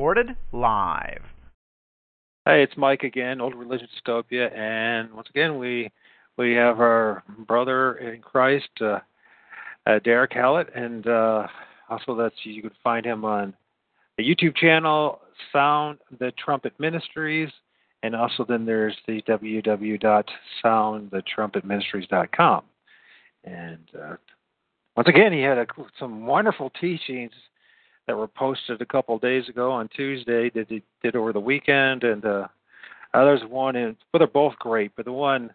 Recorded live. Hey, it's Mike again, Old Religion Dystopia, and once again we we have our brother in Christ, uh, uh, Derek Hallett, and uh, also that's you can find him on the YouTube channel Sound the Trumpet Ministries, and also then there's the www.soundthetrumpetministries.com. And uh, once again, he had a, some wonderful teachings that were posted a couple of days ago on Tuesday that he did over the weekend, and uh, uh, there's one, and but they're both great. But the one,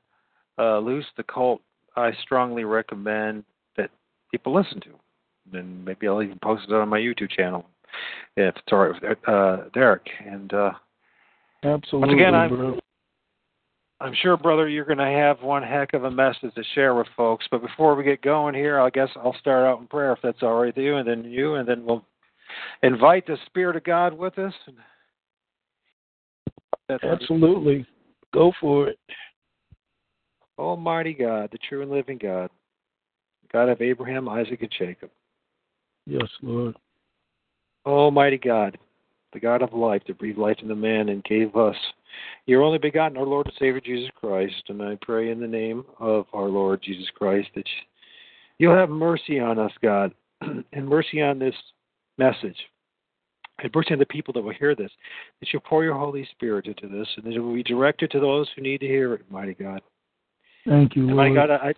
uh, Loose the Cult, I strongly recommend that people listen to. And maybe I'll even post it on my YouTube channel if it's all right with uh, Derek. And uh, Absolutely. once again, I'm, bro. I'm sure, brother, you're going to have one heck of a message to share with folks. But before we get going here, I guess I'll start out in prayer if that's all right with you, and then you, and then we'll invite the Spirit of God with us. That's Absolutely. Go for it. Almighty God, the true and living God, God of Abraham, Isaac, and Jacob. Yes, Lord. Almighty God, the God of life that breathed life into man and gave us your only begotten, our Lord and Savior Jesus Christ. And I pray in the name of our Lord Jesus Christ that you'll have mercy on us, God, and mercy on this message. And mercy on the people that will hear this, that you'll pour your Holy Spirit into this, and that it will be directed to those who need to hear it, mighty God. Thank you, And Lord. mighty God, I,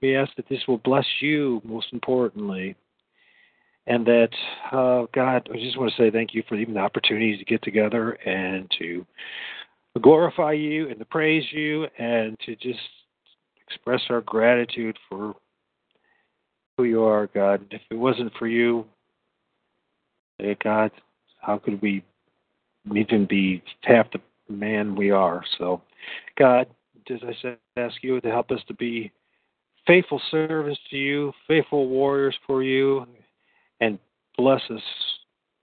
we ask that this will bless you most importantly, and that uh, God, I just want to say thank you for even the opportunity to get together and to glorify you and to praise you and to just express our gratitude for who you are, God. If it wasn't for you, eh, God, how could we even be half the man we are? So, God, as I said, ask you to help us to be faithful servants to you, faithful warriors for you, and bless us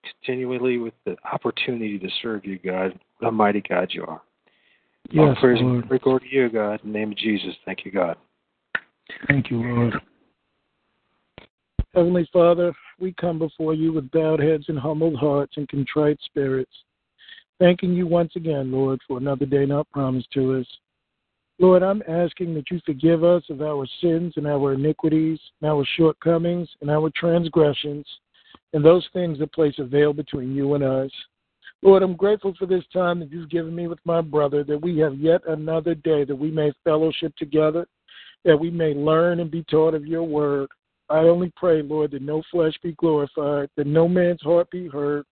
continually with the opportunity to serve you, God. What a mighty God you are. All Yes, praise Lord. and glory to you, God. In the name of Jesus, thank you, God. Thank you, Lord. Heavenly Father, we come before you with bowed heads and humbled hearts and contrite spirits, thanking you once again, Lord, for another day not promised to us. Lord, I'm asking that you forgive us of our sins and our iniquities, and our shortcomings and our transgressions, and those things that place a veil between you and us. Lord, I'm grateful for this time that you've given me with my brother, that we have yet another day that we may fellowship together, that we may learn and be taught of your word. I only pray, Lord, that no flesh be glorified, that no man's heart be hurt,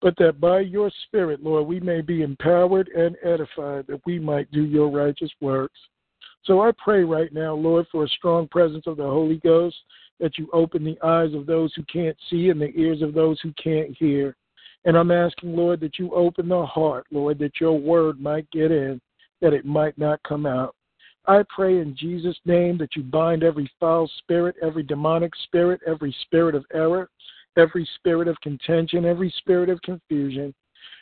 but that by your Spirit, Lord, we may be empowered and edified, that we might do your righteous works. So I pray right now, Lord, for a strong presence of the Holy Ghost, that you open the eyes of those who can't see and the ears of those who can't hear. And I'm asking, Lord, that you open the heart, Lord, that your word might get in, that it might not come out. I pray in Jesus' name that you bind every foul spirit, every demonic spirit, every spirit of error, every spirit of contention, every spirit of confusion,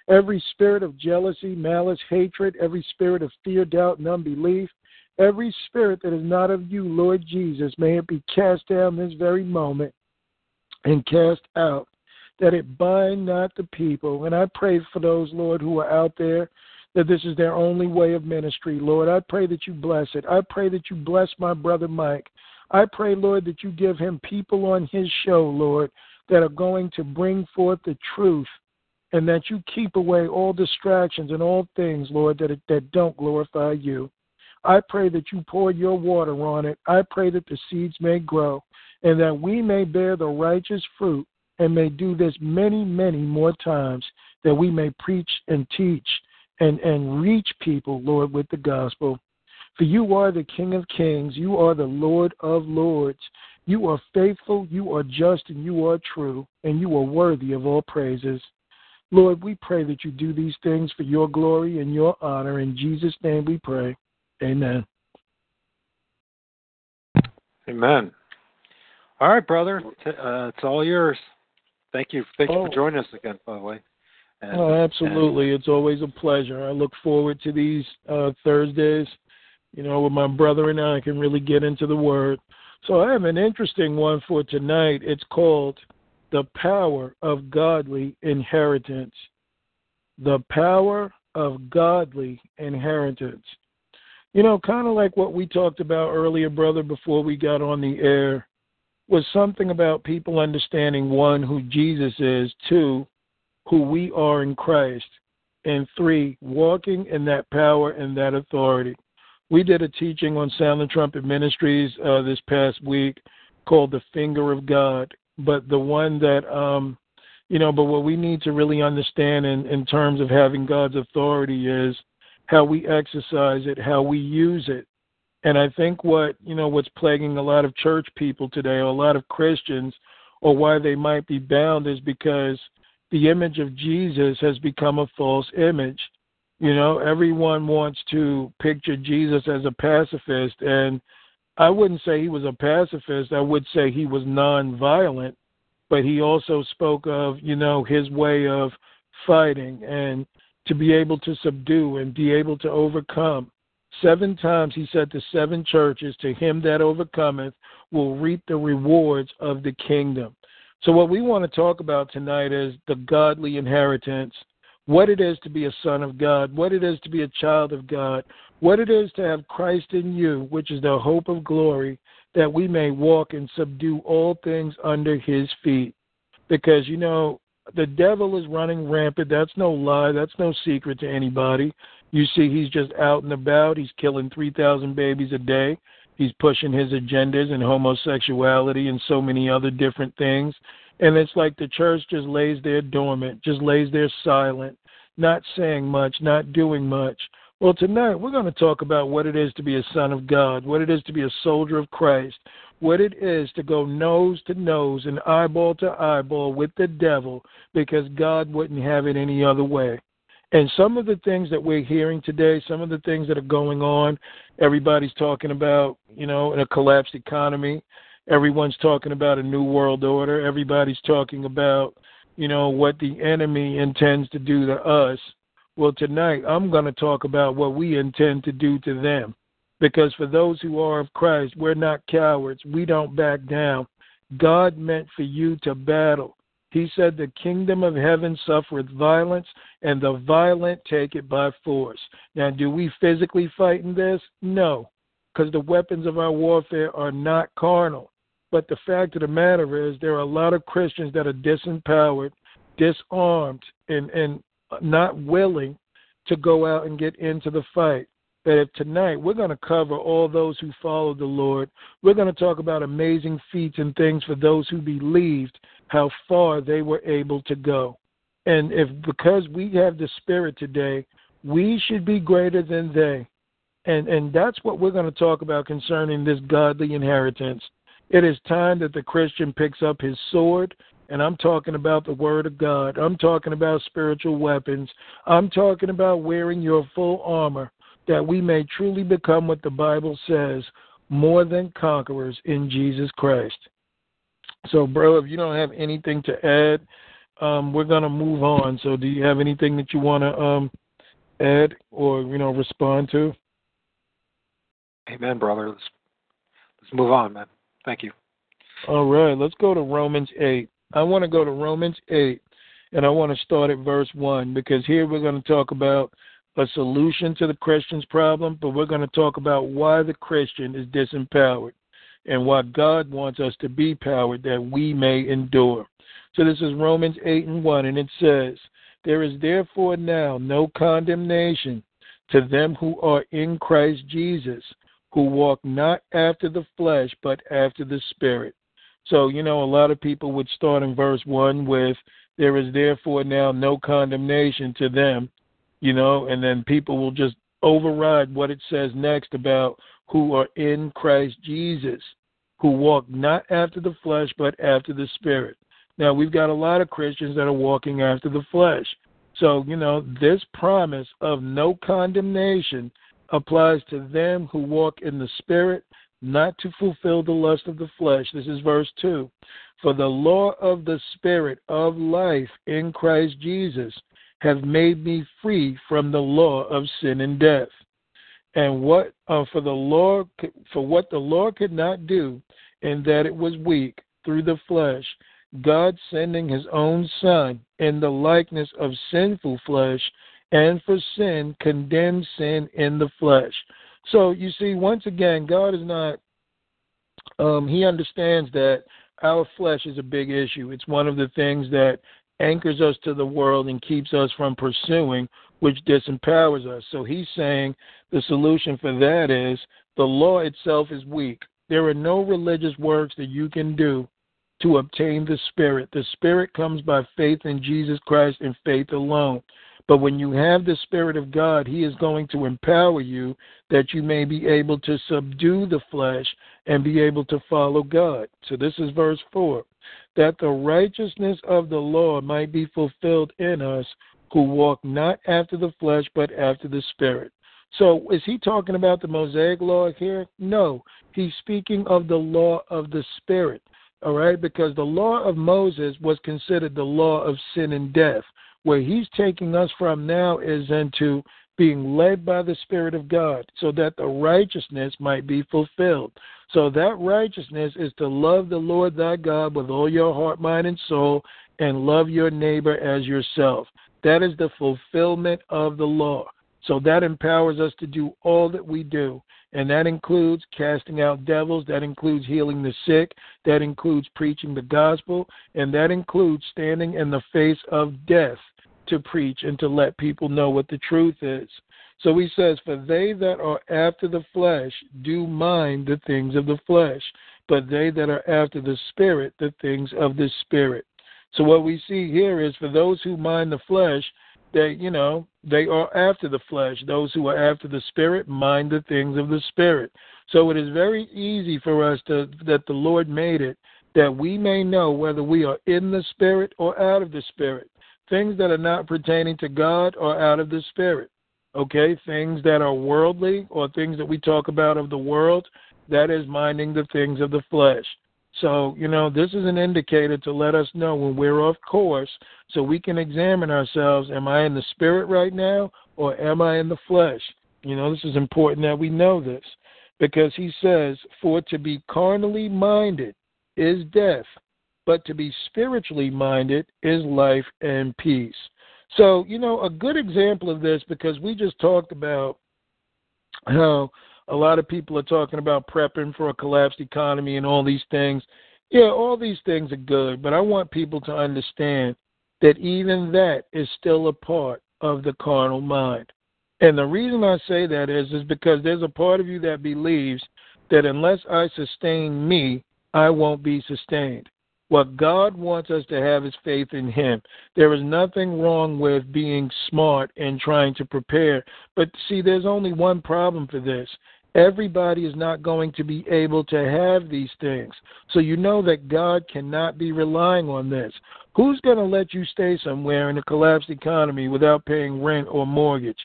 every spirit of jealousy, malice, hatred, every spirit of fear, doubt, and unbelief, every spirit that is not of you, Lord Jesus, may it be cast down this very moment and cast out, that it bind not the people. And I pray for those, Lord, who are out there that this is their only way of ministry. Lord, I pray that you bless it. I pray that you bless my brother Mike. I pray, Lord, that you give him people on his show, Lord, that are going to bring forth the truth and that you keep away all distractions and all things, Lord, that, that don't glorify you. I pray that you pour your water on it. I pray that the seeds may grow and that we may bear the righteous fruit and may do this many, many more times, that we may preach and teach and, and reach people, Lord, with the gospel. For you are the King of kings, you are the Lord of lords, You are faithful, you are just, and you are true, and you are worthy of all praises. Lord, we pray that you do these things for your glory and your honor. In Jesus' name we pray. Amen. Amen. All right, brother. Uh, it's all yours. Thank you. Thank you oh. for joining us again, by the way. And, oh, absolutely. And, it's always a pleasure. I look forward to these uh, Thursdays. You know, with my brother and I, I can really get into the Word. So I have an interesting one for tonight. It's called The Power of Godly Inheritance. The Power of Godly Inheritance. You know, kind of like what we talked about earlier, brother, before we got on the air, was something about people understanding one, who Jesus is, two, who we are in Christ, and three, walking in that power and that authority. We did a teaching on Sound the Trumpet Ministries uh, this past week called The Finger of God. But the one that, um, you know, but what we need to really understand in, in terms of having God's authority is how we exercise it, how we use it. And I think what, you know, what's plaguing a lot of church people today, or a lot of Christians, or why they might be bound is because the image of Jesus has become a false image. You know, everyone wants to picture Jesus as a pacifist, and I wouldn't say he was a pacifist. I would say he was nonviolent, but he also spoke of, you know, his way of fighting and to be able to subdue and be able to overcome. Seven times he said to seven churches, To him that overcometh will reap the rewards of the kingdom. So, what we want to talk about tonight is the godly inheritance what it is to be a son of God, what it is to be a child of God, what it is to have Christ in you, which is the hope of glory, that we may walk and subdue all things under his feet. Because, you know, the devil is running rampant. That's no lie. That's no secret to anybody. You see, he's just out and about. He's killing 3,000 babies a day. He's pushing his agendas and homosexuality and so many other different things. And it's like the church just lays there dormant, just lays there silent, not saying much, not doing much. Well, tonight we're going to talk about what it is to be a son of God, what it is to be a soldier of Christ, what it is to go nose to nose and eyeball to eyeball with the devil because God wouldn't have it any other way. And some of the things that we're hearing today, some of the things that are going on, everybody's talking about, you know, in a collapsed economy. Everyone's talking about a new world order. Everybody's talking about, you know, what the enemy intends to do to us. Well, tonight I'm going to talk about what we intend to do to them. Because for those who are of Christ, we're not cowards. We don't back down. God meant for you to battle. He said, The kingdom of heaven suffereth violence, and the violent take it by force. Now, do we physically fight in this? No, because the weapons of our warfare are not carnal. But the fact of the matter is, there are a lot of Christians that are disempowered, disarmed, and, and not willing to go out and get into the fight. That if tonight we're going to cover all those who follow the Lord, we're going to talk about amazing feats and things for those who believed how far they were able to go. And if because we have the Spirit today, we should be greater than they. And and that's what we're going to talk about concerning this godly inheritance. It is time that the Christian picks up his sword, and I'm talking about the Word of God. I'm talking about spiritual weapons. I'm talking about wearing your full armor that we may truly become what the Bible says more than conquerors in Jesus Christ. So, bro, if you don't have anything to add, um, we're going to move on. So, do you have anything that you want to um, add or you know respond to? Amen, brother. Let's let's move on, man. Thank you. All right, let's go to Romans 8. I want to go to Romans 8, and I want to start at verse 1 because here we're going to talk about a solution to the Christian's problem, but we're going to talk about why the Christian is disempowered and what God wants us to be powered that we may endure. So this is Romans 8 and 1, and it says, There is therefore now no condemnation to them who are in Christ Jesus who walk not after the flesh, but after the Spirit. So, you know, a lot of people would start in verse 1 with, There is therefore now no condemnation to them, you know, and then people will just override what it says next about who are in Christ Jesus. who walk not after the flesh, but after the Spirit. Now, we've got a lot of Christians that are walking after the flesh. So, you know, this promise of no condemnation applies to them who walk in the Spirit, not to fulfill the lust of the flesh. This is verse 2. For the law of the Spirit of life in Christ Jesus have made me free from the law of sin and death. And what uh, for the law for what the Lord could not do, in that it was weak through the flesh, God sending His own Son in the likeness of sinful flesh, and for sin condemned sin in the flesh. So you see, once again, God is not. Um, he understands that our flesh is a big issue. It's one of the things that anchors us to the world and keeps us from pursuing, which disempowers us. So he's saying the solution for that is the law itself is weak. There are no religious works that you can do to obtain the Spirit. The Spirit comes by faith in Jesus Christ and faith alone. But when you have the Spirit of God, He is going to empower you that you may be able to subdue the flesh and be able to follow God. So this is verse 4 that the righteousness of the law might be fulfilled in us who walk not after the flesh but after the Spirit. So is he talking about the Mosaic law here? No. He's speaking of the law of the Spirit. All right, because the law of Moses was considered the law of sin and death. Where he's taking us from now is into being led by the Spirit of God so that the righteousness might be fulfilled. So that righteousness is to love the Lord thy God with all your heart, mind, and soul, and love your neighbor as yourself. That is the fulfillment of the law. So that empowers us to do all that we do. And that includes casting out devils, that includes healing the sick, that includes preaching the gospel, and that includes standing in the face of death to preach and to let people know what the truth is. So he says, For they that are after the flesh do mind the things of the flesh, but they that are after the Spirit, the things of the Spirit. So what we see here is for those who mind the flesh, they, you know, they are after the flesh. Those who are after the Spirit mind the things of the Spirit. So it is very easy for us to that the Lord made it that we may know whether we are in the Spirit or out of the Spirit. Things that are not pertaining to God are out of the Spirit. Okay, things that are worldly or things that we talk about of the world, that is minding the things of the flesh. So, you know, this is an indicator to let us know when we're off course so we can examine ourselves. Am I in the spirit right now or am I in the flesh? You know, this is important that we know this because he says, For to be carnally minded is death, but to be spiritually minded is life and peace. So, you know, a good example of this, because we just talked about how a lot of people are talking about prepping for a collapsed economy and all these things. Yeah, all these things are good, but I want people to understand that even that is still a part of the carnal mind. And the reason I say that is is because there's a part of you that believes that unless I sustain me, I won't be sustained. What God wants us to have is faith in Him. There is nothing wrong with being smart and trying to prepare. But see, there's only one problem for this. Everybody is not going to be able to have these things. So you know that God cannot be relying on this. Who's going to let you stay somewhere in a collapsed economy without paying rent or mortgage?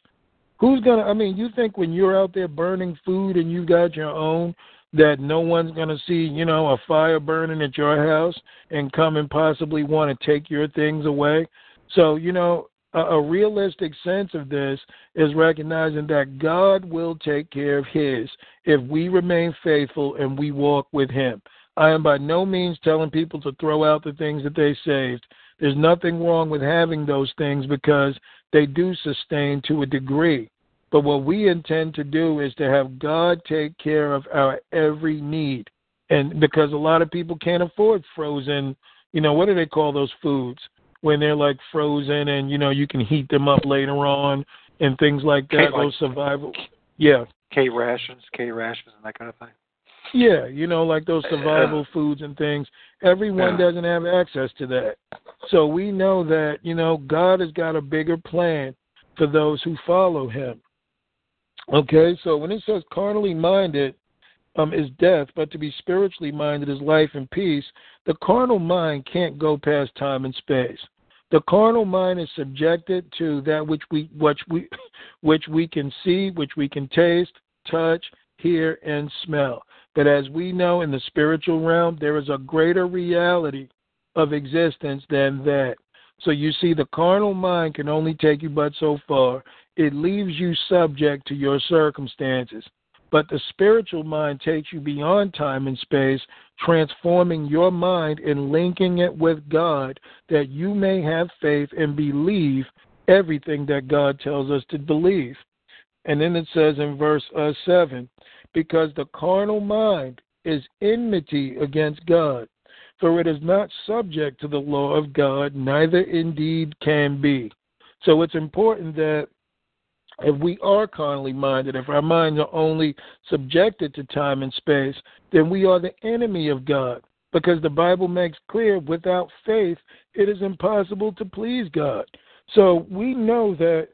Who's going to, I mean, you think when you're out there burning food and you got your own, that no one's going to see, you know, a fire burning at your house and come and possibly want to take your things away. So, you know, a, a realistic sense of this is recognizing that God will take care of his if we remain faithful and we walk with him. I am by no means telling people to throw out the things that they saved. There's nothing wrong with having those things because they do sustain to a degree. But what we intend to do is to have God take care of our every need. And because a lot of people can't afford frozen, you know, what do they call those foods? When they're like frozen and, you know, you can heat them up later on and things like that, K, those survival. Yeah. K rations, K rations, and that kind of thing. Yeah, you know, like those survival foods and things. Everyone Yeah. doesn't have access to that. So we know that, you know, God has got a bigger plan for those who follow him. Okay, so when it says carnally minded, um, is death, but to be spiritually minded is life and peace, the carnal mind can't go past time and space. The carnal mind is subjected to that which we which we which we can see, which we can taste, touch, hear, and smell. But as we know in the spiritual realm, there is a greater reality of existence than that. So you see, the carnal mind can only take you but so far. It leaves you subject to your circumstances. But the spiritual mind takes you beyond time and space, transforming your mind and linking it with God that you may have faith and believe everything that God tells us to believe. And then it says in verse uh, 7 because the carnal mind is enmity against God, for it is not subject to the law of God, neither indeed can be. So it's important that if we are carnally minded, if our minds are only subjected to time and space, then we are the enemy of God. Because the Bible makes clear without faith, it is impossible to please God. So we know that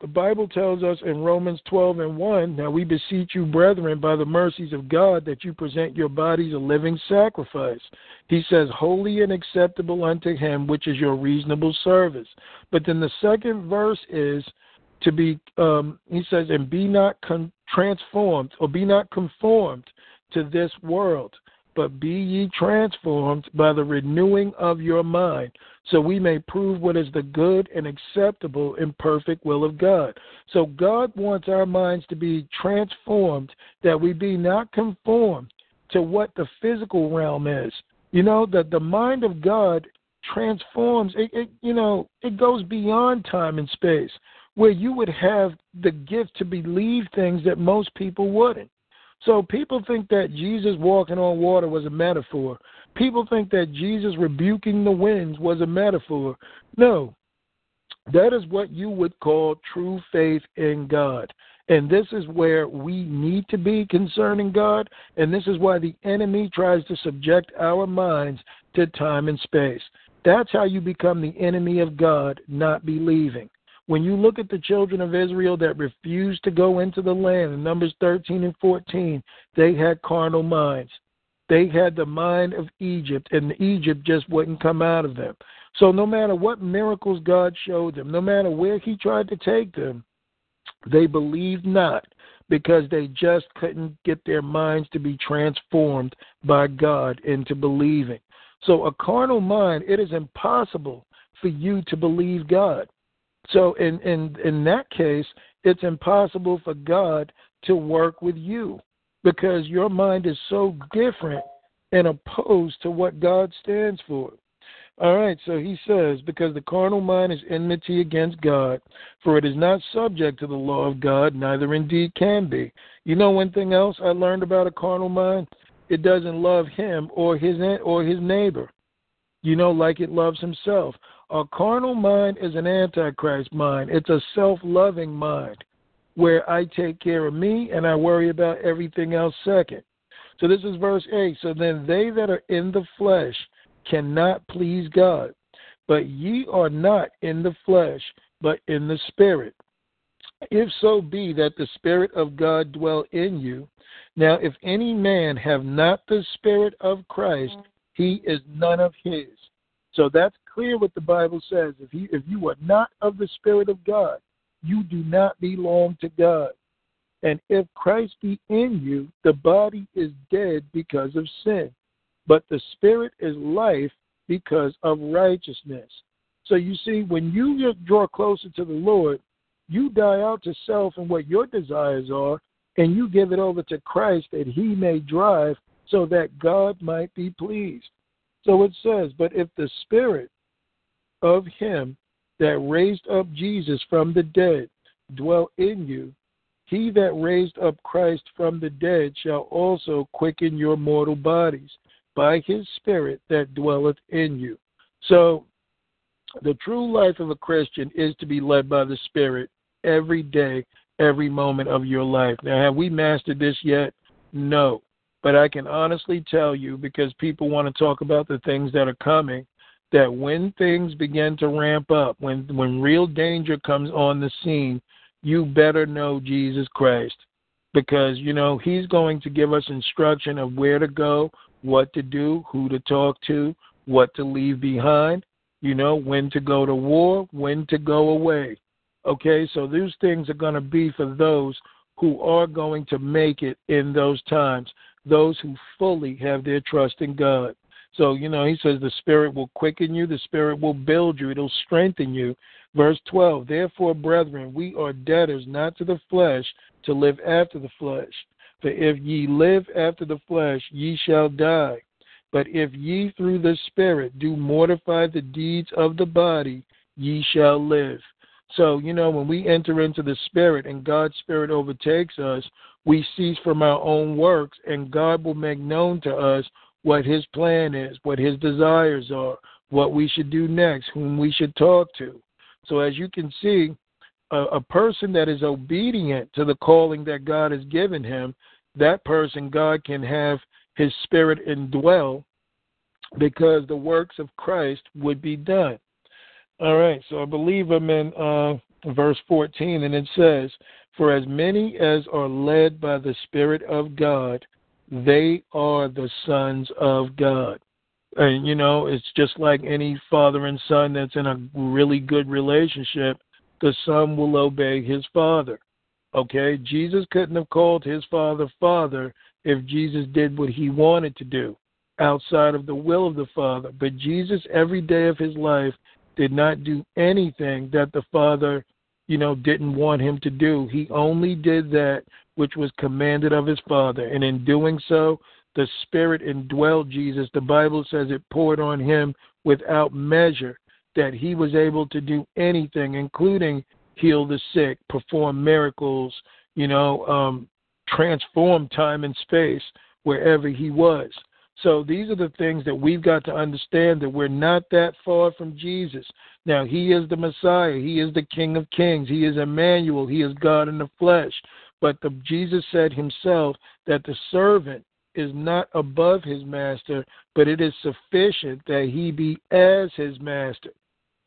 the Bible tells us in Romans 12 and 1 Now we beseech you, brethren, by the mercies of God, that you present your bodies a living sacrifice. He says, holy and acceptable unto him, which is your reasonable service. But then the second verse is, to be um, he says and be not con- transformed or be not conformed to this world but be ye transformed by the renewing of your mind so we may prove what is the good and acceptable and perfect will of God. So God wants our minds to be transformed that we be not conformed to what the physical realm is. You know that the mind of God transforms it, it you know it goes beyond time and space where you would have the gift to believe things that most people wouldn't. So people think that Jesus walking on water was a metaphor. People think that Jesus rebuking the winds was a metaphor. No, that is what you would call true faith in God. And this is where we need to be concerning God. And this is why the enemy tries to subject our minds to time and space. That's how you become the enemy of God, not believing. When you look at the children of Israel that refused to go into the land, in Numbers 13 and 14, they had carnal minds. They had the mind of Egypt, and Egypt just wouldn't come out of them. So, no matter what miracles God showed them, no matter where He tried to take them, they believed not because they just couldn't get their minds to be transformed by God into believing. So, a carnal mind, it is impossible for you to believe God. So in in in that case, it's impossible for God to work with you because your mind is so different and opposed to what God stands for. All right, so he says, because the carnal mind is enmity against God, for it is not subject to the law of God, neither indeed can be. You know one thing else I learned about a carnal mind? It doesn't love him or his or his neighbor. You know, like it loves himself. A carnal mind is an antichrist mind. It's a self-loving mind where I take care of me and I worry about everything else second. So this is verse 8. So then they that are in the flesh cannot please God. But ye are not in the flesh, but in the Spirit. If so be that the Spirit of God dwell in you. Now, if any man have not the Spirit of Christ, he is none of his. So that's clear what the Bible says. If you if you are not of the Spirit of God, you do not belong to God. And if Christ be in you, the body is dead because of sin, but the Spirit is life because of righteousness. So you see, when you draw closer to the Lord, you die out to self and what your desires are, and you give it over to Christ that he may drive so that God might be pleased. So it says, But if the Spirit of him that raised up Jesus from the dead dwell in you, he that raised up Christ from the dead shall also quicken your mortal bodies by his Spirit that dwelleth in you. So, the true life of a Christian is to be led by the Spirit every day, every moment of your life. Now, have we mastered this yet? No. But I can honestly tell you, because people want to talk about the things that are coming, that when things begin to ramp up, when when real danger comes on the scene, you better know Jesus Christ. because you know he's going to give us instruction of where to go, what to do, who to talk to, what to leave behind, you know, when to go to war, when to go away. Okay, so these things are going to be for those who are going to make it in those times, those who fully have their trust in God. So, you know, he says the Spirit will quicken you, the Spirit will build you, it'll strengthen you. Verse 12, therefore, brethren, we are debtors not to the flesh to live after the flesh. For if ye live after the flesh, ye shall die. But if ye through the Spirit do mortify the deeds of the body, ye shall live. So, you know, when we enter into the Spirit and God's Spirit overtakes us, we cease from our own works, and God will make known to us what His plan is, what His desires are, what we should do next, whom we should talk to. So, as you can see, a, a person that is obedient to the calling that God has given him, that person, God can have His Spirit indwell because the works of Christ would be done. All right, so I believe I'm in uh, verse 14, and it says, For as many as are led by the Spirit of God, they are the sons of God. And, you know, it's just like any father and son that's in a really good relationship, the son will obey his father. Okay? Jesus couldn't have called his father father if Jesus did what he wanted to do outside of the will of the Father. But Jesus, every day of his life, did not do anything that the Father, you know, didn't want him to do. He only did that which was commanded of his Father. And in doing so, the Spirit indwelled Jesus. The Bible says it poured on him without measure, that he was able to do anything, including heal the sick, perform miracles, you know, um, transform time and space wherever he was. So these are the things that we've got to understand that we're not that far from Jesus. Now, He is the Messiah. He is the King of Kings. He is Emmanuel. He is God in the flesh. But the, Jesus said Himself that the servant is not above his master, but it is sufficient that he be as his master.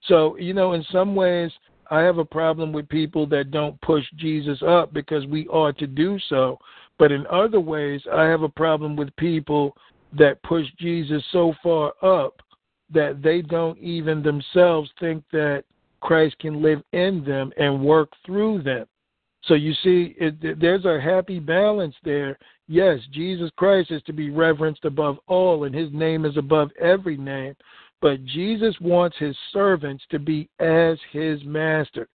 So, you know, in some ways, I have a problem with people that don't push Jesus up because we ought to do so. But in other ways, I have a problem with people that push Jesus so far up that they don't even themselves think that Christ can live in them and work through them. So you see, it, there's a happy balance there. Yes, Jesus Christ is to be reverenced above all, and his name is above every name. But Jesus wants his servants to be as his master.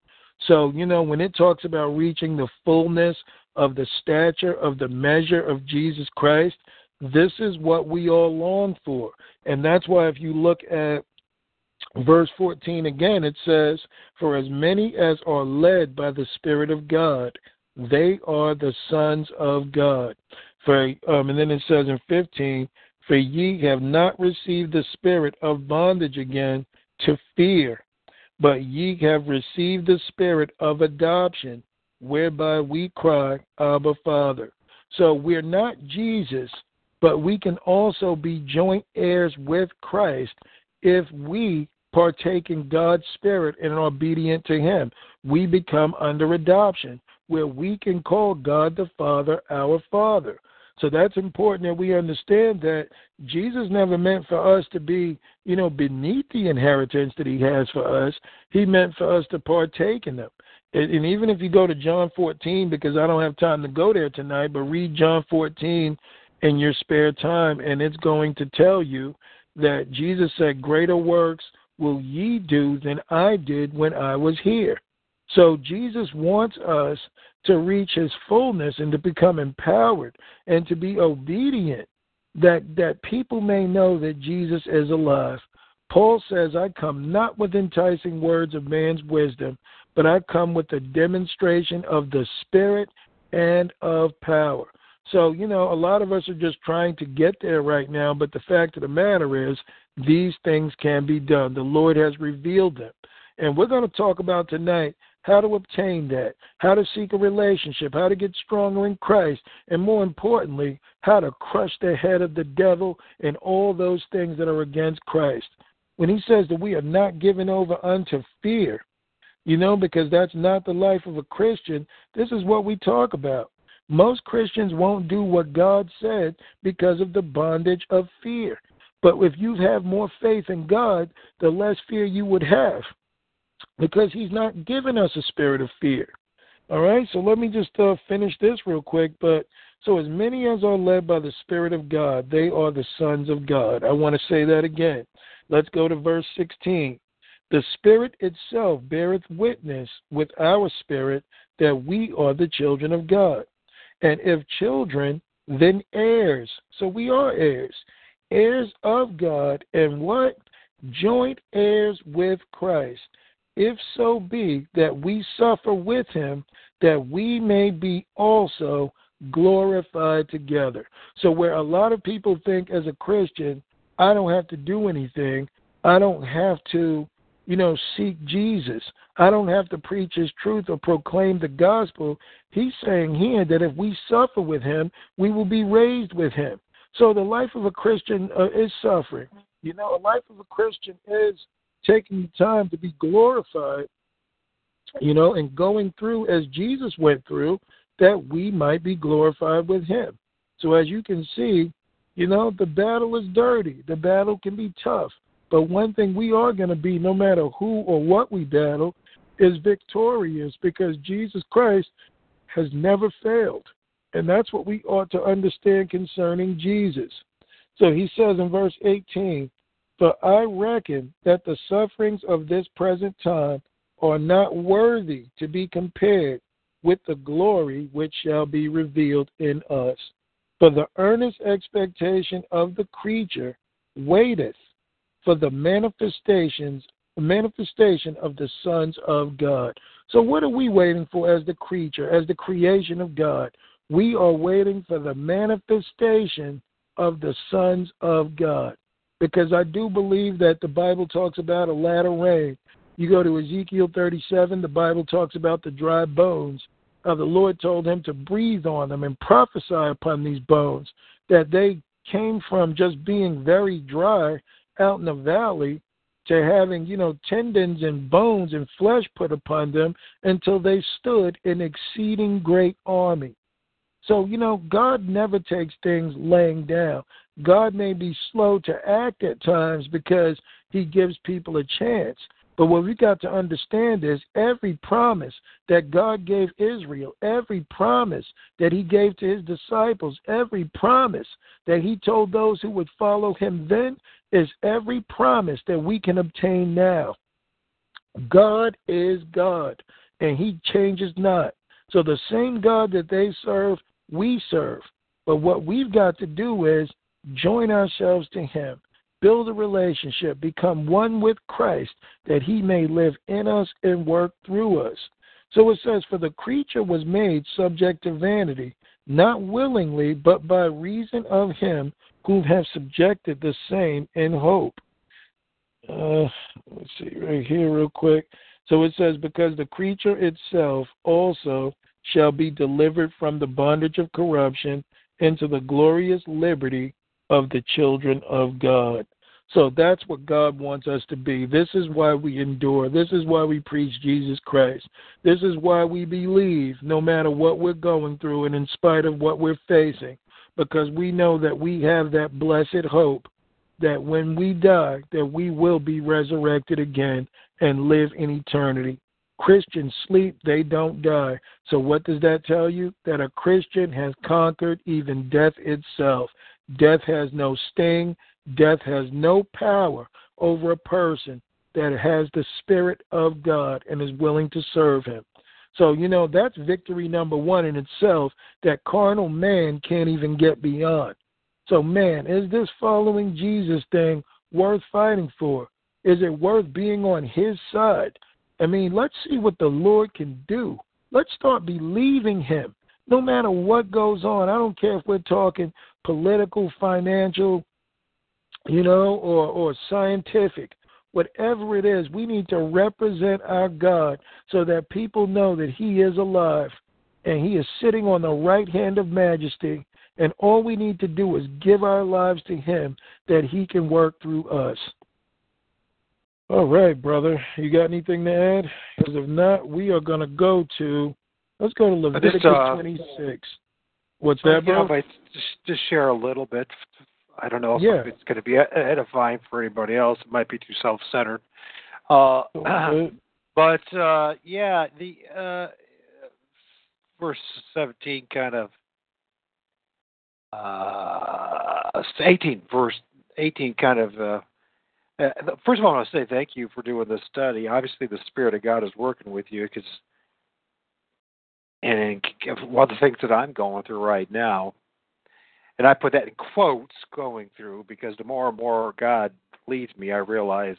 So, you know, when it talks about reaching the fullness of the stature of the measure of Jesus Christ, this is what we all long for. And that's why if you look at verse 14 again, it says, For as many as are led by the Spirit of God, they are the sons of God. For um, and then it says in 15, For ye have not received the spirit of bondage again to fear, but ye have received the spirit of adoption, whereby we cry, Abba, Father. So we're not Jesus, but we can also be joint heirs with Christ if we partake in God's Spirit and are obedient to Him. We become under adoption, where we can call God the Father our Father. So that's important that we understand that Jesus never meant for us to be, you know, beneath the inheritance that He has for us. He meant for us to partake in them. And even if you go to John 14, because I don't have time to go there tonight, but read John 14 in your spare time, and it's going to tell you that Jesus said, Greater works will ye do than I did when I was here. So Jesus wants us to reach his fullness and to become empowered and to be obedient that that people may know that Jesus is alive. Paul says, I come not with enticing words of man's wisdom, but I come with the demonstration of the Spirit and of power. So, you know, a lot of us are just trying to get there right now, but the fact of the matter is, these things can be done. The Lord has revealed them. And we're going to talk about tonight how to obtain that, how to seek a relationship, how to get stronger in Christ, and more importantly, how to crush the head of the devil and all those things that are against Christ. When he says that we are not given over unto fear, you know, because that's not the life of a Christian, this is what we talk about. Most Christians won't do what God said because of the bondage of fear. But if you have more faith in God, the less fear you would have because He's not given us a spirit of fear. All right, so let me just uh, finish this real quick. But so, as many as are led by the Spirit of God, they are the sons of God. I want to say that again. Let's go to verse 16. The Spirit itself beareth witness with our spirit that we are the children of God. And if children, then heirs. So we are heirs. Heirs of God, and what? Joint heirs with Christ. If so be that we suffer with him, that we may be also glorified together. So, where a lot of people think as a Christian, I don't have to do anything, I don't have to, you know, seek Jesus, I don't have to preach his truth or proclaim the gospel. He's saying here that if we suffer with him, we will be raised with him. So, the life of a Christian uh, is suffering. You know, a life of a Christian is taking the time to be glorified, you know, and going through as Jesus went through that we might be glorified with him. So as you can see, you know, the battle is dirty. The battle can be tough. But one thing we are going to be, no matter who or what we battle, is victorious because Jesus Christ has never failed. And that's what we ought to understand concerning Jesus. So he says in verse 18, For I reckon that the sufferings of this present time are not worthy to be compared with the glory which shall be revealed in us. For the earnest expectation of the creature waiteth for the manifestations manifestation of the sons of God. So what are we waiting for as the creature, as the creation of God? We are waiting for the manifestation of the sons of God. Because I do believe that the Bible talks about a latter rain. You go to Ezekiel 37, the Bible talks about the dry bones uh, the Lord told him to breathe on them and prophesy upon these bones that they came from just being very dry out in the valley to having, you know, tendons and bones and flesh put upon them until they stood an exceeding great army. So, you know, God never takes things laying down. God may be slow to act at times because he gives people a chance. But what we got to understand is every promise that God gave Israel, every promise that he gave to his disciples, every promise that he told those who would follow him then is every promise that we can obtain now. God is God, and he changes not. So the same God that they serve, we serve. But what we've got to do is join ourselves to him build a relationship, become one with Christ, that he may live in us and work through us. So it says, For the creature was made subject to vanity, not willingly, but by reason of him who have subjected the same in hope. Uh, let's see right here, real quick. So it says, Because the creature itself also shall be delivered from the bondage of corruption into the glorious liberty of the children of God. So that's what God wants us to be. This is why we endure. This is why we preach Jesus Christ. This is why we believe no matter what we're going through and in spite of what we're facing because we know that we have that blessed hope that when we die that we will be resurrected again and live in eternity. Christians sleep, they don't die. So what does that tell you? That a Christian has conquered even death itself. Death has no sting, Death has no power over a person that has the Spirit of God and is willing to serve Him. So, you know, that's victory number one in itself that carnal man can't even get beyond. So, man, is this following Jesus thing worth fighting for? Is it worth being on His side? I mean, let's see what the Lord can do. Let's start believing Him. No matter what goes on, I don't care if we're talking political, financial, you know, or, or scientific, whatever it is, we need to represent our God so that people know that He is alive and He is sitting on the right hand of majesty. And all we need to do is give our lives to Him that He can work through us. All right, brother. You got anything to add? Because if not, we are going to go to, let's go to Leviticus just, uh, 26. What's that, bro? but just just share a little bit. I don't know if Yeah. it's going to be edifying for anybody else. It might be too self-centered. Uh, Uh, but uh, yeah, the uh, verse 17 kind of uh, 18 verse 18 kind of uh, uh, first of all, I want to say thank you for doing this study. Obviously, the Spirit of God is working with you because, and one of the things that I'm going through right now, and I put that in quotes going through because the more and more God leads me, I realize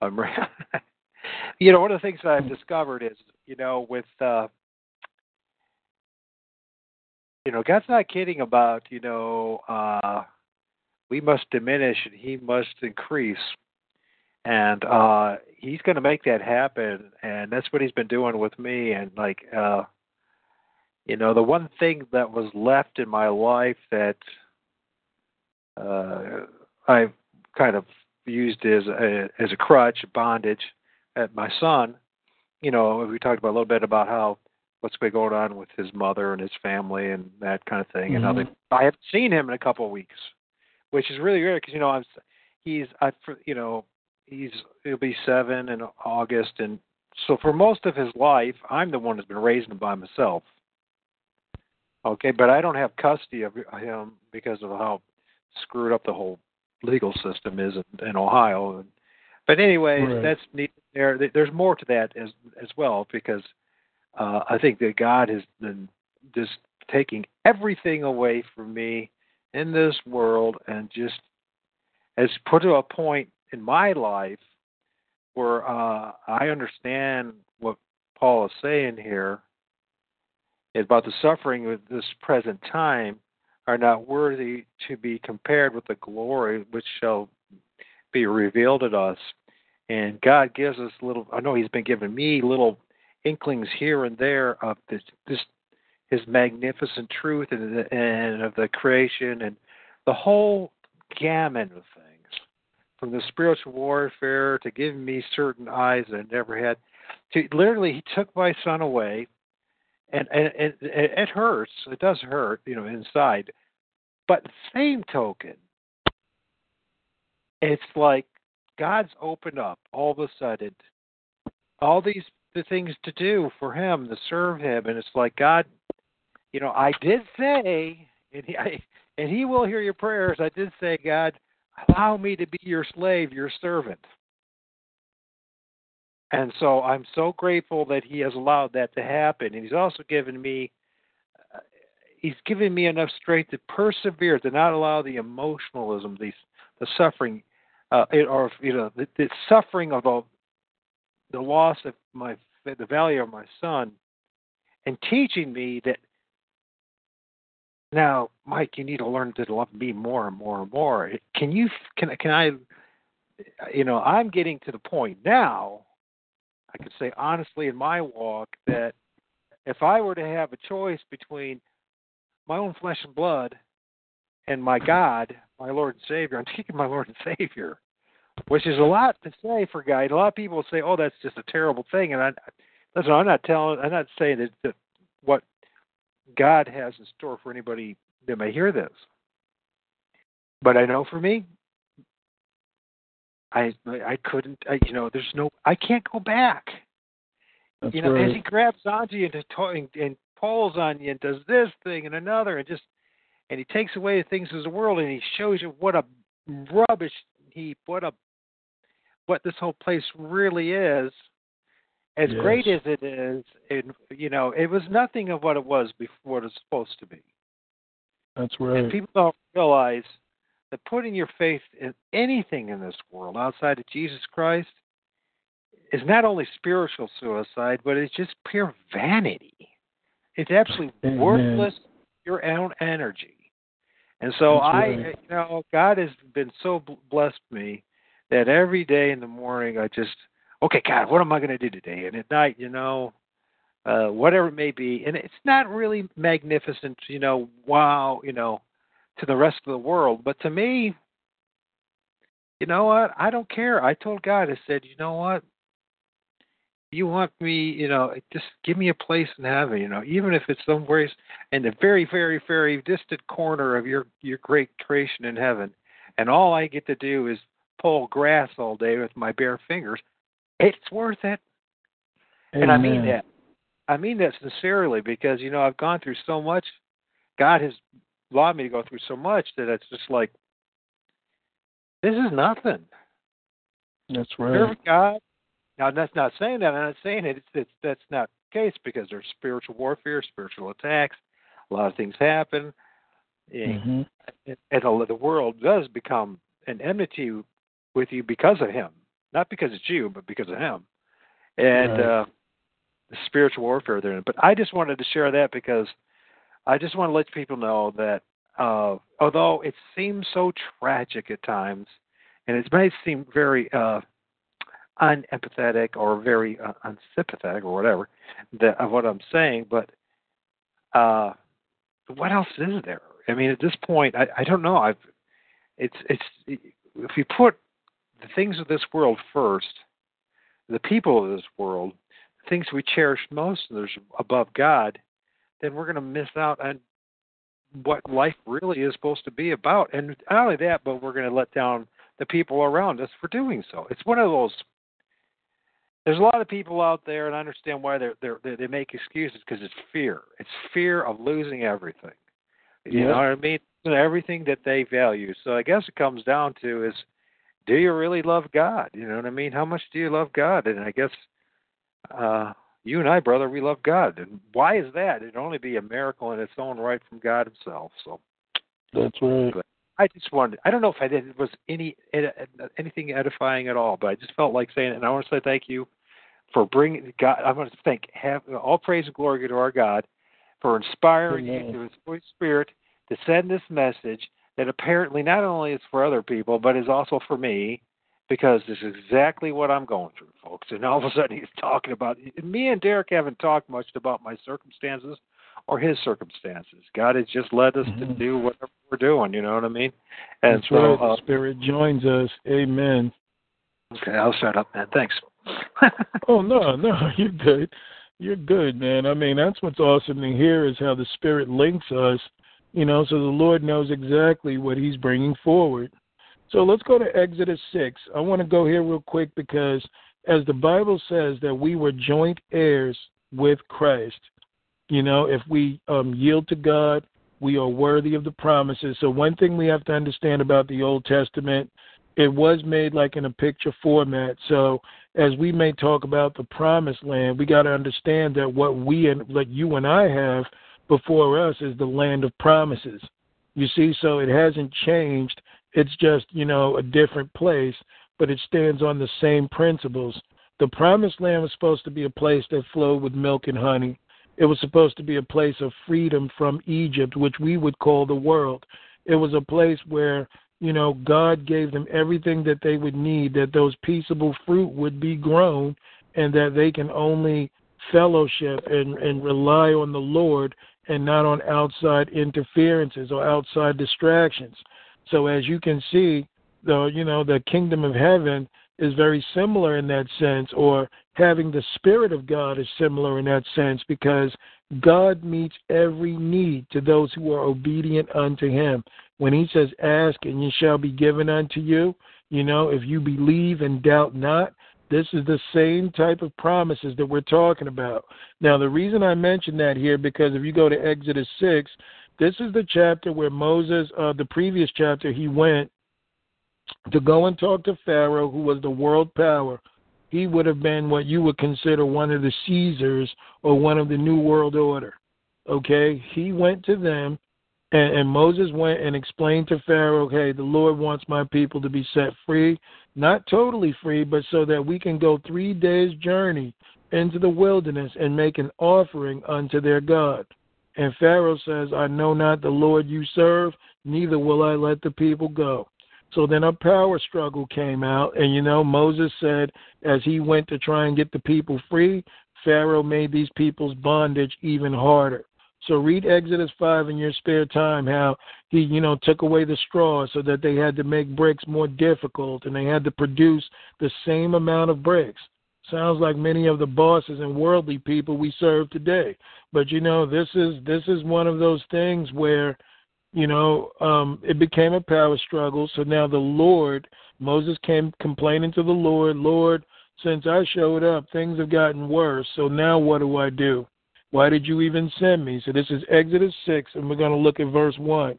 I'm. you know, one of the things that I've discovered is, you know, with uh, you know, God's not kidding about, you know, uh, we must diminish and He must increase, and uh, He's going to make that happen, and that's what He's been doing with me. And like, uh, you know, the one thing that was left in my life that uh, I kind of used as a, as a crutch, bondage, at my son. You know, we talked about a little bit about how what's been going on with his mother and his family and that kind of thing. And how Mhm. they, I haven't seen him in a couple of weeks, which is really weird because you know I'm he's I you know he's he'll be seven in August, and so for most of his life I'm the one that's been raising him by myself. Okay, but I don't have custody of him because of how screwed up the whole legal system is in, in Ohio. And, but anyway, Right. that's neat. There, there's more to that as as well because uh, I think that God has been just taking everything away from me in this world and just has put to a point in my life where uh, I understand what Paul is saying here about the suffering of this present time are not worthy to be compared with the glory which shall be revealed at us. And God gives us little. I know He's been giving me little inklings here and there of this, this His magnificent truth and, the, and of the creation and the whole gamut of things, from the spiritual warfare to giving me certain eyes that I never had. To literally, He took my son away, and and, and it hurts. It does hurt, you know, inside. But same token, it's like God's opened up all of a sudden all these the things to do for him to serve him and it's like God you know I did say and he I, and he will hear your prayers I did say God allow me to be your slave your servant and so I'm so grateful that he has allowed that to happen and he's also given me uh, he's given me enough strength to persevere to not allow the emotionalism these the suffering uh, it, or you know the, the suffering of the the loss of my the value of my son, and teaching me that now, Mike, you need to learn to love me more and more and more. Can you can can I you know I'm getting to the point now. I could say honestly in my walk that if I were to have a choice between my own flesh and blood and my God, my Lord and Savior, I'm taking my Lord and Savior which is a lot to say for guy. A lot of people say, "Oh, that's just a terrible thing," and I listen. I'm not telling. I'm not saying that, that what God has in store for anybody that may hear this. But I know for me, I I couldn't. I, you know, there's no. I can't go back. That's you know, right. as he grabs onto you and, to, and, and pulls on you and does this thing and another and just and he takes away the things of the world and he shows you what a rubbish heap, what a what this whole place really is. As Yes. great as it is, and you know, it was nothing of what it was before it was supposed to be. That's right. And people don't realize that putting your faith in anything in this world outside of Jesus Christ is not only spiritual suicide, but it's just pure vanity. It's absolutely Amen. worthless your own energy. And so That's I, right. you know, God has been so blessed me that every day in the morning I just, okay, God, what am I going to do today? And at night, you know, uh, whatever it may be, and it's not really magnificent, you know, wow, you know, to the rest of the world, but to me, you know what? I don't care. I told God, I said, you know what? you want me, you know, just give me a place in heaven, you know, even if it's somewhere in the very, very, very distant corner of your your great creation in heaven, and all I get to do is pull grass all day with my bare fingers, it's worth it. Amen. And I mean that. I mean that sincerely because you know I've gone through so much. God has allowed me to go through so much that it's just like this is nothing. That's right. Serve God, now that's not saying that. I'm not saying it. It's, it's that's not the case because there's spiritual warfare, spiritual attacks. A lot of things happen, mm-hmm. and, and the world does become an enmity with you because of him, not because it's you, but because of him, and right. uh, the spiritual warfare there. But I just wanted to share that because I just want to let people know that uh, although it seems so tragic at times, and it may seem very uh, unempathetic or very uh, unsympathetic or whatever that, of what I'm saying, but uh, what else is there? I mean, at this point, I, I don't know. I've it's it's if you put the things of this world first, the people of this world, things we cherish most, and there's above God, then we're going to miss out on what life really is supposed to be about. And not only that, but we're going to let down the people around us for doing so. It's one of those there's a lot of people out there, and I understand why they're, they're, they make excuses because it's fear. It's fear of losing everything. You yeah. know what I mean? Everything that they value. So I guess it comes down to is, do you really love God? You know what I mean? How much do you love God? And I guess uh, you and I, brother, we love God. And why is that? It'd only be a miracle in its own right from God Himself. So that's right. But I just wanted. I don't know if I did it was any anything edifying at all, but I just felt like saying it. And I want to say thank you for bringing God. I want to thank have all praise and glory to our God for inspiring Amen. you through His Holy Spirit to send this message that apparently not only is for other people but is also for me because this is exactly what I'm going through, folks. And all of a sudden he's talking about me and Derek haven't talked much about my circumstances or his circumstances. God has just led us mm-hmm. to do whatever we're doing. You know what I mean? And That's so right. the uh, Spirit joins us. Amen. Okay, I'll shut up, man. Thanks. oh no, no, you're good. You're good, man. I mean, that's what's awesome to hear is how the Spirit links us. You know, so the Lord knows exactly what He's bringing forward. So let's go to Exodus six. I want to go here real quick because, as the Bible says, that we were joint heirs with Christ. You know, if we um, yield to God, we are worthy of the promises. So, one thing we have to understand about the Old Testament, it was made like in a picture format. So, as we may talk about the promised land, we got to understand that what we and like you and I have before us is the land of promises. You see, so it hasn't changed. It's just, you know, a different place, but it stands on the same principles. The promised land was supposed to be a place that flowed with milk and honey. It was supposed to be a place of freedom from Egypt, which we would call the world. It was a place where, you know, God gave them everything that they would need, that those peaceable fruit would be grown, and that they can only fellowship and, and rely on the Lord and not on outside interferences or outside distractions. So as you can see, the you know, the kingdom of heaven is very similar in that sense, or having the Spirit of God is similar in that sense because God meets every need to those who are obedient unto Him. When He says, Ask and ye shall be given unto you, you know, if you believe and doubt not, this is the same type of promises that we're talking about. Now, the reason I mention that here, because if you go to Exodus 6, this is the chapter where Moses, uh, the previous chapter, he went to go and talk to Pharaoh, who was the world power. He would have been what you would consider one of the Caesars or one of the New World Order. Okay? He went to them, and, and Moses went and explained to Pharaoh, okay, the Lord wants my people to be set free. Not totally free, but so that we can go three days' journey into the wilderness and make an offering unto their God. And Pharaoh says, I know not the Lord you serve, neither will I let the people go. So then a power struggle came out, and you know, Moses said, as he went to try and get the people free, Pharaoh made these people's bondage even harder. So read Exodus 5 in your spare time, how he, you know, took away the straw so that they had to make bricks more difficult and they had to produce the same amount of bricks. Sounds like many of the bosses and worldly people we serve today. But you know, this is this is one of those things where, you know, um, it became a power struggle. So now the Lord, Moses came complaining to the Lord, Lord, since I showed up, things have gotten worse. So now what do I do? Why did you even send me? So this is Exodus 6, and we're going to look at verse 1.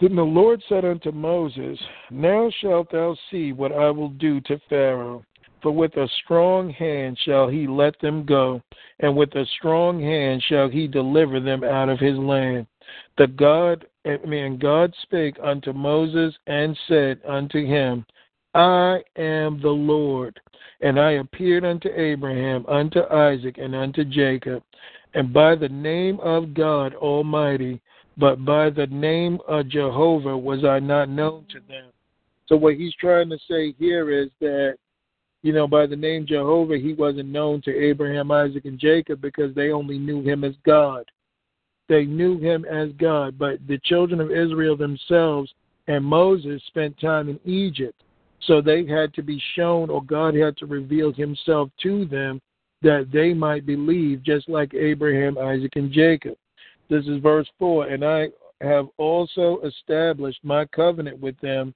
Then the Lord said unto Moses, Now shalt thou see what I will do to Pharaoh. For with a strong hand shall he let them go, and with a strong hand shall he deliver them out of his land. The God, mean, God spake unto Moses and said unto him, I am the Lord, and I appeared unto Abraham, unto Isaac, and unto Jacob, and by the name of God Almighty, but by the name of Jehovah was I not known to them. So what he's trying to say here is that, you know, by the name Jehovah, he wasn't known to Abraham, Isaac, and Jacob because they only knew him as God. They knew him as God, but the children of Israel themselves and Moses spent time in Egypt. So they had to be shown, or God had to reveal himself to them that they might believe, just like Abraham, Isaac, and Jacob. This is verse 4 And I have also established my covenant with them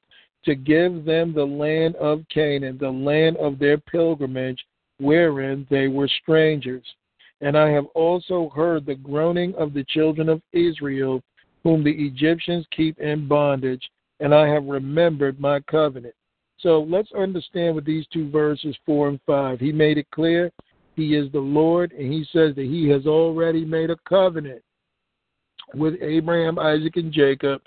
to give them the land of Canaan, the land of their pilgrimage, wherein they were strangers. And I have also heard the groaning of the children of Israel, whom the Egyptians keep in bondage, and I have remembered my covenant. So let's understand with these two verses, 4 and 5. He made it clear he is the Lord, and he says that he has already made a covenant with Abraham, Isaac, and Jacob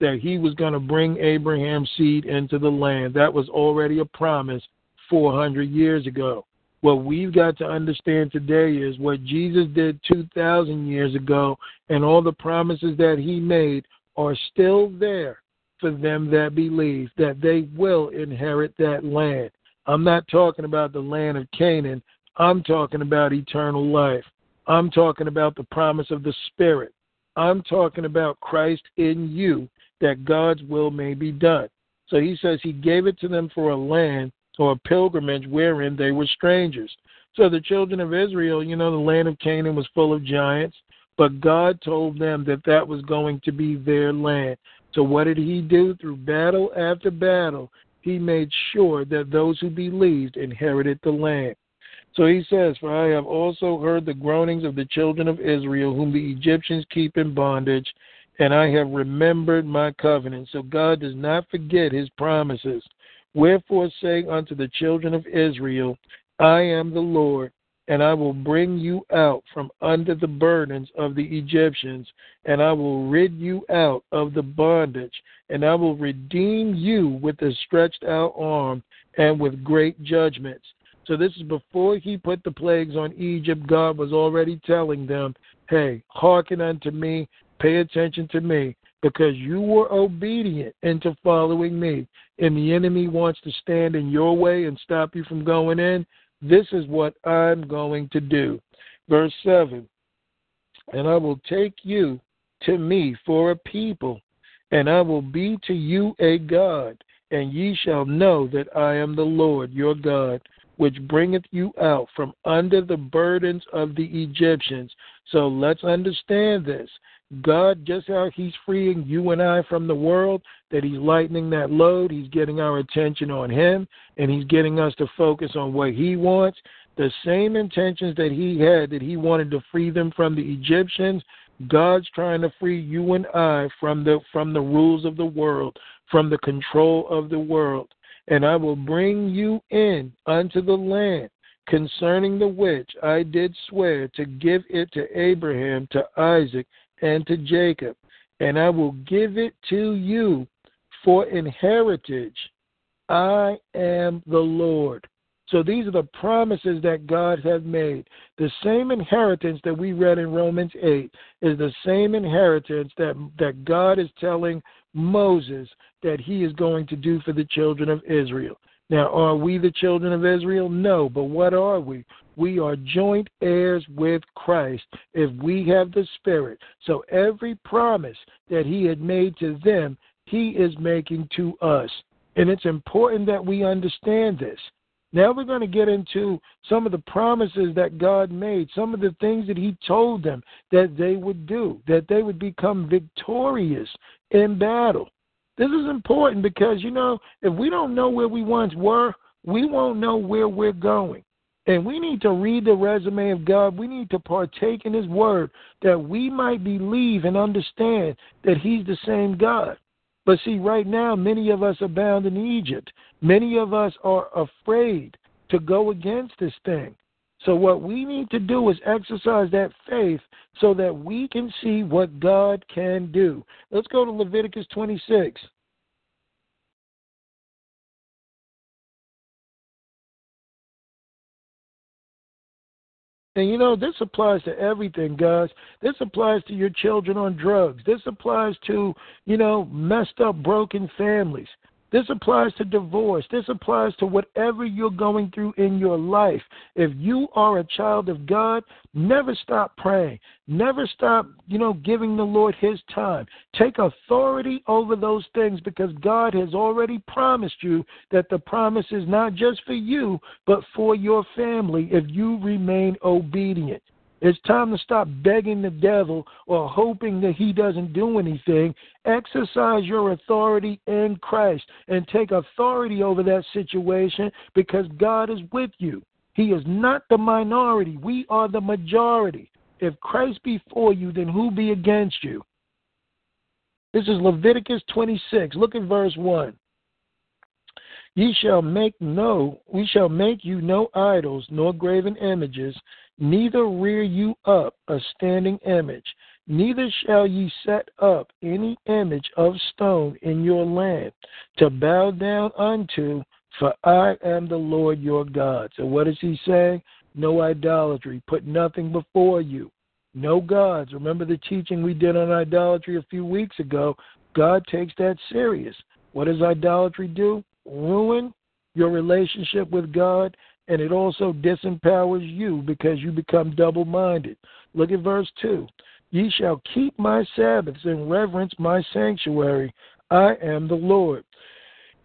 that he was going to bring Abraham's seed into the land. That was already a promise 400 years ago. What we've got to understand today is what Jesus did 2,000 years ago, and all the promises that he made are still there for them that believe, that they will inherit that land. I'm not talking about the land of Canaan, I'm talking about eternal life. I'm talking about the promise of the Spirit. I'm talking about Christ in you, that God's will may be done. So he says he gave it to them for a land or a pilgrimage wherein they were strangers. So the children of Israel, you know, the land of Canaan was full of giants, but God told them that that was going to be their land. So what did he do? Through battle after battle, he made sure that those who believed inherited the land. So he says, For I have also heard the groanings of the children of Israel, whom the Egyptians keep in bondage, and I have remembered my covenant. So God does not forget his promises. Wherefore say unto the children of Israel, I am the Lord, and I will bring you out from under the burdens of the Egyptians, and I will rid you out of the bondage, and I will redeem you with a stretched out arm and with great judgments. So this is before he put the plagues on Egypt. God was already telling them, hey, hearken unto me, pay attention to me, because you were obedient into following me, and the enemy wants to stand in your way and stop you from going in. This is what I'm going to do. Verse 7 And I will take you to me for a people, and I will be to you a God, and ye shall know that I am the Lord your God which bringeth you out from under the burdens of the Egyptians. So let's understand this. God, just how He's freeing you and I from the world, that He's lightening that load, He's getting our attention on Him, and He's getting us to focus on what He wants. The same intentions that He had, that He wanted to free them from the Egyptians, God's trying to free you and I from the from the rules of the world, from the control of the world. And I will bring you in unto the land concerning the which I did swear to give it to Abraham, to Isaac, and to Jacob, and I will give it to you for inheritance. I am the Lord. So these are the promises that God has made. The same inheritance that we read in Romans 8 is the same inheritance that, that God is telling Moses that he is going to do for the children of Israel. Now, are we the children of Israel? No, but what are we? We are joint heirs with Christ if we have the Spirit. So every promise that he had made to them, he is making to us. And it's important that we understand this. Now we're going to get into some of the promises that God made, some of the things that He told them that they would do, that they would become victorious in battle. This is important because, you know, if we don't know where we once were, we won't know where we're going. And we need to read the resume of God. We need to partake in His Word that we might believe and understand that He's the same God. But see, right now, many of us are bound in Egypt. Many of us are afraid to go against this thing. So, what we need to do is exercise that faith so that we can see what God can do. Let's go to Leviticus 26. And you know, this applies to everything, guys. This applies to your children on drugs. This applies to, you know, messed up, broken families. This applies to divorce. This applies to whatever you're going through in your life. If you are a child of God, never stop praying. Never stop, you know, giving the Lord his time. Take authority over those things because God has already promised you that the promise is not just for you, but for your family if you remain obedient. It's time to stop begging the devil or hoping that he doesn't do anything. Exercise your authority in Christ and take authority over that situation because God is with you. He is not the minority, we are the majority. If Christ be for you, then who be against you? This is Leviticus 26. Look at verse 1. Ye shall make no, we shall make you no idols, nor graven images, neither rear you up a standing image, neither shall ye set up any image of stone in your land to bow down unto, for I am the Lord your God. So what is he saying? No idolatry. Put nothing before you. No gods. Remember the teaching we did on idolatry a few weeks ago? God takes that serious. What does idolatry do? Ruin your relationship with God and it also disempowers you because you become double minded. Look at verse 2 Ye shall keep my Sabbaths and reverence my sanctuary. I am the Lord.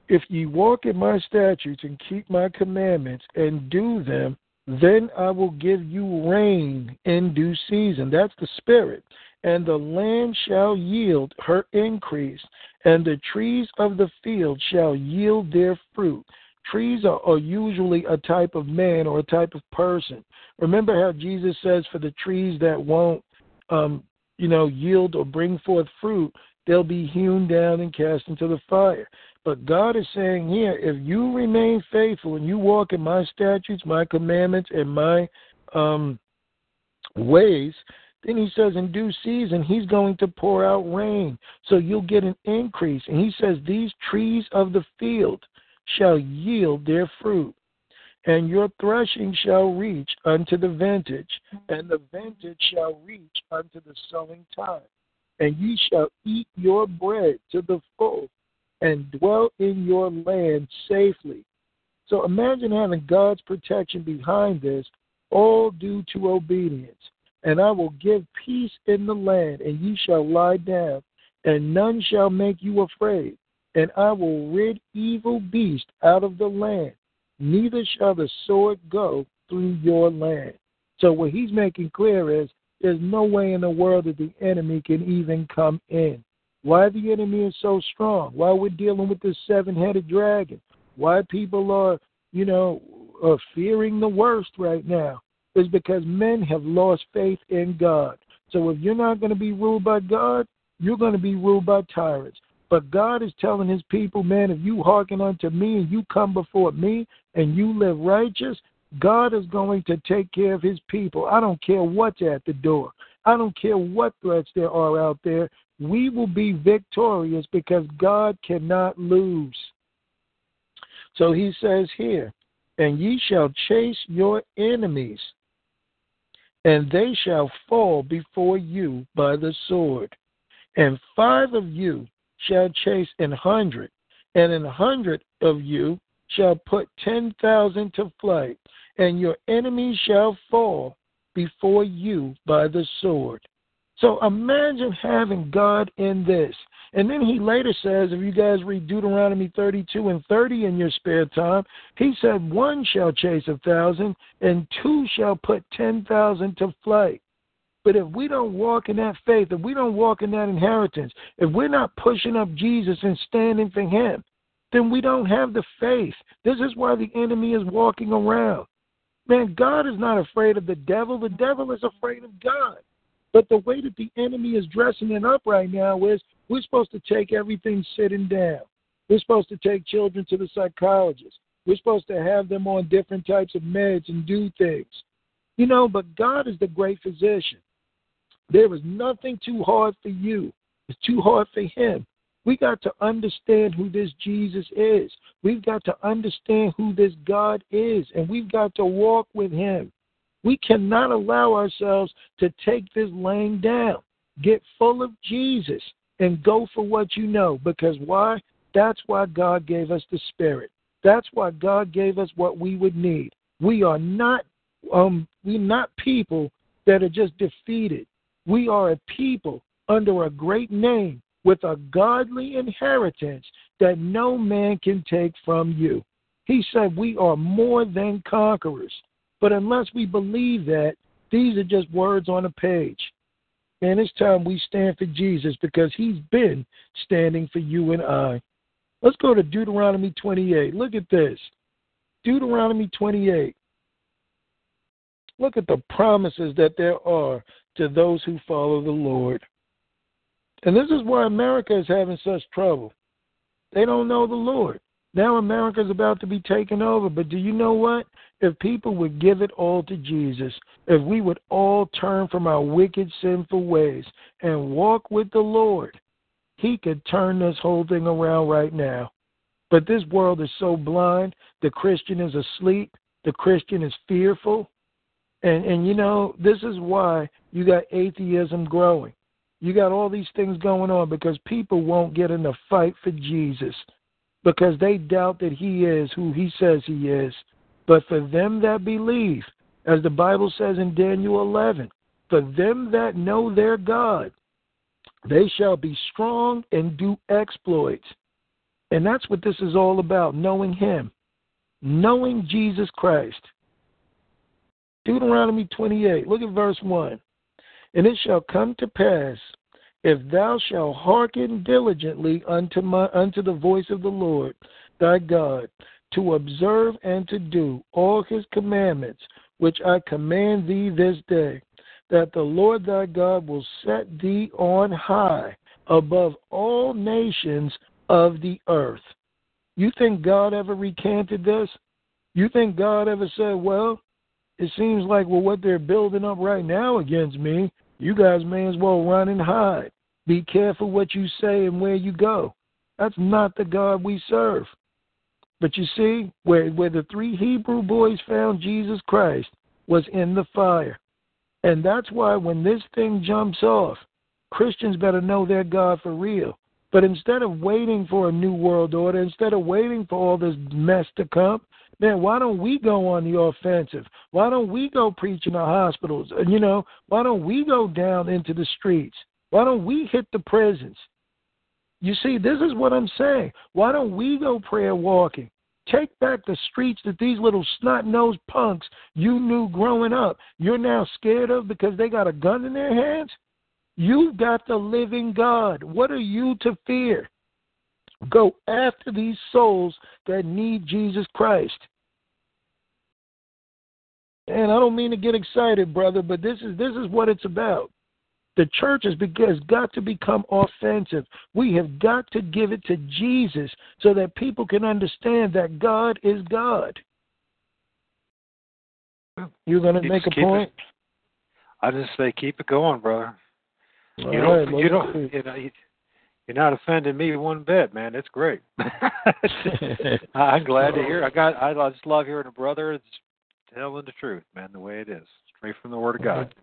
If ye walk in my statutes and keep my commandments and do them, then I will give you rain in due season. That's the Spirit. And the land shall yield her increase, and the trees of the field shall yield their fruit. Trees are, are usually a type of man or a type of person. Remember how Jesus says, for the trees that won't, um, you know, yield or bring forth fruit, they'll be hewn down and cast into the fire. But God is saying here, if you remain faithful and you walk in my statutes, my commandments, and my um, ways, then he says in due season he's going to pour out rain. So you'll get an increase. And he says these trees of the field shall yield their fruit, and your threshing shall reach unto the vintage, and the vintage shall reach unto the sowing time. And ye shall eat your bread to the full, and dwell in your land safely. So imagine having God's protection behind this, all due to obedience. And I will give peace in the land, and ye shall lie down, and none shall make you afraid and I will rid evil beasts out of the land, neither shall the sword go through your land. So what he's making clear is there's no way in the world that the enemy can even come in. Why the enemy is so strong? Why we're dealing with this seven-headed dragon? Why people are, you know, are fearing the worst right now is because men have lost faith in God. So if you're not going to be ruled by God, you're going to be ruled by tyrants. But God is telling his people, man, if you hearken unto me and you come before me and you live righteous, God is going to take care of his people. I don't care what's at the door. I don't care what threats there are out there. We will be victorious because God cannot lose. So he says here, and ye shall chase your enemies, and they shall fall before you by the sword. And five of you shall chase an hundred, and an hundred of you shall put ten thousand to flight, and your enemies shall fall before you by the sword. So imagine having God in this. And then he later says, if you guys read Deuteronomy 32 and 30 in your spare time, he said, One shall chase a thousand, and two shall put 10,000 to flight. But if we don't walk in that faith, if we don't walk in that inheritance, if we're not pushing up Jesus and standing for him, then we don't have the faith. This is why the enemy is walking around. Man, God is not afraid of the devil. The devil is afraid of God. But the way that the enemy is dressing it up right now is we're supposed to take everything sitting down. We're supposed to take children to the psychologist. We're supposed to have them on different types of meds and do things. You know, but God is the great physician. There is nothing too hard for you. It's too hard for him. We got to understand who this Jesus is. We've got to understand who this God is, and we've got to walk with him. We cannot allow ourselves to take this laying down. Get full of Jesus and go for what you know. Because why? That's why God gave us the Spirit. That's why God gave us what we would need. We are not um we're not people that are just defeated. We are a people under a great name with a godly inheritance that no man can take from you. He said we are more than conquerors. But unless we believe that, these are just words on a page. And it's time we stand for Jesus because he's been standing for you and I. Let's go to Deuteronomy 28. Look at this. Deuteronomy 28. Look at the promises that there are to those who follow the Lord. And this is why America is having such trouble. They don't know the Lord. Now America is about to be taken over. But do you know what? If people would give it all to Jesus, if we would all turn from our wicked, sinful ways and walk with the Lord, He could turn this whole thing around right now. But this world is so blind. The Christian is asleep. The Christian is fearful. And and you know, this is why you got atheism growing. You got all these things going on because people won't get in the fight for Jesus because they doubt that he is who he says he is. But for them that believe, as the Bible says in Daniel 11, for them that know their God, they shall be strong and do exploits. And that's what this is all about knowing Him, knowing Jesus Christ. Deuteronomy 28, look at verse 1. And it shall come to pass, if thou shalt hearken diligently unto, my, unto the voice of the Lord thy God, to observe and to do all his commandments, which I command thee this day, that the Lord thy God will set thee on high above all nations of the earth. You think God ever recanted this? You think God ever said, well, it seems like, well, what they're building up right now against me, you guys may as well run and hide. Be careful what you say and where you go. That's not the God we serve. But you see, where, where the three Hebrew boys found Jesus Christ was in the fire. And that's why when this thing jumps off, Christians better know their God for real. But instead of waiting for a new world order, instead of waiting for all this mess to come, man, why don't we go on the offensive? Why don't we go preach in the hospitals? You know, why don't we go down into the streets? Why don't we hit the prisons? You see, this is what I'm saying. Why don't we go prayer walking? Take back the streets that these little snot nosed punks you knew growing up, you're now scared of because they got a gun in their hands? You've got the living God. What are you to fear? Go after these souls that need Jesus Christ. And I don't mean to get excited, brother, but this is this is what it's about. The church has, has got to become offensive. We have got to give it to Jesus so that people can understand that God is God. You're going to make a point? It, I just say keep it going, brother. All you right, don't, you don't, you know, you're not offending me one bit, man. It's great. I'm glad to hear. I got. I just love hearing a brother telling the truth, man. The way it is, straight from the Word of God.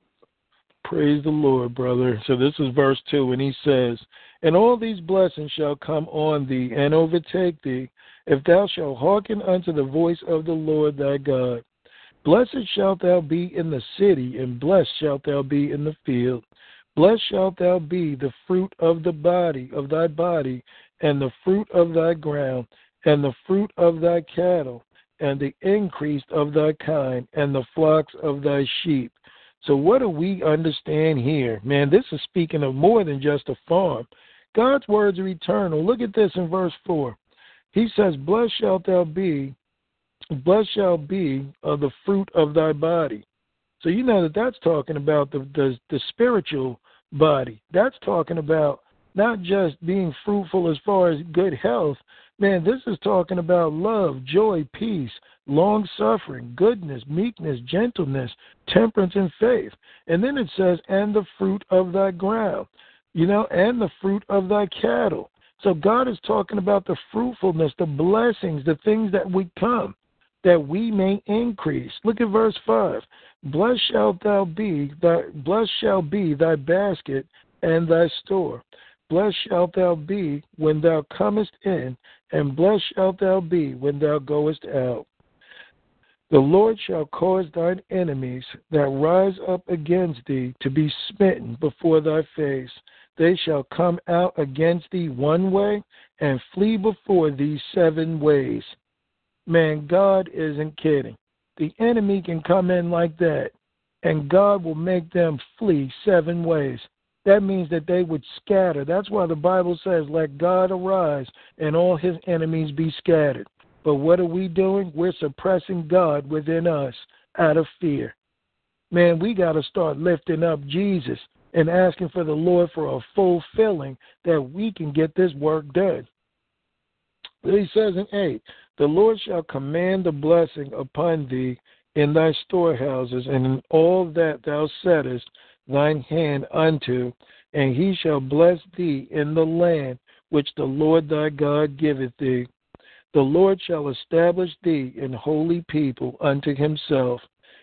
Praise the Lord, brother. So this is verse 2, and he says, And all these blessings shall come on thee and overtake thee, if thou shalt hearken unto the voice of the Lord thy God. Blessed shalt thou be in the city, and blessed shalt thou be in the field. Blessed shalt thou be the fruit of the body of thy body, and the fruit of thy ground, and the fruit of thy cattle, and the increase of thy kind, and the flocks of thy sheep. So, what do we understand here? Man, this is speaking of more than just a farm. God's words are eternal. Look at this in verse 4. He says, Blessed shalt thou be, blessed shall be of the fruit of thy body. So, you know that that's talking about the, the, the spiritual body. That's talking about not just being fruitful as far as good health. Man, this is talking about love, joy, peace, long suffering, goodness, meekness, gentleness, temperance, and faith. And then it says, and the fruit of thy ground, you know, and the fruit of thy cattle. So God is talking about the fruitfulness, the blessings, the things that we come, that we may increase. Look at verse five. Blessed shalt thou be, thy blessed shall be thy basket and thy store. Blessed shalt thou be when thou comest in, and blessed shalt thou be when thou goest out. The Lord shall cause thine enemies that rise up against thee to be smitten before thy face. They shall come out against thee one way and flee before thee seven ways. Man, God isn't kidding. The enemy can come in like that, and God will make them flee seven ways. That means that they would scatter. That's why the Bible says, Let God arise and all his enemies be scattered. But what are we doing? We're suppressing God within us out of fear. Man, we got to start lifting up Jesus and asking for the Lord for a fulfilling that we can get this work done. He says in 8, The Lord shall command the blessing upon thee in thy storehouses and in all that thou settest thine hand unto, and he shall bless thee in the land which the Lord thy God giveth thee. The Lord shall establish thee in holy people unto himself,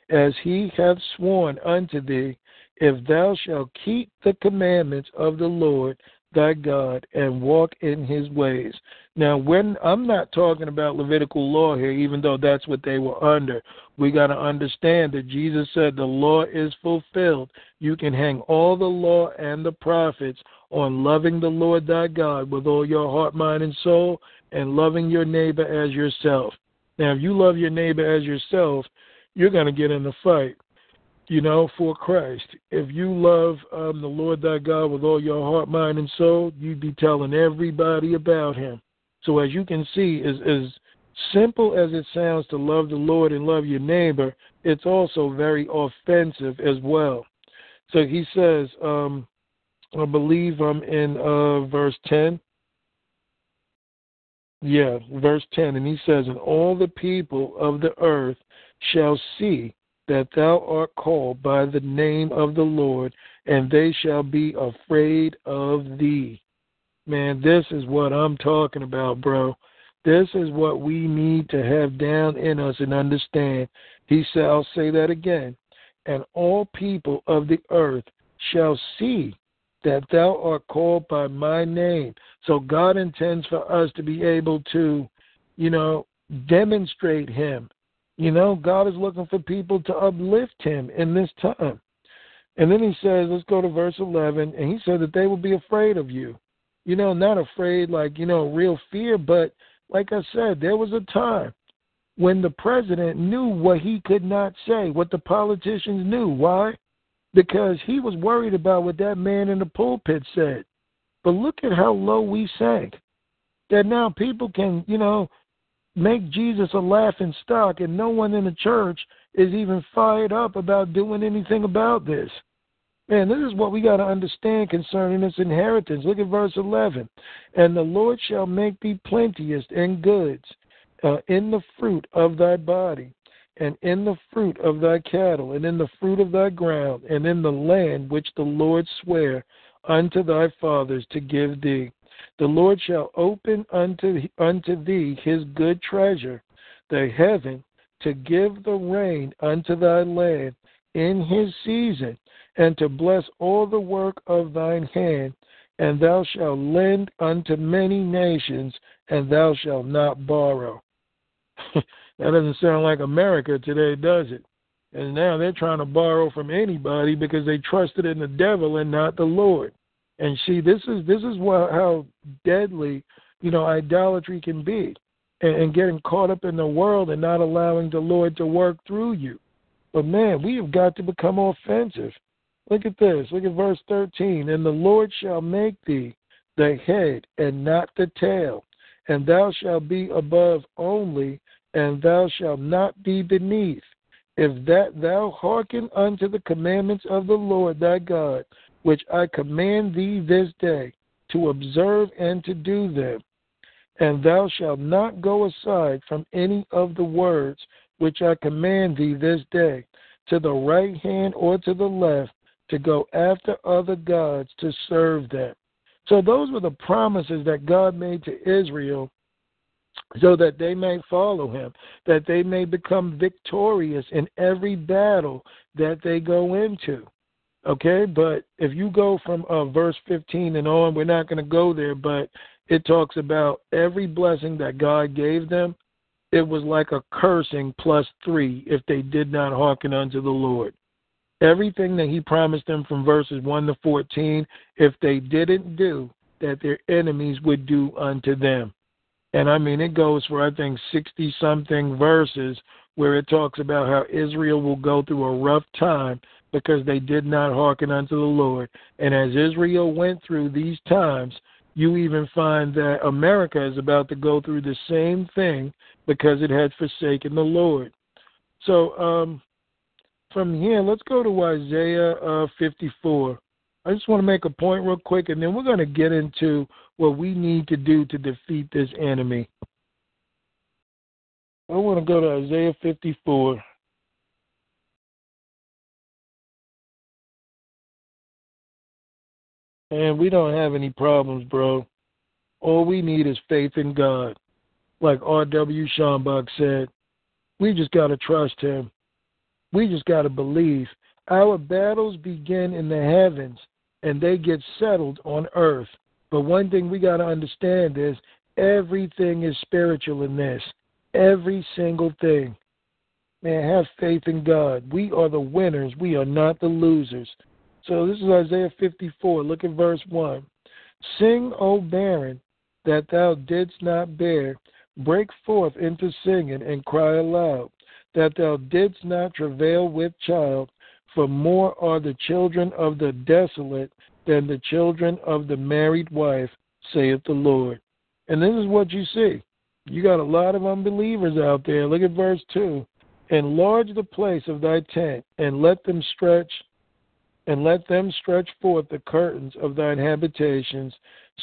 as he hath sworn unto thee, if thou shalt keep the commandments of the Lord thy God and walk in his ways. Now, when I'm not talking about Levitical law here, even though that's what they were under, we got to understand that Jesus said the law is fulfilled. You can hang all the law and the prophets on loving the Lord thy God with all your heart, mind, and soul, and loving your neighbor as yourself. Now, if you love your neighbor as yourself, you're going to get in a fight, you know, for Christ. If you love um, the Lord thy God with all your heart, mind, and soul, you'd be telling everybody about him. So, as you can see, as, as simple as it sounds to love the Lord and love your neighbor, it's also very offensive as well. So he says, um, I believe I'm in uh, verse 10. Yeah, verse 10. And he says, And all the people of the earth shall see that thou art called by the name of the Lord, and they shall be afraid of thee. Man, this is what I'm talking about, bro. This is what we need to have down in us and understand. He said, I'll say that again. And all people of the earth shall see that thou art called by my name. So God intends for us to be able to, you know, demonstrate him. You know, God is looking for people to uplift him in this time. And then he says, let's go to verse 11, and he said that they will be afraid of you. You know, not afraid like, you know, real fear, but like I said, there was a time when the president knew what he could not say, what the politicians knew. Why? because he was worried about what that man in the pulpit said. But look at how low we sank. That now people can, you know, make Jesus a laughing stock, and no one in the church is even fired up about doing anything about this. Man, this is what we got to understand concerning this inheritance. Look at verse 11. And the Lord shall make thee plenteous in goods, uh, in the fruit of thy body, and in the fruit of thy cattle, and in the fruit of thy ground, and in the land which the Lord sware unto thy fathers to give thee. The Lord shall open unto, unto thee his good treasure, the heaven, to give the rain unto thy land in his season, and to bless all the work of thine hand. And thou shalt lend unto many nations, and thou shalt not borrow. That doesn't sound like America today, does it? And now they're trying to borrow from anybody because they trusted in the devil and not the Lord. And see, this is this is what how deadly, you know, idolatry can be, and, and getting caught up in the world and not allowing the Lord to work through you. But man, we have got to become offensive. Look at this. Look at verse 13. And the Lord shall make thee the head and not the tail, and thou shalt be above only, and thou shalt not be beneath. If that thou hearken unto the commandments of the Lord thy God, which I command thee this day, to observe and to do them, and thou shalt not go aside from any of the words which I command thee this day, to the right hand or to the left, to go after other gods to serve them. So those were the promises that God made to Israel so that they may follow him, that they may become victorious in every battle that they go into. Okay, but if you go from uh, verse 15 and on, we're not going to go there, but it talks about every blessing that God gave them. It was like a cursing plus three if they did not hearken unto the Lord. Everything that He promised them from verses 1 to 14, if they didn't do, that their enemies would do unto them. And I mean, it goes for, I think, 60 something verses where it talks about how Israel will go through a rough time because they did not hearken unto the Lord. And as Israel went through these times, you even find that America is about to go through the same thing because it had forsaken the Lord. So um, from here, let's go to Isaiah uh, 54. I just want to make a point real quick, and then we're going to get into what we need to do to defeat this enemy. I want to go to Isaiah 54. And we don't have any problems, bro. All we need is faith in God. Like R.W. Schambach said, we just got to trust Him. We just got to believe. Our battles begin in the heavens and they get settled on earth. But one thing we got to understand is everything is spiritual in this. Every single thing. Man, have faith in God. We are the winners. We are not the losers. So this is Isaiah 54. Look at verse 1. Sing, O barren, that thou didst not bear. Break forth into singing and cry aloud, that thou didst not travail with child. For more are the children of the desolate than the children of the married wife, saith the Lord. And this is what you see. You got a lot of unbelievers out there. Look at verse 2. Enlarge the place of thy tent, and let them stretch and let them stretch forth the curtains of thine habitations.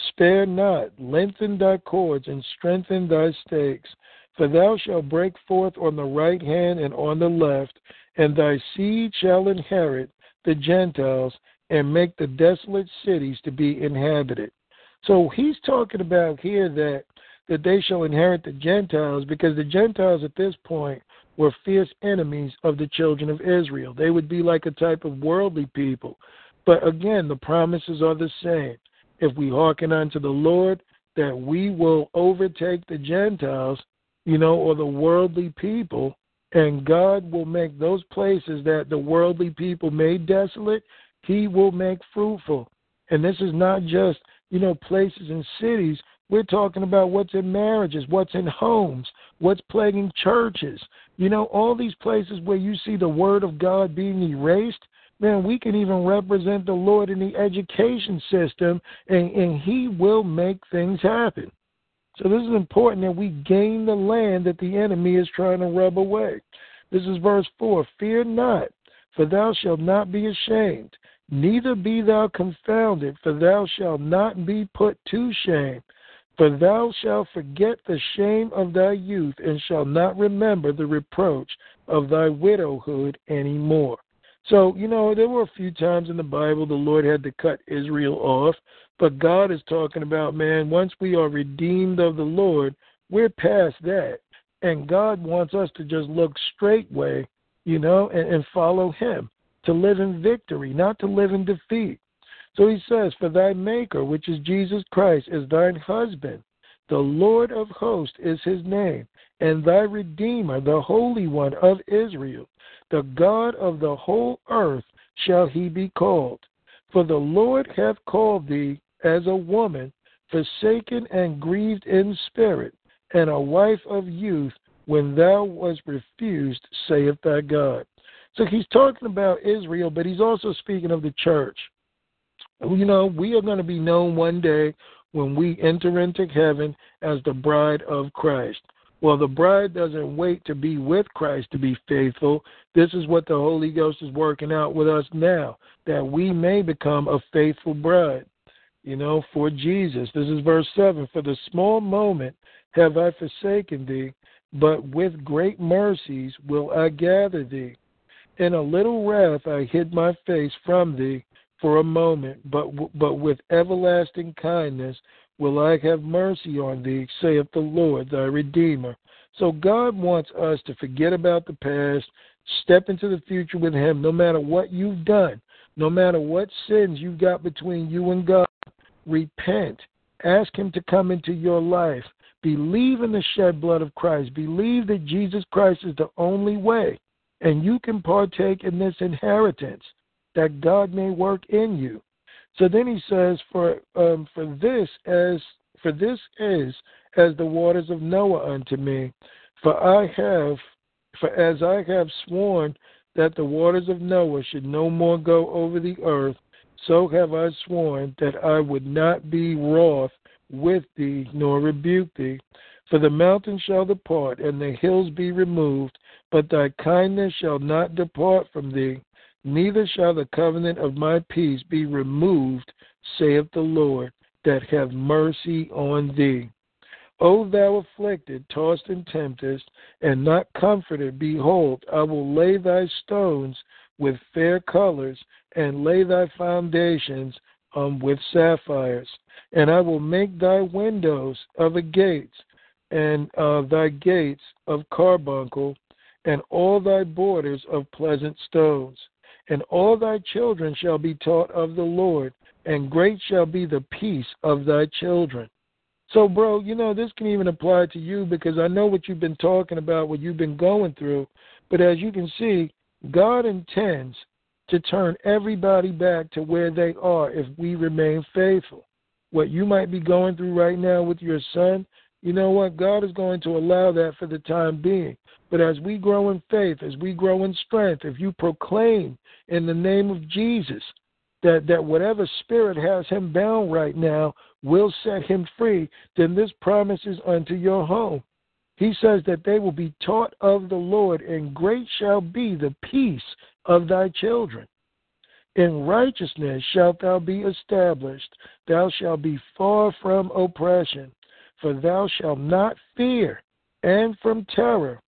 Spare not, lengthen thy cords, and strengthen thy stakes. For thou shalt break forth on the right hand and on the left, and thy seed shall inherit the Gentiles, and make the desolate cities to be inhabited. So he's talking about here that that they shall inherit the Gentiles, because the Gentiles at this point were fierce enemies of the children of Israel. They would be like a type of worldly people. But again, the promises are the same. If we hearken unto the Lord, that we will overtake the Gentiles, you know, or the worldly people, and God will make those places that the worldly people made desolate, He will make fruitful. And this is not just, you know, places and cities. We're talking about what's in marriages, what's in homes, what's plaguing churches. You know, all these places where you see the word of God being erased, man, we can even represent the Lord in the education system, and, and He will make things happen. So this is important that we gain the land that the enemy is trying to rub away. This is verse 4 Fear not, for thou shalt not be ashamed, neither be thou confounded, for thou shalt not be put to shame. For thou shalt forget the shame of thy youth, and shalt not remember the reproach of thy widowhood any more. So, you know, there were a few times in the Bible the Lord had to cut Israel off, but God is talking about, man, once we are redeemed of the Lord, we're past that. And God wants us to just look straightway, you know, and, and follow Him, to live in victory, not to live in defeat. So he says, For thy Maker, which is Jesus Christ, is thine husband. The Lord of hosts is his name, and thy Redeemer, the Holy One of Israel. The God of the whole earth shall he be called. For the Lord hath called thee as a woman, forsaken and grieved in spirit, and a wife of youth, when thou was refused, saith thy God. So he's talking about Israel, but he's also speaking of the church. You know, we are going to be known one day when we enter into heaven as the bride of Christ. Well, the bride doesn't wait to be with Christ to be faithful. This is what the Holy Ghost is working out with us now, that we may become a faithful bride, you know, for Jesus. This is verse 7 For the small moment have I forsaken thee, but with great mercies will I gather thee. In a little wrath I hid my face from thee for a moment, but but with everlasting kindness will I have mercy on thee, saith the Lord thy Redeemer. So God wants us to forget about the past, step into the future with Him, no matter what you've done, no matter what sins you've got between you and God. Repent. Ask Him to come into your life. Believe in the shed blood of Christ. Believe that Jesus Christ is the only way, and you can partake in this inheritance that God may work in you. So then he says, "For um, for this as for this is as the waters of Noah unto me, for I have for as I have sworn that the waters of Noah should no more go over the earth, so have I sworn that I would not be wroth with thee, nor rebuke thee. For the mountains shall depart, and the hills be removed, but thy kindness shall not depart from thee, neither shall the covenant of my peace be removed, saith the Lord, that have mercy on thee. O thou afflicted, tossed and tempest, and not comforted, behold, I will lay thy stones with fair colors, and lay thy foundations um, with sapphires. And I will make thy windows of agates, and uh, thy gates of carbuncle, and all thy borders of pleasant stones. And all thy children shall be taught of the Lord, and great shall be the peace of thy children. So, bro, you know, this can even apply to you because I know what you've been talking about, what you've been going through. But as you can see, God intends to turn everybody back to where they are if we remain faithful. What you might be going through right now with your son, you know what? God is going to allow that for the time being. But as we grow in faith, as we grow in strength, if you proclaim in the name of Jesus that, that whatever spirit has him bound right now will set him free, then this promises unto your home. He says that they will be taught of the Lord, and great shall be the peace of thy children. In righteousness shalt thou be established. Thou shalt be far from oppression, for thou shalt not fear, and from terror,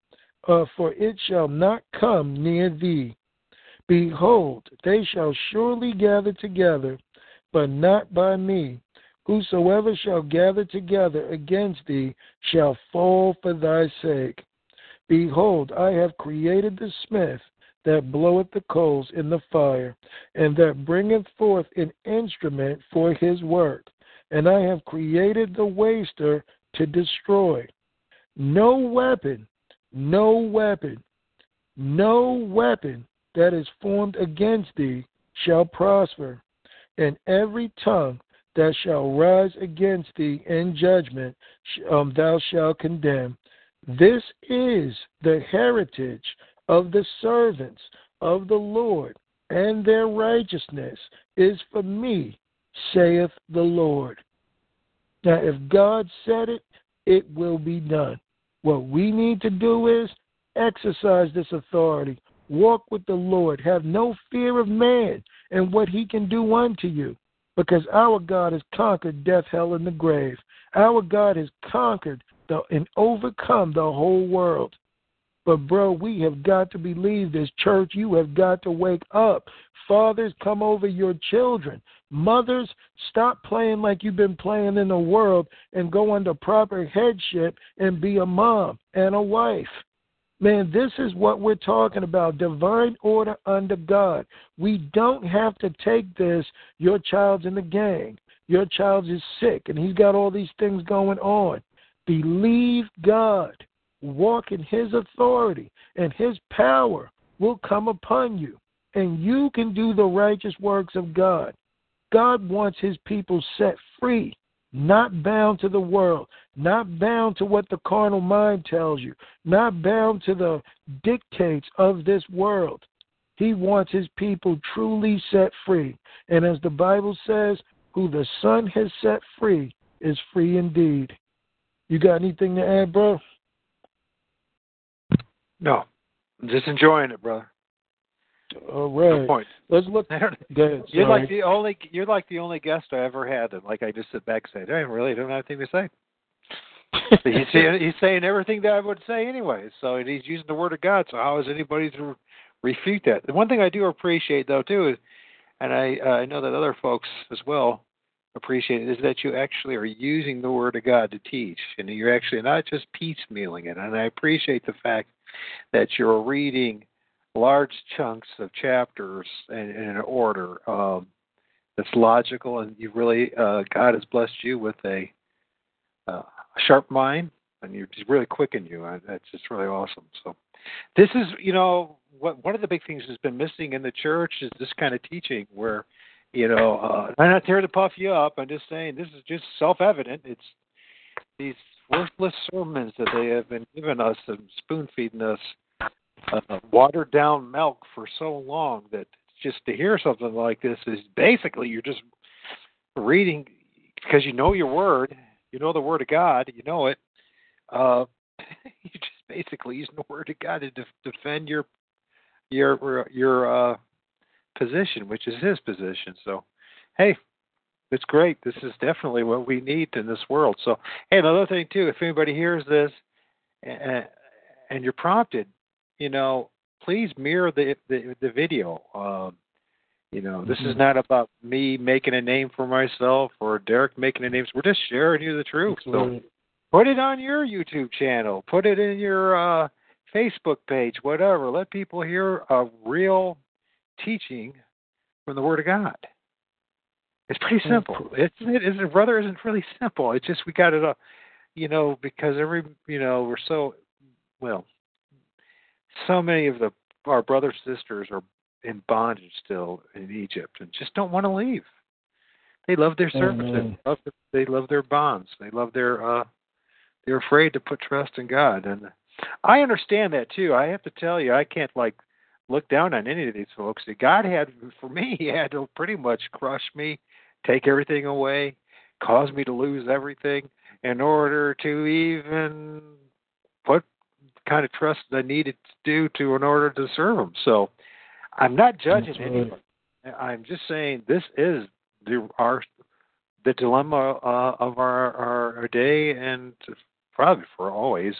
uh, for it shall not come near thee. Behold, they shall surely gather together, but not by me. Whosoever shall gather together against thee shall fall for thy sake. Behold, I have created the smith that bloweth the coals in the fire, and that bringeth forth an instrument for his work. And I have created the waster to destroy. No weapon, no weapon, no weapon that is formed against thee shall prosper, and every tongue that shall rise against thee in judgment um, thou shalt condemn. This is the heritage of the servants of the Lord, and their righteousness is for me, saith the Lord. Now, if God said it, it will be done. What we need to do is exercise this authority, walk with the Lord, have no fear of man and what he can do unto you, because our God has conquered death, hell, and the grave. Our God has conquered the, and overcome the whole world. But, bro, we have got to believe this. Church, you have got to wake up. Fathers, come over your children. Mothers, stop playing like you've been playing in the world and go under proper headship and be a mom and a wife. Man, this is what we're talking about divine order under God. We don't have to take this, your child's in the gang, your child is sick, and he's got all these things going on. Believe God, walk in His authority, and His power will come upon you, and you can do the righteous works of God. God wants His people set free, not bound to the world, not bound to what the carnal mind tells you, not bound to the dictates of this world. He wants his people truly set free. And as the Bible says, who the Son has set free is free indeed. You got anything to add, bro? No. I'm just enjoying it, brother. All right. Good point. Let's look. Go ahead, you're like the only you're like the only guest I ever had that like I just sit back and say, I really don't have anything to say. he's saying he's saying everything that I would say anyway. So he's using the word of God. So how is anybody to refute that? The one thing I do appreciate though too is, and I uh, I know that other folks as well appreciate it, is that you actually are using the word of God to teach, and you're actually not just piecemealing it. And I appreciate the fact that you're reading large chunks of chapters in, in an order um, that's logical, and you really uh, God has blessed you with a, uh, sharp mind, and you're just really quick in you. And that's just really awesome. So, this is you know what one of the big things that's been missing in the church is this kind of teaching where. You know, uh, I'm not here to puff you up. I'm just saying this is just self-evident. It's these worthless sermons that they have been giving us and spoon feeding us uh, watered down milk for so long that just to hear something like this is basically you're just reading because you know your word, you know the word of God, you know it. Uh, you just basically using the word of God to def- defend your your your uh, position, which is His position. So, hey, it's great. This is definitely what we need in this world. So, hey, another thing too, if anybody hears this and, and you're prompted, you know, please mirror the the, the video. Um, you know, this is not about me making a name for myself or Derek making a name. We're just sharing you the truth. So put it on your YouTube channel. Put it in your uh, Facebook page. Whatever. Let people hear a real teaching from the Word of God. It's pretty simple. It's it is brother isn't really simple. It's just we got it, uh, you know, because every you know we're so well so many of the our brothers sisters are in bondage still in Egypt and just don't want to leave. They love their service. They love, they love their bonds. They love their. uh They're afraid to put trust in God, and I understand that too. I have to tell you, I can't like look down on any of these folks. God had for me, He had to pretty much crush me, take everything away, cause me to lose everything in order to even put kind of trust I needed to do to in order to serve him. So I'm not judging right. anyone. I'm just saying this is the our the dilemma uh, of our, our our day and probably for always.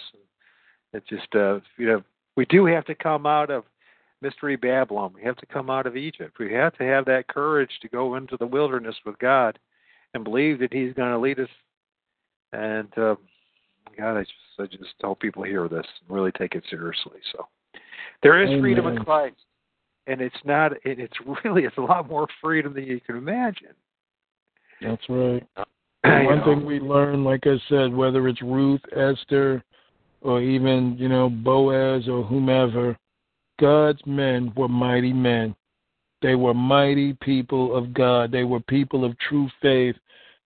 It's just uh you know we do have to come out of mystery Babylon. We have to come out of Egypt. We have to have that courage to go into the wilderness with God and believe that He's going to lead us. And uh, God, I just I just hope people hear this and really take it seriously. So there is freedom in Amen. Christ, and it's not. It, it's really it's a lot more freedom than you can imagine. That's right. One know? thing we learn, like I said, whether it's Ruth, Esther, or even, you know, Boaz or whomever, God's men were mighty men. They were mighty people of God. They were people of true faith.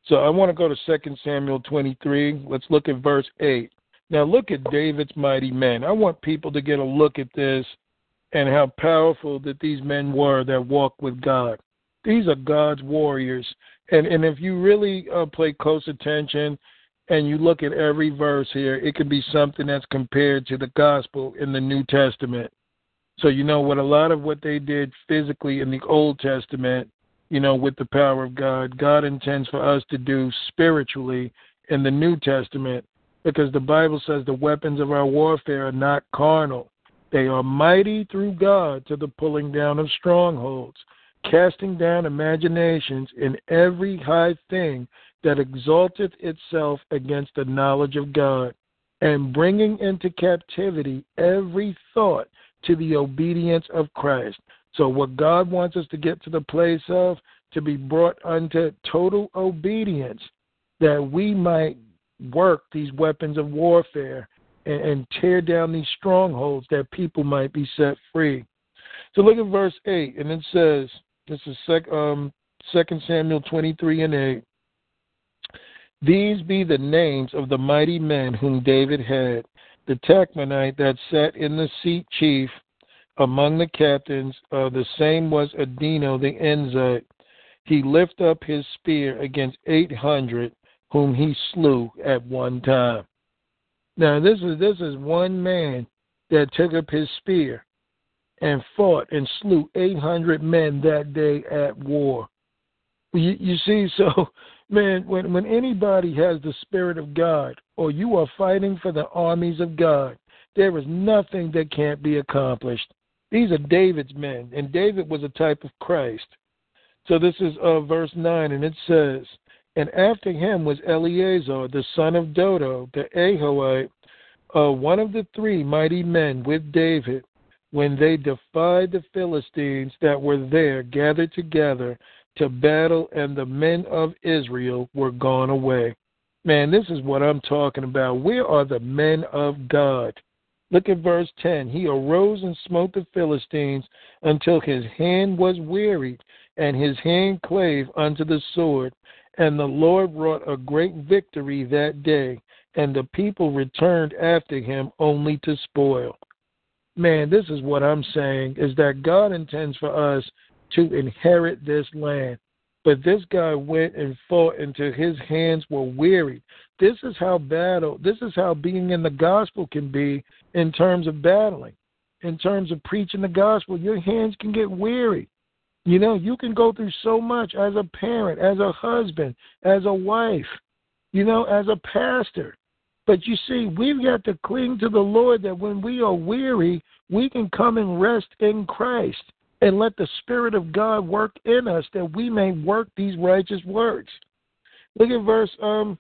So I want to go to 2 Samuel 23. Let's look at verse 8. Now look at David's mighty men. I want people to get a look at this and how powerful that these men were that walked with God. These are God's warriors. And and if you really uh, pay close attention and you look at every verse here, it can be something that's compared to the gospel in the New Testament. So you know what a lot of what they did physically in the Old Testament, you know, with the power of God, God intends for us to do spiritually in the New Testament because the Bible says the weapons of our warfare are not carnal. They are mighty through God to the pulling down of strongholds, casting down imaginations in every high thing that exalteth itself against the knowledge of God, and bringing into captivity every thought to the obedience of Christ. So, what God wants us to get to the place of, to be brought unto total obedience, that we might work these weapons of warfare and, and tear down these strongholds that people might be set free. So look at verse 8, and it says, this is sec, um, 2 Samuel 23 and 8. These be the names of the mighty men whom David had. The Tachmonite that sat in the seat chief among the captains, uh, the same was Adino the Enzite. He lift up his spear against eight hundred, whom he slew at one time. Now this is this is one man that took up his spear and fought and slew eight hundred men that day at war. You, you see, so man, when when anybody has the spirit of God, or you are fighting for the armies of God, there is nothing that can't be accomplished. These are David's men, and David was a type of Christ. So this is uh, verse 9, and it says, And after him was Eleazar, the son of Dodo, the Ahohite, uh, one of the three mighty men with David, when they defied the Philistines that were there gathered together to battle, and the men of Israel were gone away. Man, this is what I'm talking about. Where are the men of God? Look at verse 10. He arose and smote the Philistines until his hand was wearied, and his hand clave unto the sword. And the Lord wrought a great victory that day, and the people returned after him only to spoil. Man, this is what I'm saying is that God intends for us to inherit this land. But this guy went and fought until his hands were weary. This is how battle, this is how being in the gospel can be in terms of battling, in terms of preaching the gospel. Your hands can get weary. You know, you can go through so much as a parent, as a husband, as a wife, you know, as a pastor. But you see, we've got to cling to the Lord that when we are weary, we can come and rest in Christ and let the Spirit of God work in us that we may work these righteous works. Look at verse um,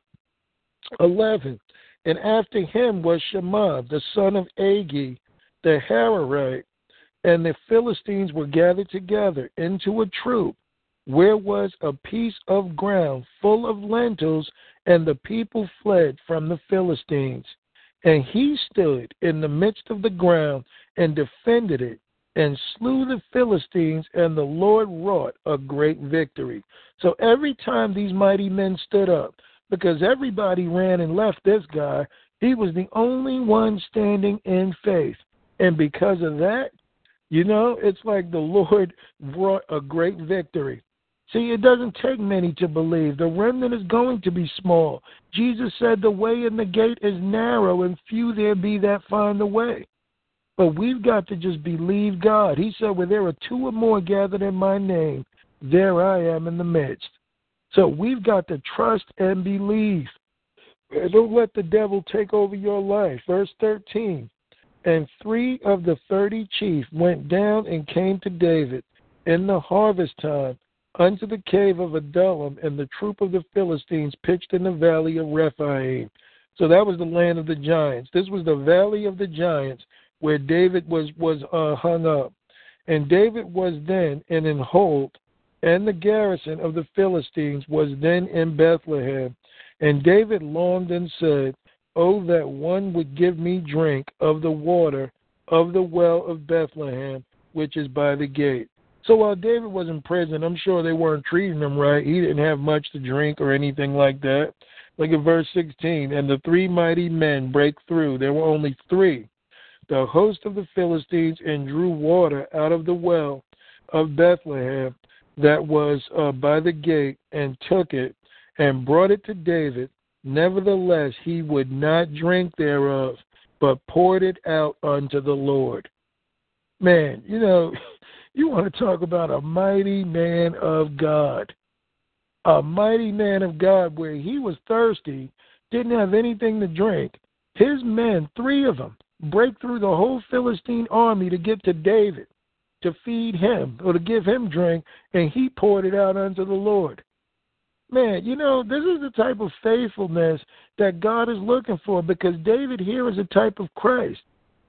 11. And after him was Shammah, the son of Agee, the Hararite, and the Philistines were gathered together into a troop, where was a piece of ground full of lentils, and the people fled from the Philistines. And he stood in the midst of the ground and defended it, and slew the Philistines, and the Lord wrought a great victory. So every time these mighty men stood up, because everybody ran and left this guy. He was the only one standing in faith. And because of that, you know, it's like the Lord brought a great victory. See, it doesn't take many to believe. The remnant is going to be small. Jesus said the way and the gate is narrow, and few there be that find the way. But we've got to just believe God. He said, Where there are two or more gathered in my name, there I am in the midst. So we've got to trust and believe. Don't let the devil take over your life. Verse 13. And three of the thirty chief went down and came to David in the harvest time unto the cave of Adullam, and the troop of the Philistines pitched in the valley of Rephaim. So that was the land of the giants. This was the valley of the giants where David was was uh, hung up. And David was then in an hold and the garrison of the Philistines was then in Bethlehem. And David longed and said, Oh, that one would give me drink of the water of the well of Bethlehem, which is by the gate. So while David was in prison, I'm sure they weren't treating him right. He didn't have much to drink or anything like that. Look at verse 16. And the three mighty men break through. There were only three. The host of the Philistines and drew water out of the well of Bethlehem that was uh, by the gate and took it and brought it to David. Nevertheless, he would not drink thereof, but poured it out unto the Lord. Man, you know, you want to talk about a mighty man of God. A mighty man of God where he was thirsty, didn't have anything to drink. His men, three of them, break through the whole Philistine army to get to David to feed him or to give him drink, and he poured it out unto the Lord. Man, you know, this is the type of faithfulness that God is looking for because David here is a type of Christ.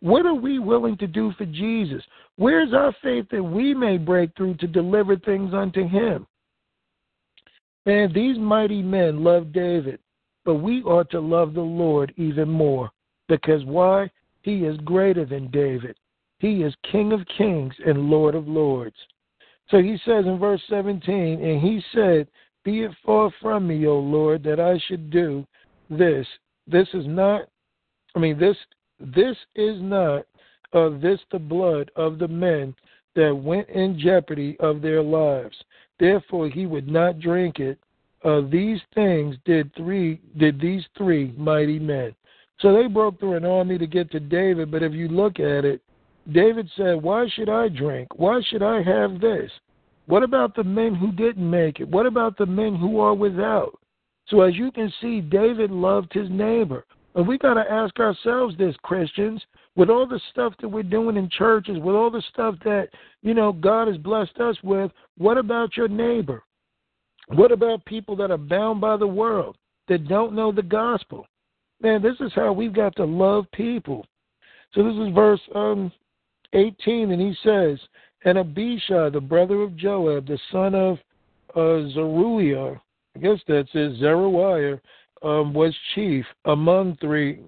What are we willing to do for Jesus? Where's our faith that we may break through to deliver things unto him? Man, these mighty men loved David, but we ought to love the Lord even more. Because why? He is greater than David. He is King of kings and Lord of lords. So he says in verse 17, And he said, Be it far from me, O Lord, that I should do this. This is not, I mean, this this is not uh, this the blood of the men that went in jeopardy of their lives. Therefore he would not drink it. Uh, these things did three did these three mighty men. So they broke through an army to get to David, but if you look at it, David said, Why should I drink? Why should I have this? What about the men who didn't make it? What about the men who are without? So, as you can see, David loved his neighbor. And we got to ask ourselves this, Christians, with all the stuff that we're doing in churches, with all the stuff that, you know, God has blessed us with, what about your neighbor? What about people that are bound by the world, that don't know the gospel? Man, this is how we've got to love people. So this is verse um, 18, and he says, And Abishai, the brother of Joab, the son of uh, Zeruiah, I guess that's it, Zeruiah, um, was chief among three,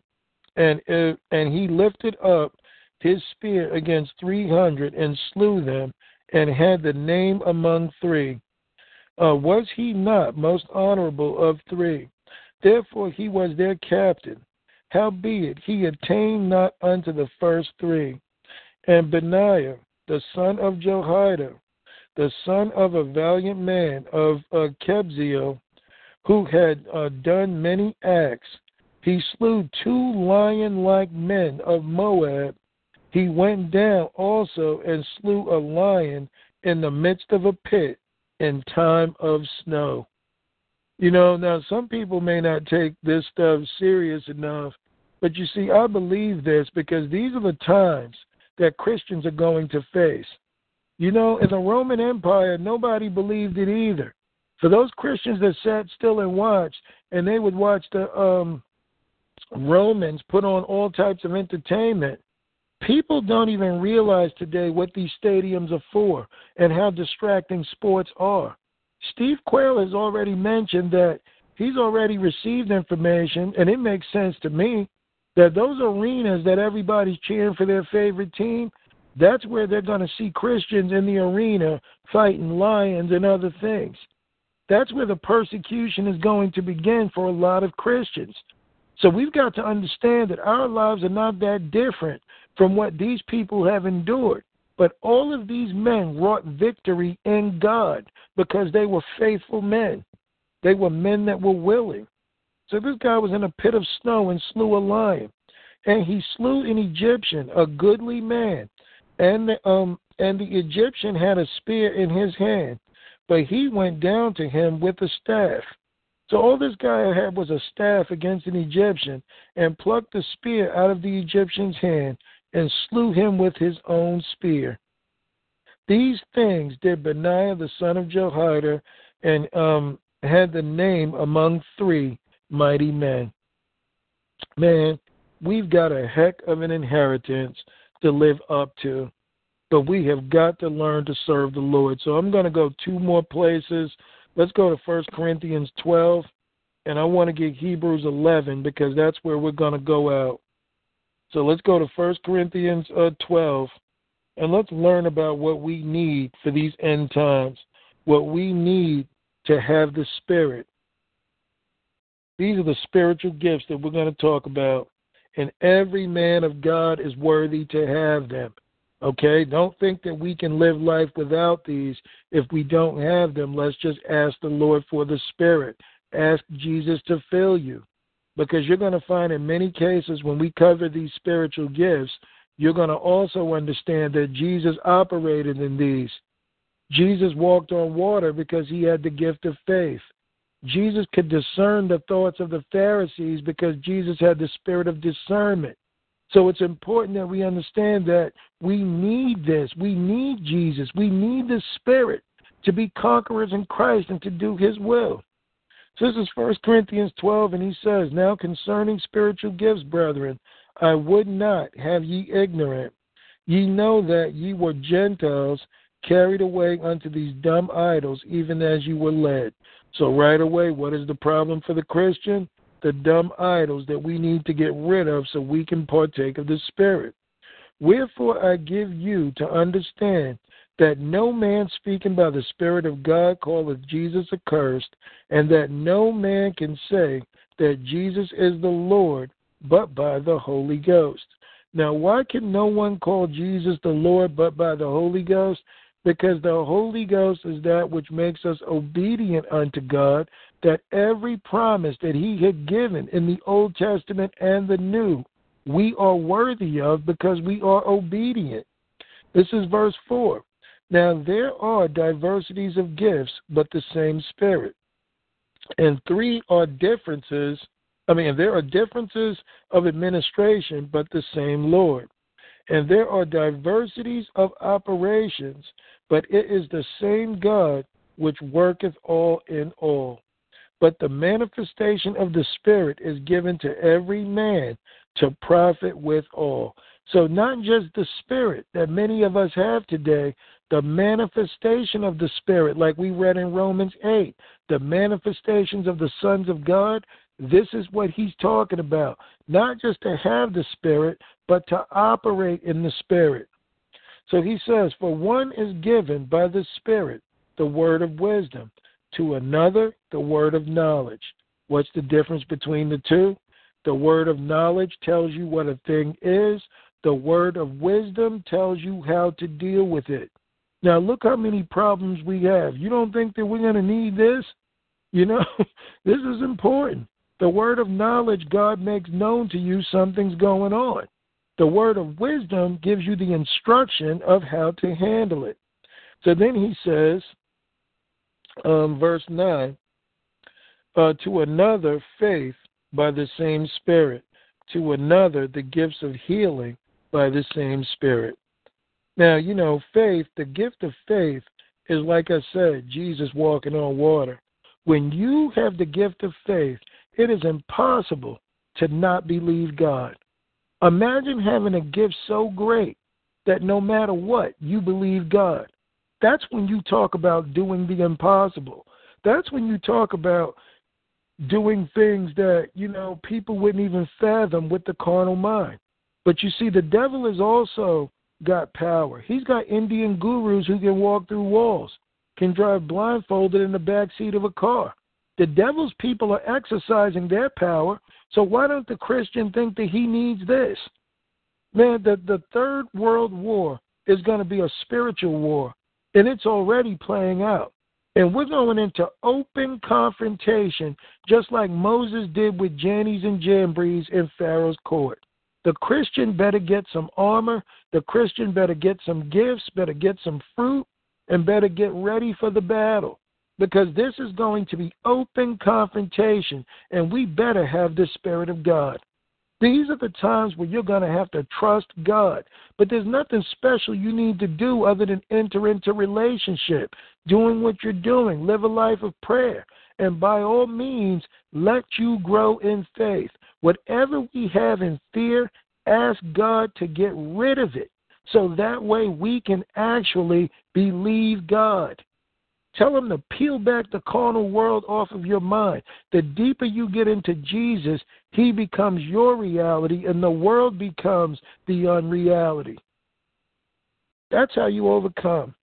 and uh, and he lifted up his spear against three hundred and slew them, and had the name among three. Uh, was he not most honorable of three? Therefore he was their captain. Howbeit he attained not unto the first three. And Benaiah, the son of Jehoiada, the son of a valiant man of uh, Kabzeel, who had uh, done many acts, he slew two lion like men of Moab. He went down also and slew a lion in the midst of a pit in time of snow. You know, now some people may not take this stuff serious enough, but you see, I believe this because these are the times that Christians are going to face. You know, in the Roman Empire, nobody believed it either. For those Christians that sat still and watched, and they would watch the um, Romans put on all types of entertainment, people don't even realize today what these stadiums are for and how distracting sports are. Steve Quayle has already mentioned that he's already received information, and it makes sense to me that those arenas that everybody's cheering for their favorite team, that's where they're going to see Christians in the arena fighting lions and other things. That's where the persecution is going to begin for a lot of Christians. So we've got to understand that our lives are not that different from what these people have endured. But all of these men wrought victory in God because they were faithful men. They were men that were willing. So this guy was in a pit of snow and slew a lion. And he slew an Egyptian, a goodly man. And the, um and the Egyptian had a spear in his hand, but he went down to him with a staff. So all this guy had was a staff against an Egyptian, and plucked the spear out of the Egyptian's hand, and slew him with his own spear. These things did Benaiah the son of Jehoiada, and um, had the name among three mighty men. Man, we've got a heck of an inheritance to live up to, but we have got to learn to serve the Lord. So I'm going to go two more places. Let's go to 1 Corinthians 12, and I want to get Hebrews 11 because that's where we're going to go out. So let's go to 1 Corinthians uh, 12, and let's learn about what we need for these end times, what we need to have the Spirit. These are the spiritual gifts that we're going to talk about, and every man of God is worthy to have them. Okay? Don't think that we can live life without these if we don't have them. Let's just ask the Lord for the Spirit. Ask Jesus to fill you. Because you're going to find in many cases when we cover these spiritual gifts, you're going to also understand that Jesus operated in these. Jesus walked on water because he had the gift of faith. Jesus could discern the thoughts of the Pharisees because Jesus had the spirit of discernment. So it's important that we understand that we need this. We need Jesus. We need the Spirit to be conquerors in Christ and to do His will. So this is 1 Corinthians 12, and he says, Now concerning spiritual gifts, brethren, I would not have ye ignorant. Ye know that ye were Gentiles carried away unto these dumb idols, even as you were led. So, right away, what is the problem for the Christian? the dumb idols that we need to get rid of so we can partake of the Spirit. Wherefore I give you to understand that no man speaking by the Spirit of God calleth Jesus accursed, and that no man can say that Jesus is the Lord but by the Holy Ghost. Now, why can no one call Jesus the Lord but by the Holy Ghost? Because the Holy Ghost is that which makes us obedient unto God, that every promise that He had given in the Old Testament and the New, we are worthy of because we are obedient. This is verse 4. Now, there are diversities of gifts, but the same Spirit. And three are differences. I mean, there are differences of administration, but the same Lord. And there are diversities of operations, but it is the same God which worketh all in all. But the manifestation of the Spirit is given to every man to profit with all. So, not just the Spirit that many of us have today, the manifestation of the Spirit, like we read in Romans 8, the manifestations of the sons of God, this is what he's talking about. Not just to have the Spirit, but to operate in the Spirit. So he says, For one is given by the Spirit the word of wisdom, to another the word of knowledge. What's the difference between the two? The word of knowledge tells you what a thing is, the word of wisdom tells you how to deal with it. Now, look how many problems we have. You don't think that we're going to need this? You know, this is important. The word of knowledge, God makes known to you something's going on. The word of wisdom gives you the instruction of how to handle it. So then he says, um, verse 9, uh, to another, faith by the same Spirit, to another, the gifts of healing by the same Spirit now, you know, faith, the gift of faith is like I said, Jesus walking on water. When you have the gift of faith, it is impossible to not believe God. Imagine having a gift so great that no matter what, you believe God. That's when you talk about doing the impossible. That's when you talk about doing things that, you know, people wouldn't even fathom with the carnal mind. But you see, the devil has also got power. He's got Indian gurus who can walk through walls, can drive blindfolded in the back seat of a car. The devil's people are exercising their power, so why don't the Christian think that he needs this? Man, the, the third world war is going to be a spiritual war, and it's already playing out. And we're going into open confrontation, just like Moses did with Jannes and Jambres in Pharaoh's court. The Christian better get some armor. The Christian better get some gifts, better get some fruit, and better get ready for the battle. Because this is going to be open confrontation, and we better have the Spirit of God. These are the times where you're going to have to trust God. But there's nothing special you need to do other than enter into relationship, doing what you're doing, live a life of prayer, and by all means, let you grow in faith. Whatever we have in fear, ask God to get rid of it so that way we can actually believe God. Tell him to peel back the carnal world off of your mind. The deeper you get into Jesus, he becomes your reality and the world becomes the unreality. That's how you overcome.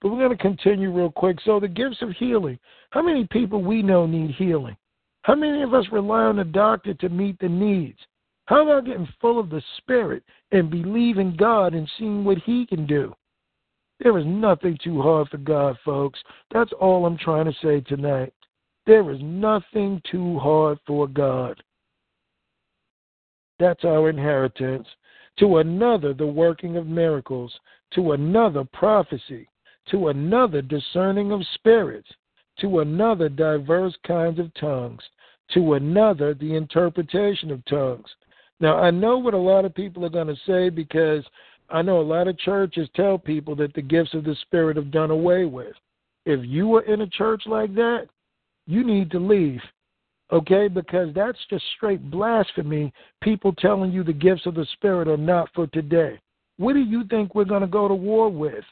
But we're going to continue real quick. So, the gifts of healing. How many people we know need healing? How many of us rely on a doctor to meet the needs? How about getting full of the Spirit and believing God and seeing what He can do? There is nothing too hard for God, folks. That's all I'm trying to say tonight. There is nothing too hard for God. That's our inheritance. To another, the working of miracles. To another, prophecy. To another, discerning of spirits. To another, diverse kinds of tongues to another the interpretation of tongues. Now, I know what a lot of people are going to say because I know a lot of churches tell people that the gifts of the Spirit have done away with. If you are in a church like that, you need to leave, okay? Because that's just straight blasphemy, people telling you the gifts of the Spirit are not for today. What do you think we're going to go to war with?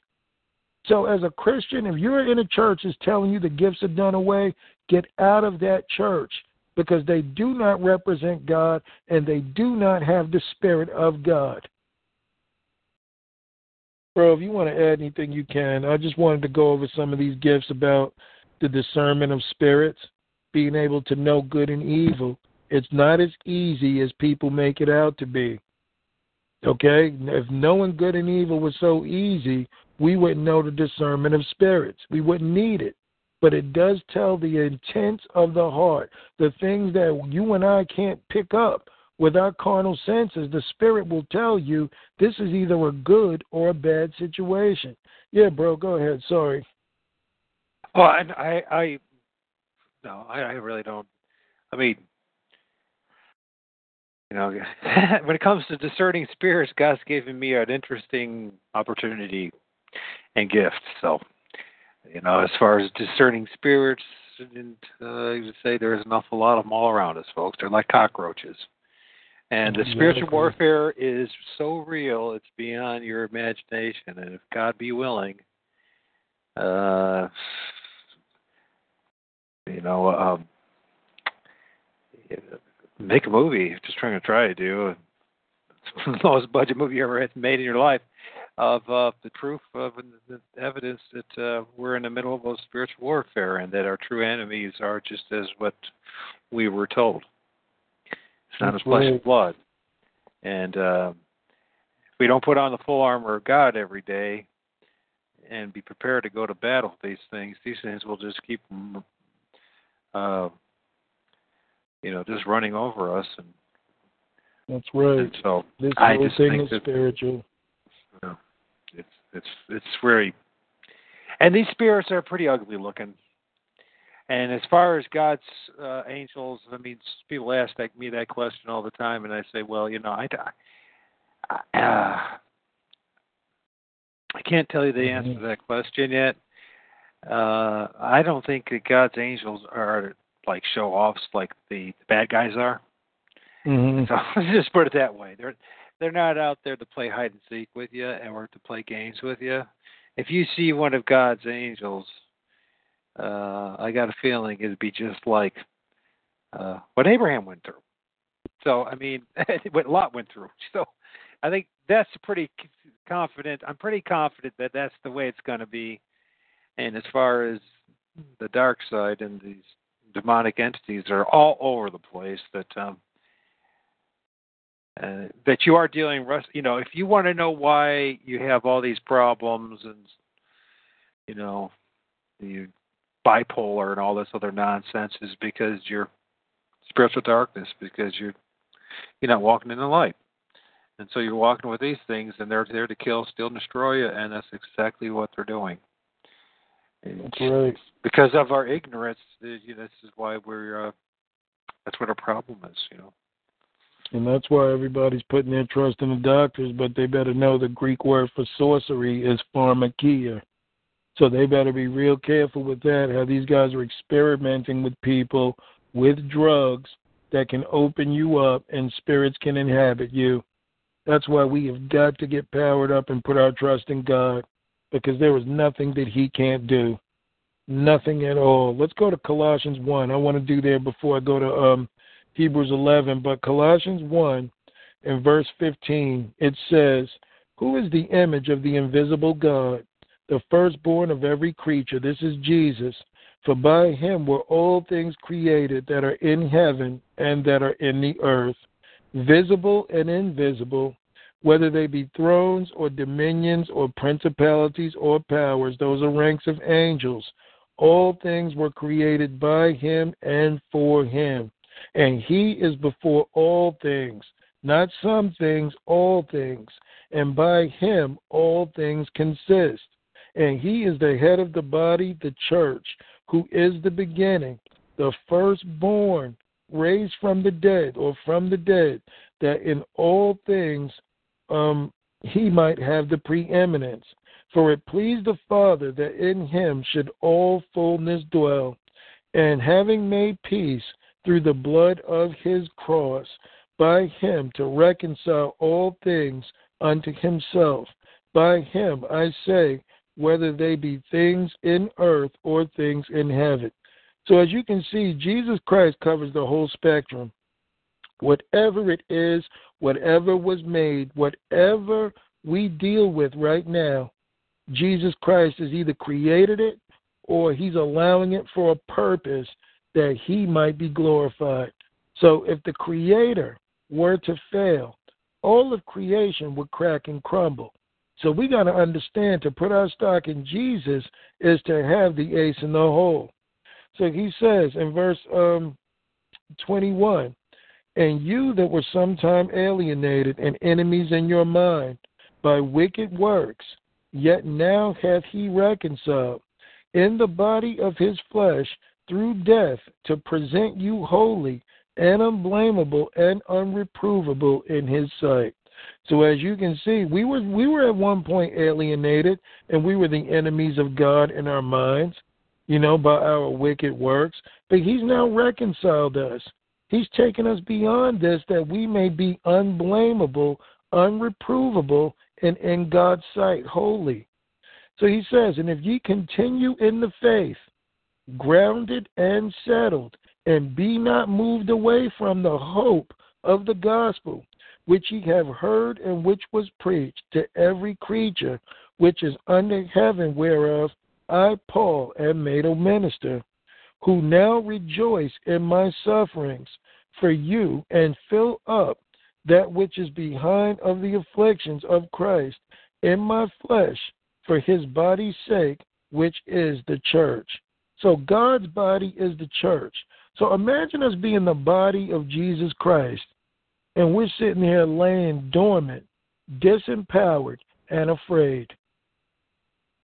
So, as a Christian, if you're in a church that's telling you the gifts are done away, get out of that church because they do not represent God and they do not have the Spirit of God. Bro, if you want to add anything, you can. I just wanted to go over some of these gifts about the discernment of spirits, being able to know good and evil. It's not as easy as people make it out to be. Okay? If knowing good and evil was so easy, we wouldn't know the discernment of spirits. We wouldn't need it. But it does tell the intent of the heart, the things that you and I can't pick up with our carnal senses. The spirit will tell you this is either a good or a bad situation. Yeah, bro, go ahead. Sorry. Oh, I, I, I no, I, I really don't. I mean, you know, when it comes to discerning spirits, God's given me an interesting opportunity and gift. So, you know, as far as discerning spirits, and uh, I would say there's an awful lot of them all around us, folks. They're like cockroaches. And the spiritual warfare is so real, it's beyond your imagination. And if God be willing, uh, you know, um, make a movie. Just trying to try to do. It's the lowest budget movie you ever made in your life of uh, the proof of the evidence that uh, we're in the middle of a spiritual warfare and that our true enemies are just as what we were told. It's not That's a flesh right. and blood. And uh, if we don't put on the full armor of God every day and be prepared to go to battle with these things, these things will just keep, uh, you know, just running over us. And, That's right. and so This I whole thing is that- spiritual. you know, it's it's it's very, and these spirits are pretty ugly looking. And as far as God's uh, angels, I mean, people ask that, me that question all the time, and I say, well, you know, I, I, uh, I can't tell you the answer to that question yet. Uh, I don't think that God's angels are like show offs like the, the bad guys are. hmm So let's just put it that way. They're they're not out there to play hide and seek with you or to play games with you. If you see one of God's angels, uh, I got a feeling it'd be just like uh, what Abraham went through. So I mean, what Lot went through. So I think that's pretty confident. I'm pretty confident that that's the way it's going to be. And as far as the dark side and these demonic entities are all over the place, that um, uh, that you are dealing with. You know, if you want to know why you have all these problems and you know the bipolar and all this other nonsense, is because you're spiritual darkness, because you're you're not walking in the light. And so you're walking with these things, and they're there to kill, steal, and destroy you, and that's exactly what they're doing. That's right. because of our ignorance, th- you know, this is why we're. Uh, that's what our problem is, you know. And that's why everybody's putting their trust in the doctors, but they better know the Greek word for sorcery is pharmakeia. So they better be real careful with that, how these guys are experimenting with people with drugs that can open you up and spirits can inhabit you. That's why we have got to get powered up and put our trust in God because there is nothing that He can't do. Nothing at all. Let's go to Colossians 1. I want to do there before I go to um, Hebrews 11, but Colossians 1 in verse 15, it says, Who is the image of the invisible God, the firstborn of every creature? This is Jesus. For by him were all things created that are in heaven and that are in the earth, visible and invisible, whether they be thrones or dominions or principalities or powers, those are ranks of angels. All things were created by him and for him. And he is before all things, not some things, all things. And by him all things consist. And he is the head of the body, the church, who is the beginning, the firstborn, raised from the dead, or from the dead, that in all things um, he might have the preeminence. For it pleased the Father that in him should all fullness dwell, and having made peace through the blood of his cross, by him to reconcile all things unto himself. By him, I say, whether they be things in earth or things in heaven. So, as you can see, Jesus Christ covers the whole spectrum. Whatever it is, whatever was made, whatever we deal with right now, Jesus Christ has either created it or he's allowing it for a purpose that he might be glorified. So, if the Creator were to fail, all of creation would crack and crumble. So we got to understand to put our stock in Jesus is to have the ace in the hole. So he says in verse um, 21 And you that were sometime alienated and enemies in your mind by wicked works, yet now hath he reconciled in the body of his flesh through death to present you holy and unblameable and unreprovable in his sight. So as you can see, we were we were at one point alienated and we were the enemies of God in our minds you know, by our wicked works. But he's now reconciled us. He's taken us beyond this that we may be unblameable, unreprovable, and in God's sight holy. So he says, And if ye continue in the faith, grounded and settled, and be not moved away from the hope of the gospel, which ye have heard and which was preached to every creature which is under heaven, whereof I, Paul, am made a minister, who now rejoice in my sufferings for you, and fill up that which is behind of the afflictions of Christ in my flesh for his body's sake, which is the church. So God's body is the church. So imagine us being the body of Jesus Christ, and we're sitting here laying dormant, disempowered, and afraid.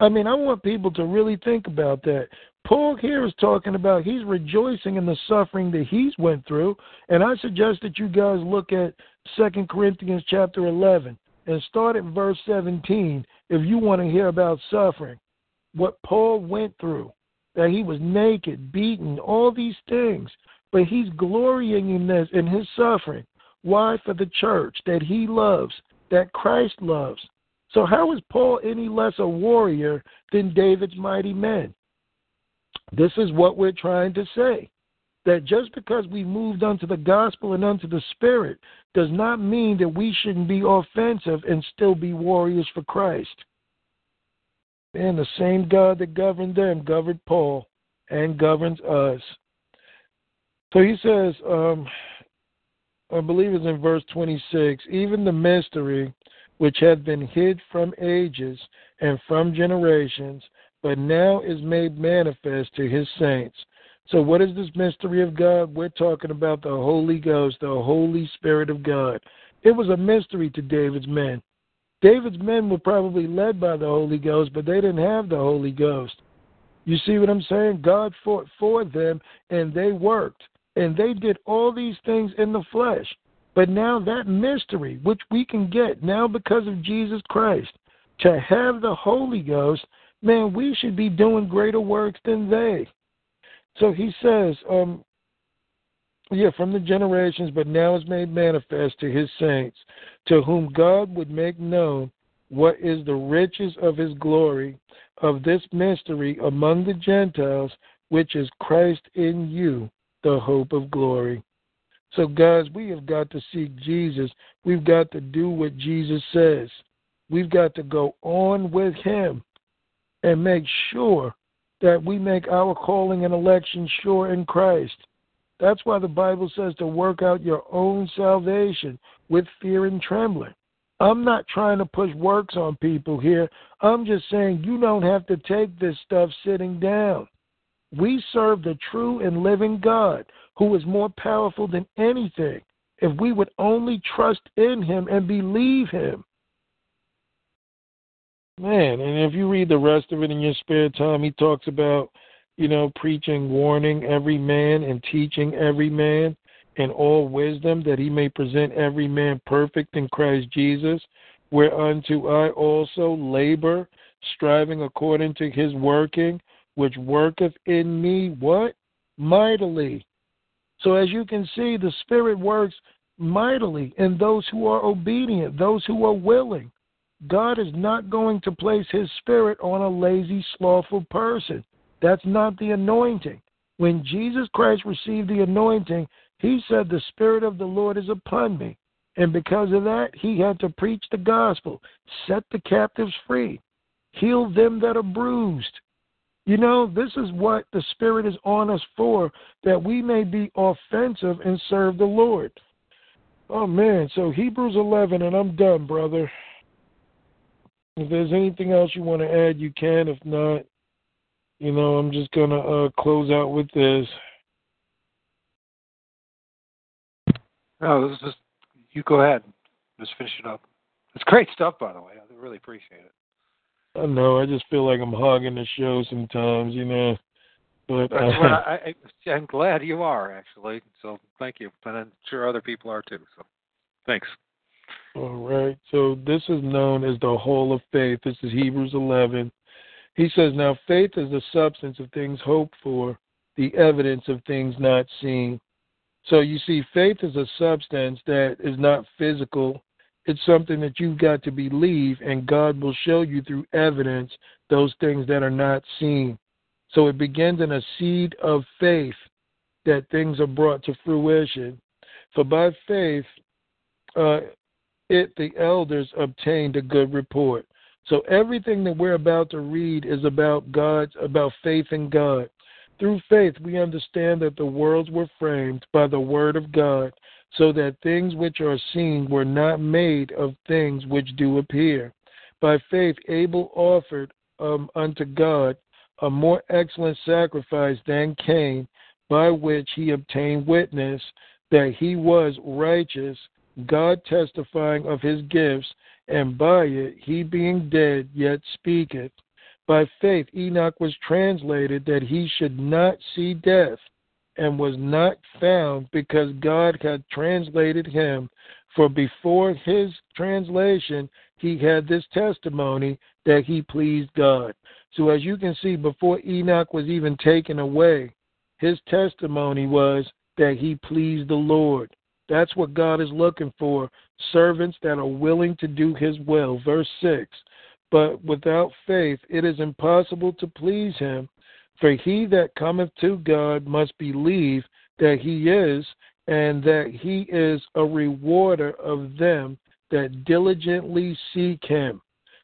I mean, I want people to really think about that. Paul here is talking about he's rejoicing in the suffering that he's went through, and I suggest that you guys look at Second Corinthians chapter 11 and start at verse 17 if you want to hear about suffering. What Paul went through, that he was naked, beaten, all these things, but he's glorying in this in his suffering. Why? For the church that he loves, that Christ loves. So, how is Paul any less a warrior than David's mighty men? This is what we're trying to say. That just because we moved unto the gospel and unto the spirit does not mean that we shouldn't be offensive and still be warriors for Christ. And the same God that governed them governed Paul and governs us. So he says, um, I believe it's in verse 26, even the mystery which had been hid from ages and from generations, but now is made manifest to his saints. So, what is this mystery of God? We're talking about the Holy Ghost, the Holy Spirit of God. It was a mystery to David's men. David's men were probably led by the Holy Ghost, but they didn't have the Holy Ghost. You see what I'm saying? God fought for them, and they worked. And they did all these things in the flesh. But now that mystery, which we can get now because of Jesus Christ, to have the Holy Ghost, man, we should be doing greater works than they. So he says, um, yeah, from the generations, but now is made manifest to his saints, to whom God would make known what is the riches of his glory of this mystery among the Gentiles, which is Christ in you, the hope of glory. So, guys, we have got to seek Jesus. We've got to do what Jesus says. We've got to go on with Him and make sure that we make our calling and election sure in Christ. That's why the Bible says to work out your own salvation with fear and trembling. I'm not trying to push works on people here. I'm just saying you don't have to take this stuff sitting down. We serve the true and living God who is more powerful than anything if we would only trust in him and believe him. Man, and if you read the rest of it in your spare time, he talks about, you know, preaching, warning every man, and teaching every man in all wisdom, that he may present every man perfect in Christ Jesus, whereunto I also labor, striving according to his working, which worketh in me what? Mightily. So as you can see, the Spirit works mightily in those who are obedient, those who are willing. God is not going to place his spirit on a lazy, slothful person. That's not the anointing. When Jesus Christ received the anointing, he said, The Spirit of the Lord is upon me. And because of that, he had to preach the gospel, set the captives free, heal them that are bruised. You know, this is what the Spirit is on us for, that we may be offensive and serve the Lord. Oh, man. So Hebrews 11, and I'm done, brother. If there's anything else you want to add, you can. If not, you know, I'm just going to uh, close out with this. No, this is you go ahead. Just finish it up. It's great stuff, by the way. I really appreciate it. I know. I just feel like I'm hogging the show sometimes, you know. But uh, I, I, I'm glad you are actually. So thank you, and I'm sure other people are too. So thanks. All right. So this is known as the Hall of Faith. This is Hebrews 11. He says, Now faith is the substance of things hoped for, the evidence of things not seen. So you see, faith is a substance that is not physical. It's something that you've got to believe, and God will show you through evidence those things that are not seen. So it begins in a seed of faith that things are brought to fruition. For by faith, uh, it, the elders, obtained a good report. So everything that we're about to read is about God's, about faith in God. Through faith, we understand that the worlds were framed by the word of God, so that things which are seen were not made of things which do appear. By faith, Abel offered um, unto God a more excellent sacrifice than Cain, by which he obtained witness that he was righteous, God testifying of his gifts, and by it he being dead yet speaketh. By faith Enoch was translated that he should not see death, and was not found because God had translated him. For before his translation, he had this testimony that he pleased God. So, as you can see, before Enoch was even taken away, his testimony was that he pleased the Lord. That's what God is looking for servants that are willing to do his will. Verse 6 But without faith it is impossible to please him. For he that cometh to God must believe that he is, and that he is a rewarder of them that diligently seek him.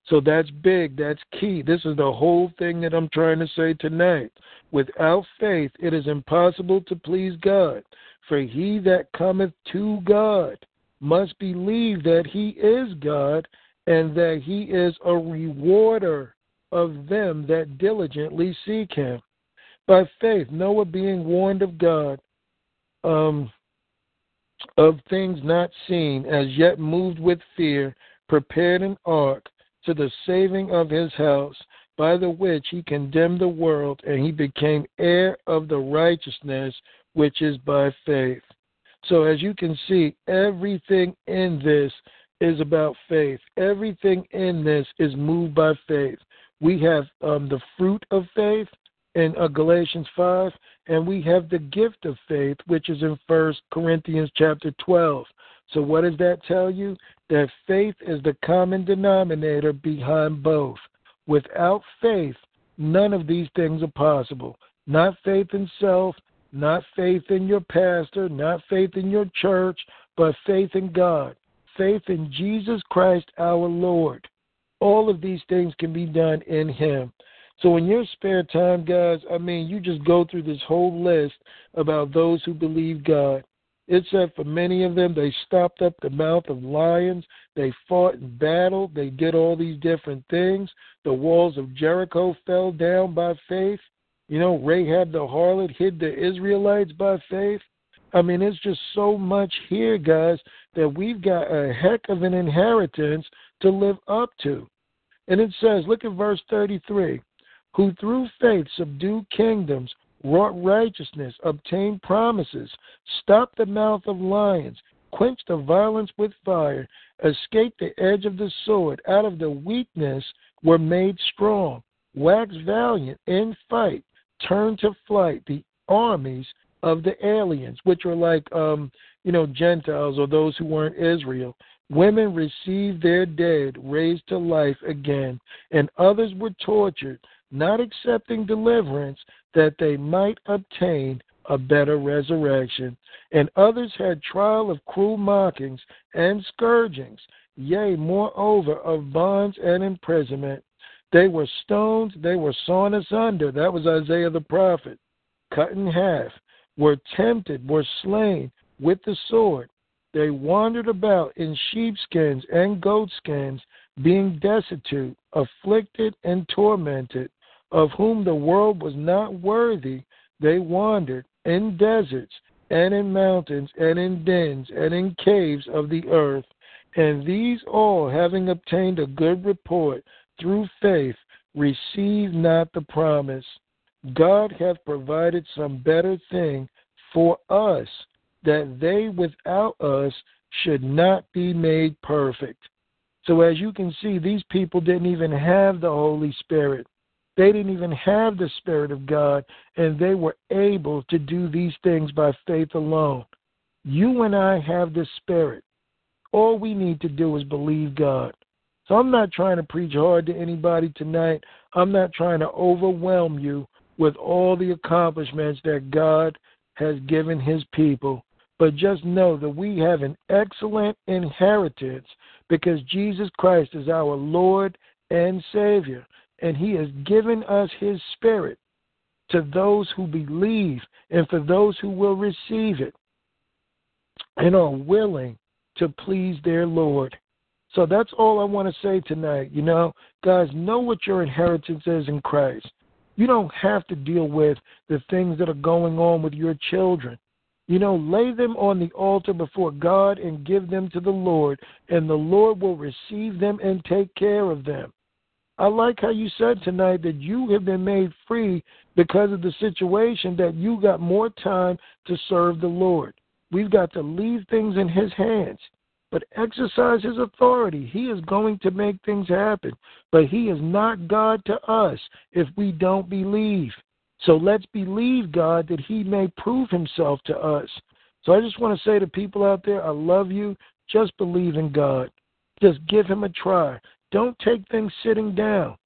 So that's big. That's key. This is the whole thing that I'm trying to say tonight. Without faith, it is impossible to please God. For he that cometh to God must believe that he is God and that he is a rewarder of them that diligently seek him. By faith, Noah being warned of God, um, of things not seen, as yet moved with fear, prepared an ark to the saving of his house, by the which he condemned the world, and he became heir of the righteousness which is by faith. So, as you can see, everything in this is about faith. Everything in this is moved by faith. We have um, the fruit of faith in uh, Galatians 5, and we have the gift of faith, which is in First Corinthians chapter 12. So, what does that tell you? That faith is the common denominator behind both. Without faith, none of these things are possible. Not faith in self, not faith in your pastor, not faith in your church, but faith in God, faith in Jesus Christ our Lord. All of these things can be done in Him. So, in your spare time, guys, I mean, you just go through this whole list about those who believe God. It said for many of them, they stopped up the mouth of lions. They fought in battle. They did all these different things. The walls of Jericho fell down by faith. You know, Rahab the harlot hid the Israelites by faith. I mean, it's just so much here, guys, that we've got a heck of an inheritance to live up to. And it says, look at verse 33 who through faith subdued kingdoms, wrought righteousness, obtained promises, stopped the mouth of lions, quenched the violence with fire, escaped the edge of the sword, out of the weakness were made strong, waxed valiant in fight, turned to flight the armies of the aliens, which were like, um, you know, Gentiles or those who weren't Israel. Women received their dead raised to life again, and others were tortured, not accepting deliverance that they might obtain a better resurrection. And others had trial of cruel mockings and scourgings, yea, moreover, of bonds and imprisonment. They were stoned, they were sawn asunder. That was Isaiah the prophet. Cut in half, were tempted, were slain with the sword. They wandered about in sheepskins and goatskins, being destitute, afflicted, and tormented, of whom the world was not worthy. They wandered in deserts, and in mountains, and in dens, and in caves of the earth. And these all, having obtained a good report through faith, received not the promise. God hath provided some better thing for us that they without us should not be made perfect. So, as you can see, these people didn't even have the Holy Spirit. They didn't even have the Spirit of God, and they were able to do these things by faith alone. You and I have the Spirit. All we need to do is believe God. So I'm not trying to preach hard to anybody tonight. I'm not trying to overwhelm you with all the accomplishments that God has given his people. But just know that we have an excellent inheritance because Jesus Christ is our Lord and Savior. And He has given us His Spirit to those who believe and for those who will receive it and are willing to please their Lord. So that's all I want to say tonight. You know, guys, know what your inheritance is in Christ. You don't have to deal with the things that are going on with your children. You know, lay them on the altar before God and give them to the Lord, and the Lord will receive them and take care of them. I like how you said tonight that you have been made free because of the situation that you got more time to serve the Lord. We've got to leave things in His hands, but exercise His authority. He is going to make things happen, but He is not God to us if we don't believe. So let's believe God that He may prove Himself to us. So I just want to say to people out there, I love you. Just believe in God. Just give Him a try. Don't take things sitting down.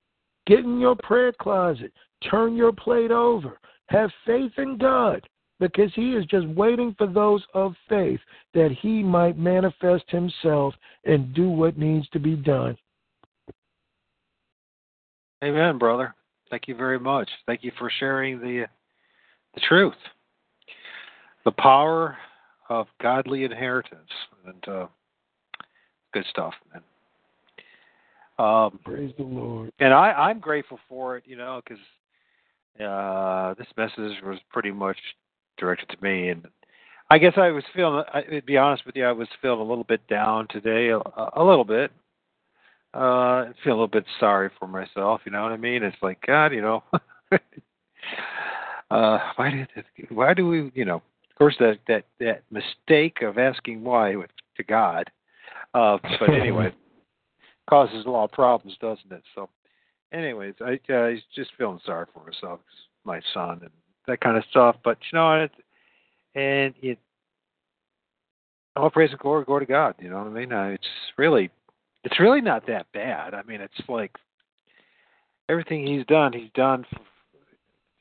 Get in your prayer closet. Turn your plate over. Have faith in God because He is just waiting for those of faith that He might manifest Himself and do what needs to be done. Amen, brother. Thank you very much. Thank you for sharing the the truth, the power of godly inheritance, and uh, good stuff, man. Um, Praise the Lord. And I, I'm grateful for it, you know, because uh, this message was pretty much directed to me, and I guess I was feeling. I, to be honest with you, I was feeling a little bit down today, a, a little bit uh feel a little bit sorry for myself you know what i mean? It's like god you know uh why did why do we you know of course that that that mistake of asking why to god uh but anyway causes a lot of problems doesn't it? So anyways i uh, he's just feeling sorry for myself my son and that kind of stuff but you know it and it all praise and glory go to god you know what i mean? Uh, it's really it's really not that bad. I mean, it's like everything he's done, he's done.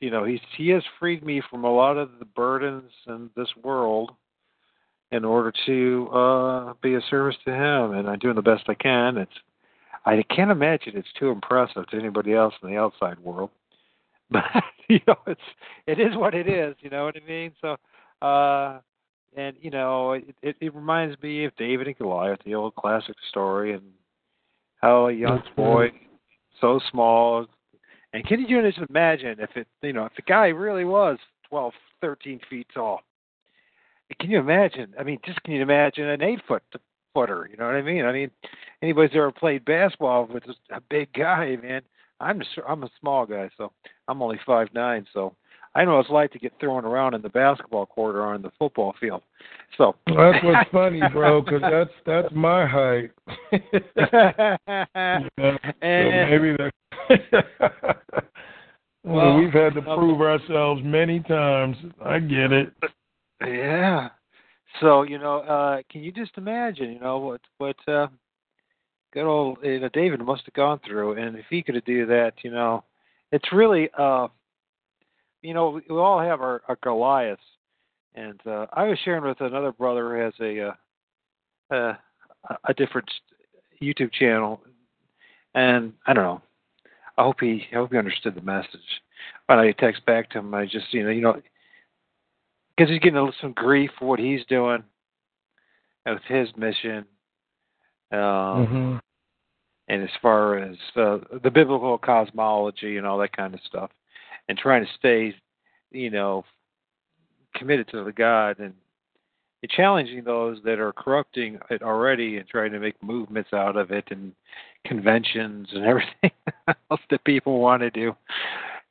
You know, he's he has freed me from a lot of the burdens in this world in order to uh be a service to him, and I'm doing the best I can. It's I can't imagine it's too impressive to anybody else in the outside world, but you know, it's it is what it is. You know what I mean? So. uh and you know it, it, it reminds me of David and Goliath, the old classic story, and how a young boy, so small, and can you just imagine if it, you know, if the guy really was twelve, thirteen feet tall? Can you imagine? I mean, just can you imagine an eight foot footer? You know what I mean? I mean, anybody's ever played basketball with a big guy, man. I'm just, I'm a small guy, so I'm only five nine, so I know what it's like to get thrown around in the basketball court or on the football field. So well, that's what's funny, bro, because that's that's my height. know? so maybe that. well, well, we've had to prove ourselves many times. I get it. Yeah. So you know, uh, can you just imagine? You know what what uh, good old you know, David must have gone through, and if he could do that, you know, it's really uh, you know we, all have our, our Goliaths, and uh, I was sharing with another brother who has a uh, uh, a different YouTube channel, and I don't know. I hope he I hope he understood the message. When I text back to him, I just you know you know because he's getting some grief for what he's doing with his mission. Um, mm-hmm. And as far as uh, the biblical cosmology and all that kind of stuff, and trying to stay, you know, committed to the God and challenging those that are corrupting it already and trying to make movements out of it and conventions and everything else that people want to do,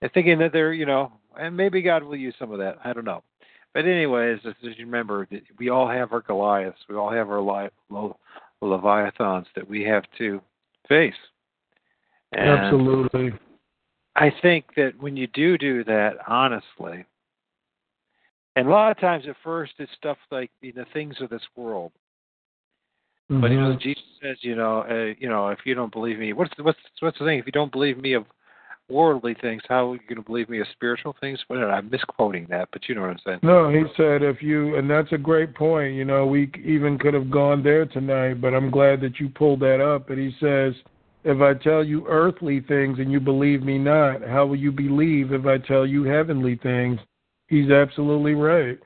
and thinking that they're, you know, and maybe God will use some of that. I don't know. But anyways, as you remember, we all have our Goliaths. We all have our Le- Leviathans that we have to face. And Absolutely. I think that when you do do that, honestly, and a lot of times at first it's stuff like the things of this world. Mm-hmm. But you know, Jesus says, you know, uh, you know, if you don't believe me, what's what's what's the thing? If you don't believe me of worldly things, how are you going to believe me of spiritual things? Well, I'm misquoting that, but you know what I'm saying. No, he said if you, and that's a great point. You know, we even could have gone there tonight, but I'm glad that you pulled that up. And he says, if I tell you earthly things and you believe me not, how will you believe if I tell you heavenly things? He's absolutely right.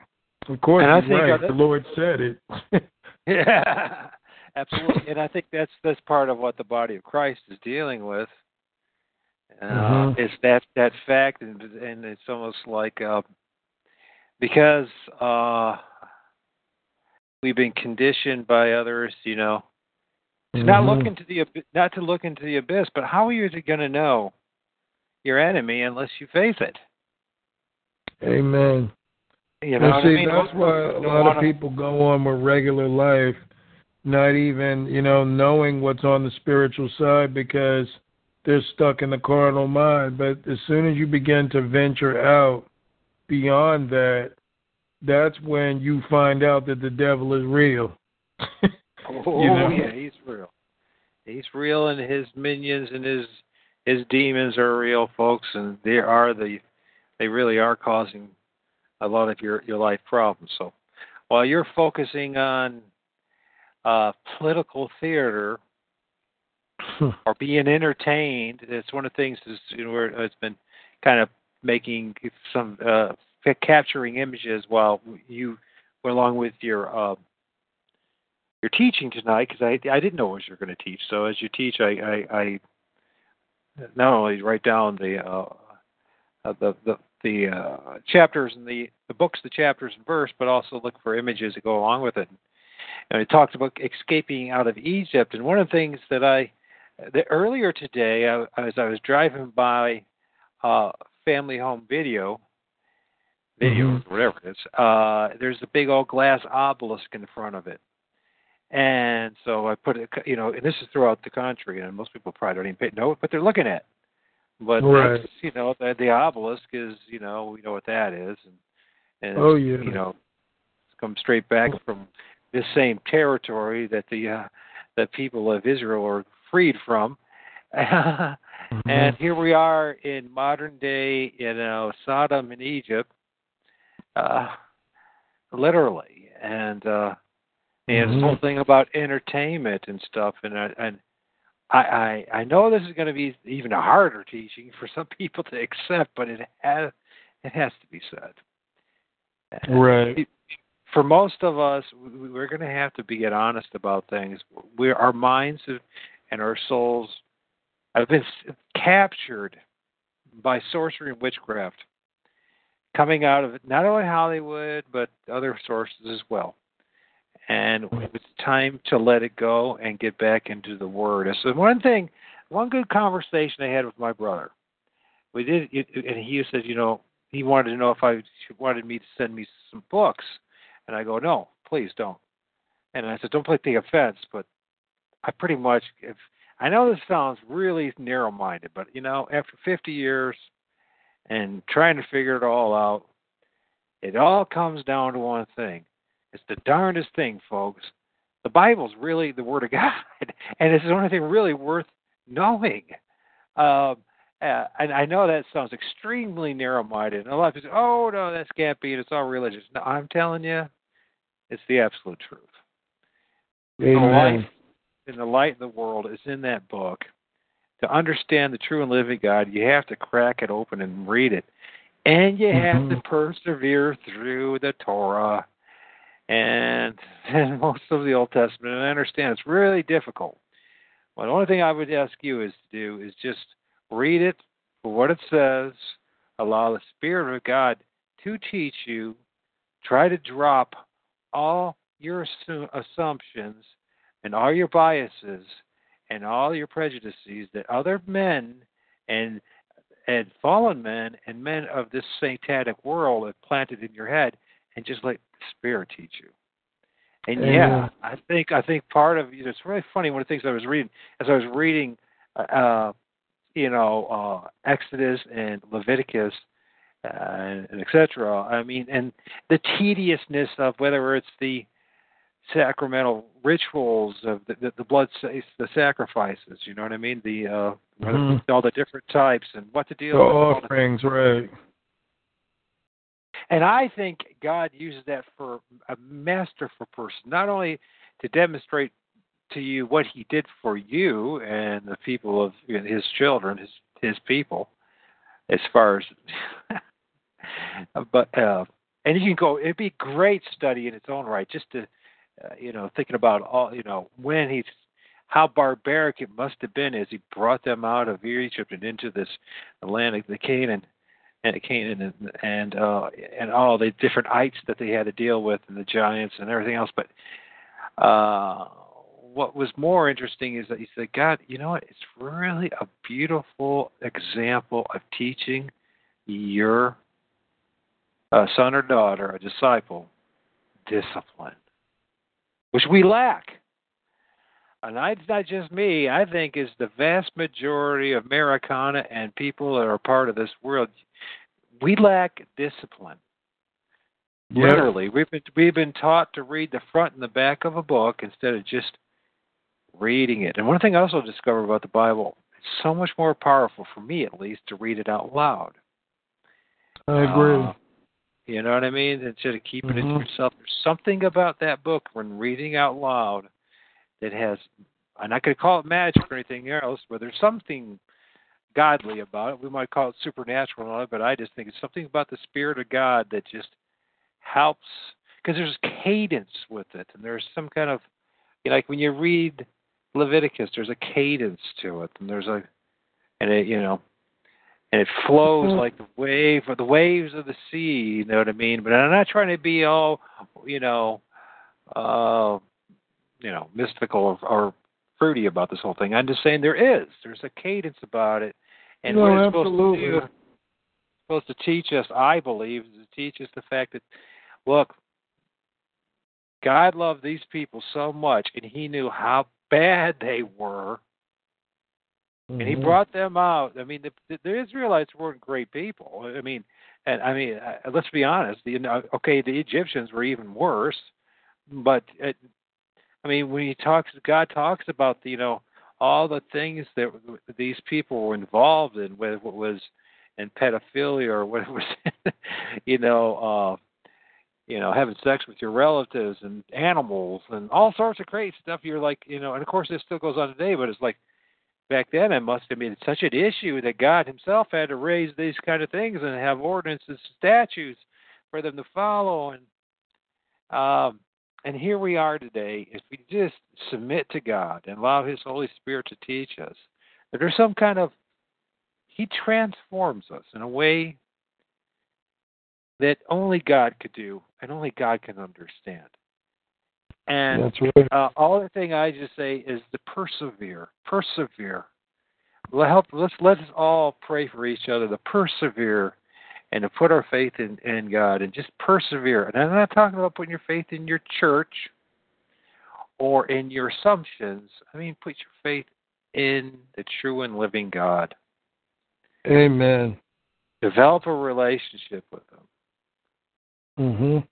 Of course, and he's right. The Lord said it. yeah, absolutely. And I think that's that's part of what the body of Christ is dealing with uh, mm-hmm. It's that that fact, and and it's almost like uh, because uh, we've been conditioned by others, you know, mm-hmm. not look into the not to look into the abyss. But how are you going to know your enemy unless you face it? Amen. You know, see, I mean? that's why a lot wanna... of people go on with regular life, not even you know knowing what's on the spiritual side because they're stuck in the carnal mind. But as soon as you begin to venture out beyond that, that's when you find out that the devil is real. oh you know? yeah, he's real. And his minions and his his demons are real, folks, and they are the they really are causing a lot of your your life problems. So while you're focusing on uh, political theater or being entertained. It's one of the things is you know where it's been kind of making some uh, capturing images while you along with your uh, your teaching tonight because I I didn't know what you were going to teach. So as you teach, I I, I not only write down the uh, uh, the the the uh, chapters and the the books, the chapters and verse, but also look for images that go along with it. And it talks about escaping out of Egypt, and one of the things that I the, earlier today, I, as I was driving by uh, Family Home Video, video mm-hmm. whatever it is, uh, there's a big old glass obelisk in front of it. And so I put it, you know, and this is throughout the country, and most people probably don't even pay, know what they're looking at. But right. you know, the, the obelisk is, you know, we know what that is, and, and oh yeah, you know, it's come straight back from this same territory that the uh, the people of Israel are freed from. mm-hmm. And here we are in modern day, you know, Sodom in Egypt, uh, literally, and uh, and mm-hmm. this whole thing about entertainment and stuff, and uh, and I, I I know this is going to be even a harder teaching for some people to accept, but it has it has to be said. Right. For most of us, we're going to have to be honest about things. We our minds have and our souls have been captured by sorcery and witchcraft coming out of not only Hollywood but other sources as well. And it's time to let it go and get back into the Word. And So one thing, one good conversation I had with my brother, we did, and he said, you know, he wanted to know if I wanted me to send me some books, and I go, no, please don't. And I said, don't take the offense, but I pretty much if I know this sounds really narrow minded, but you know, after 50 years and trying to figure it all out, it all comes down to one thing. It's the darndest thing, folks. The Bible's really the Word of God, and it's the only thing really worth knowing. Um, uh, and I know that sounds extremely narrow-minded. And a lot of people say, "Oh no, that can't be. It's all religious." No, I'm telling you, it's the absolute truth. Amen. The life and the light of the world is in that book. To understand the true and living God, you have to crack it open and read it, and you have Mhm. to persevere through the Torah and, most of the Old Testament. And I understand it's really difficult. But the only thing I would ask you is to do is just read it for what it says, allow the Spirit of God to teach you, try to drop all your assumptions and all your biases and all your prejudices that other men and and fallen men and men of this satanic world have planted in your head and just let the spirit teach you. And yeah, Amen. I think I think part of you know, it's really funny. One of the things I was reading as I was reading, uh, you know, uh, Exodus and Leviticus, uh, and, and etc. I mean, and the tediousness of whether it's the sacramental rituals of the, the, the blood, sa- the sacrifices. You know what I mean? The uh, Mhm. all the different types and what to The deal with. all the- offerings, right. And I think God uses that for a masterful person, not only to demonstrate to you what He did for you and the people of you know, His children, His His people, as far as, but uh, and you can go. It'd be great study in its own right, just to uh, you know thinking about all you know when He's how barbaric it must have been as He brought them out of Egypt and into this land of the Canaan and Canaan and and uh, and all the different ites that they had to deal with and the giants and everything else. But uh, what was more interesting is that he said, God, you know what? It's really a beautiful example of teaching your uh, son or daughter, a disciple, discipline, which we lack. And it's not just me. I think is the vast majority of Americana and people that are part of this world. We lack discipline. Yep. Literally, we've been we've been taught to read the front and the back of a book instead of just reading it. And one thing I also discovered about the Bible, it's so much more powerful for me at least to read it out loud. I agree. Uh, you know what I mean? Instead of keeping it Mhm. to yourself. There's something about that book when reading out loud that has I'm not going to call it magic or anything else, but there's something godly about it. We might call it supernatural, but I just think it's something about the Spirit of God that just helps because there's cadence with it, and there's some kind of you know, like when you read Leviticus, there's a cadence to it, and there's a and it you know and it flows Mhm. like the wave or the waves of the sea. You know what I mean? But I'm not trying to be all you know, uh, you know, mystical or, or fruity about this whole thing. I'm just saying there is. There's a cadence about it, and No, what it's supposed to do, supposed to teach us, I believe, is to teach us the fact that, look, God loved these people so much, and He knew how bad they were, and He Mhm. brought them out. I mean, the, the, the Israelites weren't great people. I mean, and I mean, uh, let's be honest. You know, okay, the Egyptians were even worse, but it, I mean, when He talks, God talks about the, you know all the things that these people were involved in, whether it was in pedophilia or what it was, you know, uh, you know, having sex with your relatives and animals and all sorts of crazy stuff. You're like, you know, and of course this still goes on today, but it's like back then it must have been such an issue that God Himself had to raise these kind of things and have ordinances, statutes for them to follow, and um, and here we are today. If we just submit to God and allow His Holy Spirit to teach us, that there's some kind of He transforms us in a way that only God could do and only God can understand. And That's right. uh, all the thing I just say is to persevere, persevere. Let help. Let's let's all pray for each other to persevere and to put our faith in in God and just persevere. And I'm not talking about putting your faith in your church or in your assumptions. I mean, put your faith in the true and living God. Amen. Develop a relationship with Him. Mhm.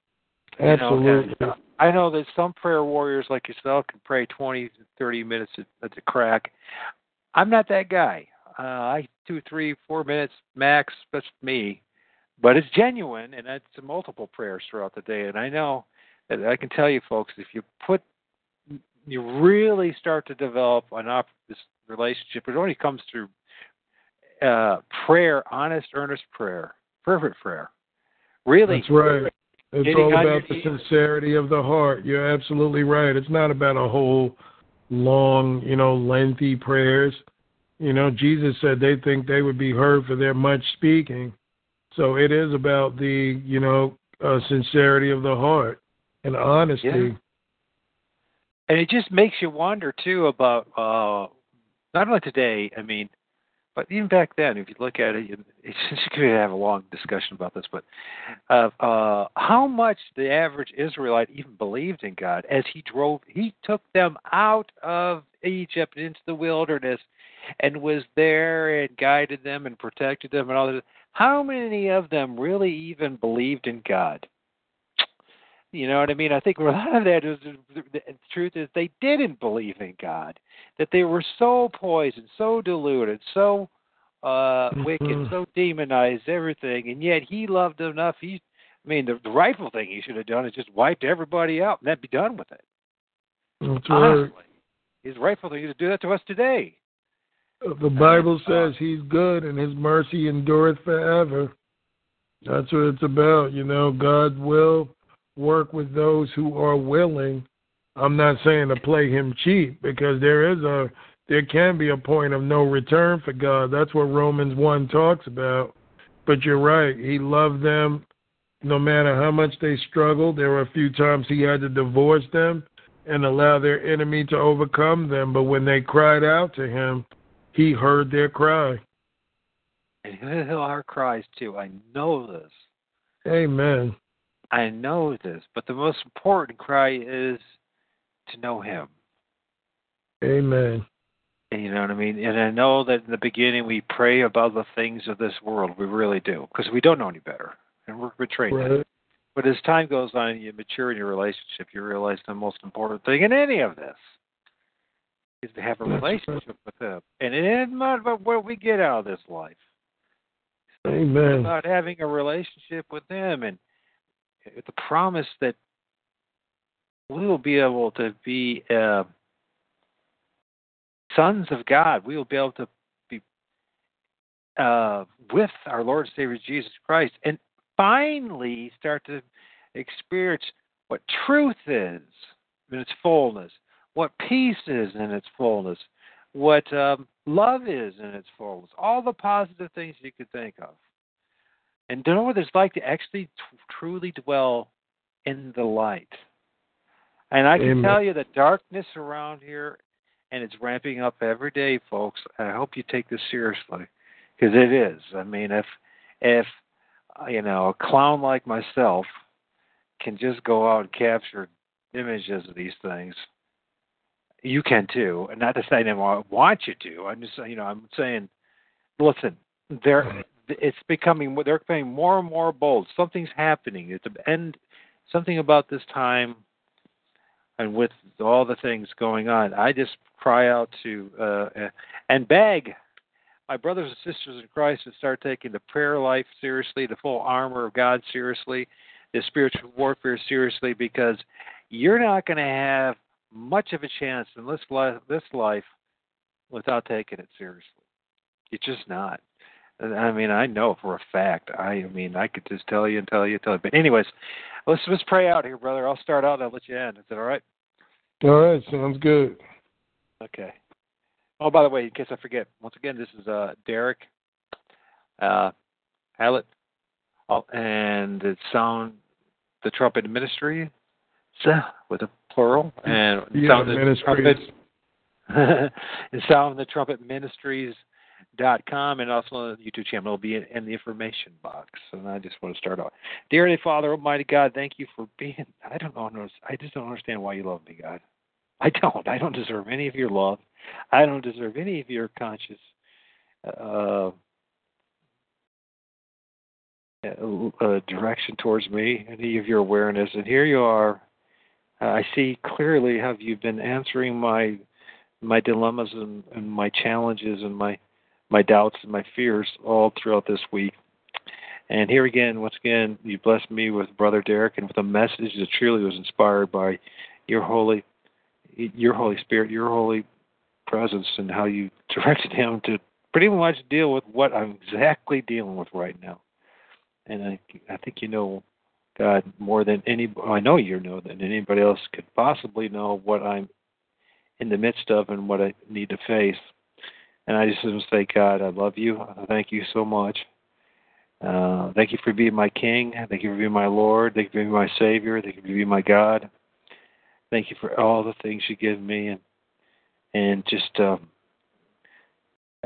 You know, Absolutely. and, I know that some prayer warriors like yourself can pray 20 30 minutes at, at the crack. I'm not that guy. Uh, I two, three, four minutes max. That's me, but it's genuine, and it's multiple prayers throughout the day. And I know that I can tell you, folks, if you put, you really start to develop an op- this relationship. It only comes through uh, prayer, honest, earnest prayer, fervent prayer. Really, That's right. It's all about the sincerity of the heart. You're absolutely right. It's not about a whole long, you know, lengthy prayers. You know, Jesus said they think they would be heard for their much speaking. So it is about the, you know, uh, sincerity of the heart and honesty. Yeah. and it just makes you wonder too about uh not only today i mean but even back then if you look at it you- it's just could have a long discussion about this but uh uh how much the average israelite even believed in god as he drove he took them out of egypt into the wilderness and was there and guided them and protected them and all that how many of them really even believed in god you know what I mean? I think a lot of that is the truth is they didn't believe in God, that they were so poisoned, so deluded, so uh wicked, Mhm. so demonized, everything, and yet He loved them enough. He, I mean, the, the rightful thing He should have done is just wiped everybody out and then be done with it. That's right. Honestly, His rightful thing is to do that to us today. The Bible uh, says he's good and his mercy endureth forever. That's what it's about. You know, God will work with those who are willing. I'm not saying to play him cheap because there is a there can be a point of no return for God. That's what Romans 1 talks about. But you're right. He loved them no matter how much they struggled. There were a few times he had to divorce them and allow their enemy to overcome them. But when they cried out to him, he heard their cry. And He'll hear our cries too. I know this. Amen. I know this. But the most important cry is to know Him. Amen. And you know what I mean? And I know that in the beginning we pray about the things of this world. We really do. Because we don't know any better. And we're betrayed. Right. But as time goes on and you mature in your relationship, you realize the most important thing in any of this is to have a relationship with Him. And it isn't about what we get out of this life. It's Amen. about having a relationship with Him and the promise that we will be able to be uh, sons of God. We will be able to be uh, with our Lord and Savior Jesus Christ and finally start to experience what truth is in its fullness, what peace is in its fullness, what um, love is in its fullness, all the positive things you could think of. And to know what it's like to actually t- truly dwell in the light. And I can Amen. tell you the darkness around here, and it's ramping up every day, folks. I hope you take this seriously, because it is. I mean, if if uh, you know a clown like myself can just go out and capture images of these things, you can too. And not to say I want you to. I'm just you know, I'm saying, listen, they're it's becoming they're becoming more and more bold. Something's happening. It's the end. Something about this time, and with all the things going on, I just cry out to uh, and beg my brothers and sisters in Christ to start taking the prayer life seriously, the full armor of God seriously, the spiritual warfare seriously, because you're not going to have much of a chance in this life, this life without taking it seriously. You're just not. I mean, I know for a fact. I, I mean, I could just tell you and tell you and tell you. But anyways, let's let's pray out here, brother. I'll start out and I'll let you end. Is that all right? All right, sounds good. Okay. Oh, by the way, in case I forget, once again, this is uh, Derek uh, Hallett, oh, and it's Sound the Trumpet Ministry, so, with a plural, and Yeah, Sound the. Trumpet, and Sound the Trumpet Ministries dot com and also on the YouTube channel will be in, in the information box. And I just want to start off. Dear Heavenly Father, Almighty God, thank you for being I don't know I just don't understand why you love me, God. I don't. I don't deserve any of your love. I don't deserve any of your conscious uh, uh, direction towards me, any of your awareness. And here you are, uh, I see clearly how you've been answering my my dilemmas and, and my challenges and my my doubts and my fears all throughout this week. And here again, once again, you blessed me with Brother Derek and with a message that truly was inspired by your holy, your Holy Spirit, your holy presence, and how you directed him to pretty much deal with what I'm exactly dealing with right now. And I, I think you know God more than any. I know you know than anybody else could possibly know what I'm in the midst of and what I need to face. And I just want to say, God, I love you. Thank you so much. Uh, thank you for being my King. Thank you for being my Lord. Thank you for being my Savior. Thank you for being my God. Thank you for all the things you give me, and and just um,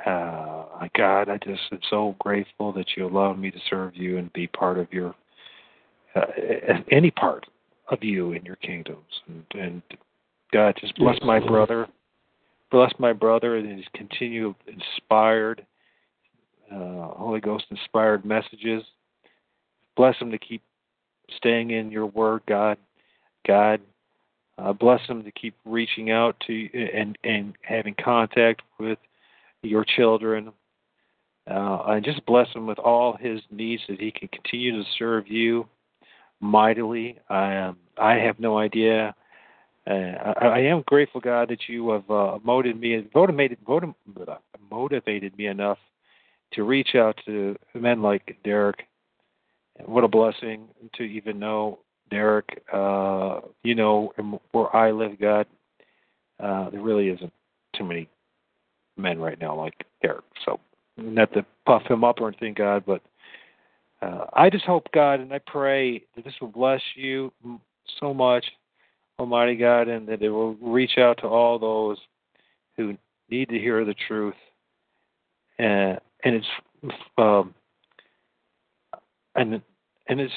uh, God, I just am so grateful that you allowed me to serve you and be part of your uh, any part of you in your kingdoms. And, and God, just bless my brother, bless my brother, and his continue inspired, uh, Holy Ghost inspired messages. Bless him to keep staying in your word, God. God, uh, bless him to keep reaching out to and and having contact with your children. Uh, and just bless him with all his needs that he can continue to serve you mightily. I um, I have no idea. Uh, I, I am grateful, God, that you have uh, motivated me, motivated, motivated me enough to reach out to men like Derek. What a blessing to even know Derek. Uh, you know, where I live, God, uh, there really isn't too many men right now like Derek. So, not to puff him up or anything, God, but uh, I just hope, God, and I pray that this will bless you so much, Almighty God, and that it will reach out to all those who need to hear the truth. Uh, and it's um, and and it's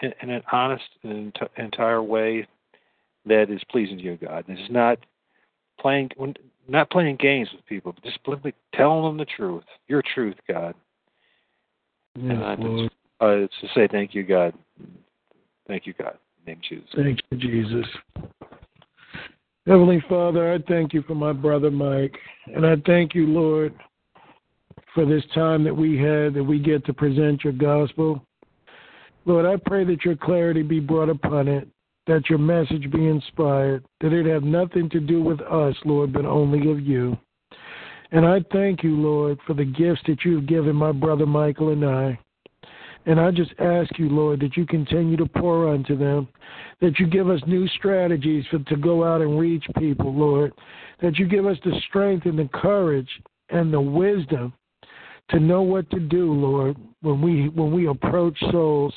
in an honest and entire way that is pleasing to you, God. It's not playing not playing games with people, but just simply telling them the truth, your truth, God. Yes, and I uh, to say thank you, God. Thank you, God. name Jesus. Thank you, Jesus. Heavenly Father, I thank you for my brother Mike, and I thank you, Lord, for this time that we had that we get to present your gospel. Lord, I pray that your clarity be brought upon it, that your message be inspired, that it have nothing to do with us, Lord, but only of you. And I thank you, Lord, for the gifts that you've given my brother Michael and I. And I just ask you, Lord, that you continue to pour unto them, that you give us new strategies for, to go out and reach people, Lord, that you give us the strength and the courage and the wisdom to know what to do, Lord, when we when we approach souls,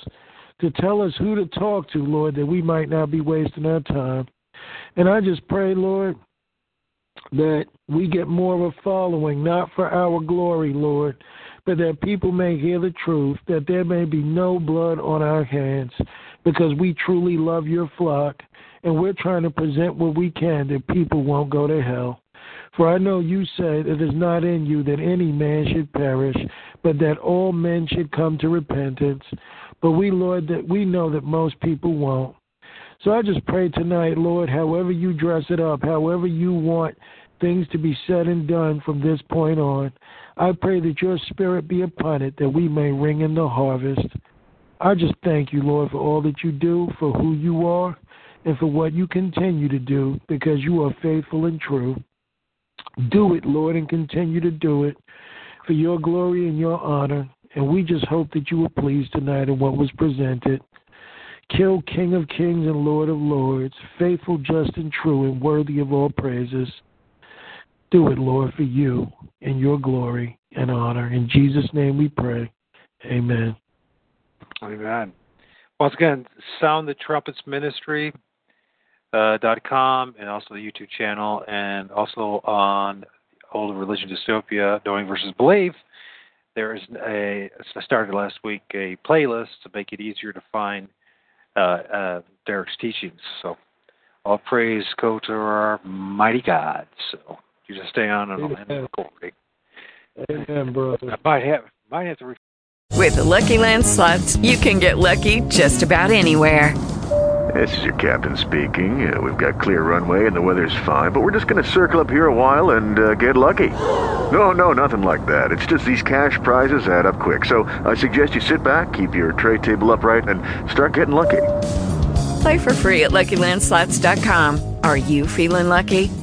to tell us who to talk to, Lord, that we might not be wasting our time. And I just pray, Lord, that we get more of a following, not for our glory, Lord, but that people may hear the truth, that there may be no blood on our hands, because we truly love your flock, and we're trying to present what we can that people won't go to hell. For I know you said, it is not in you that any man should perish, but that all men should come to repentance. But we, Lord, that we know that most people won't. So I just pray tonight, Lord, however you dress it up, however you want things to be said and done from this point on, I pray that your spirit be upon it, that we may ring in the harvest. I just thank you, Lord, for all that you do, for who you are, and for what you continue to do, because you are faithful and true. Do it, Lord, and continue to do it for your glory and your honor. And we just hope that you were pleased tonight in what was presented. Kill King of Kings and Lord of Lords, faithful, just, and true, and worthy of all praises. Do it, Lord, for you and your glory and honor. In Jesus' name we pray. Amen. Amen. Once again, Sound the Trumpets Ministry. Uh, dot com and also the YouTube channel and also on Old Religion Dystopia, Knowing versus Believe. There is a I started last week a playlist to make it easier to find uh, uh, Derek's teachings. So all praise go to our mighty God. So you just stay on and I'll end the recording. Amen, brother. I might have might have to. Re- With the Lucky Land slots, you can get lucky just about anywhere. This is your captain speaking. Uh, we've got clear runway and the weather's fine, but we're just going to circle up here a while and uh, get lucky. No, no, nothing like that. It's just these cash prizes add up quick. So I suggest you sit back, keep your tray table upright, and start getting lucky. Play for free at LuckyLandSlots.com. Are you feeling lucky?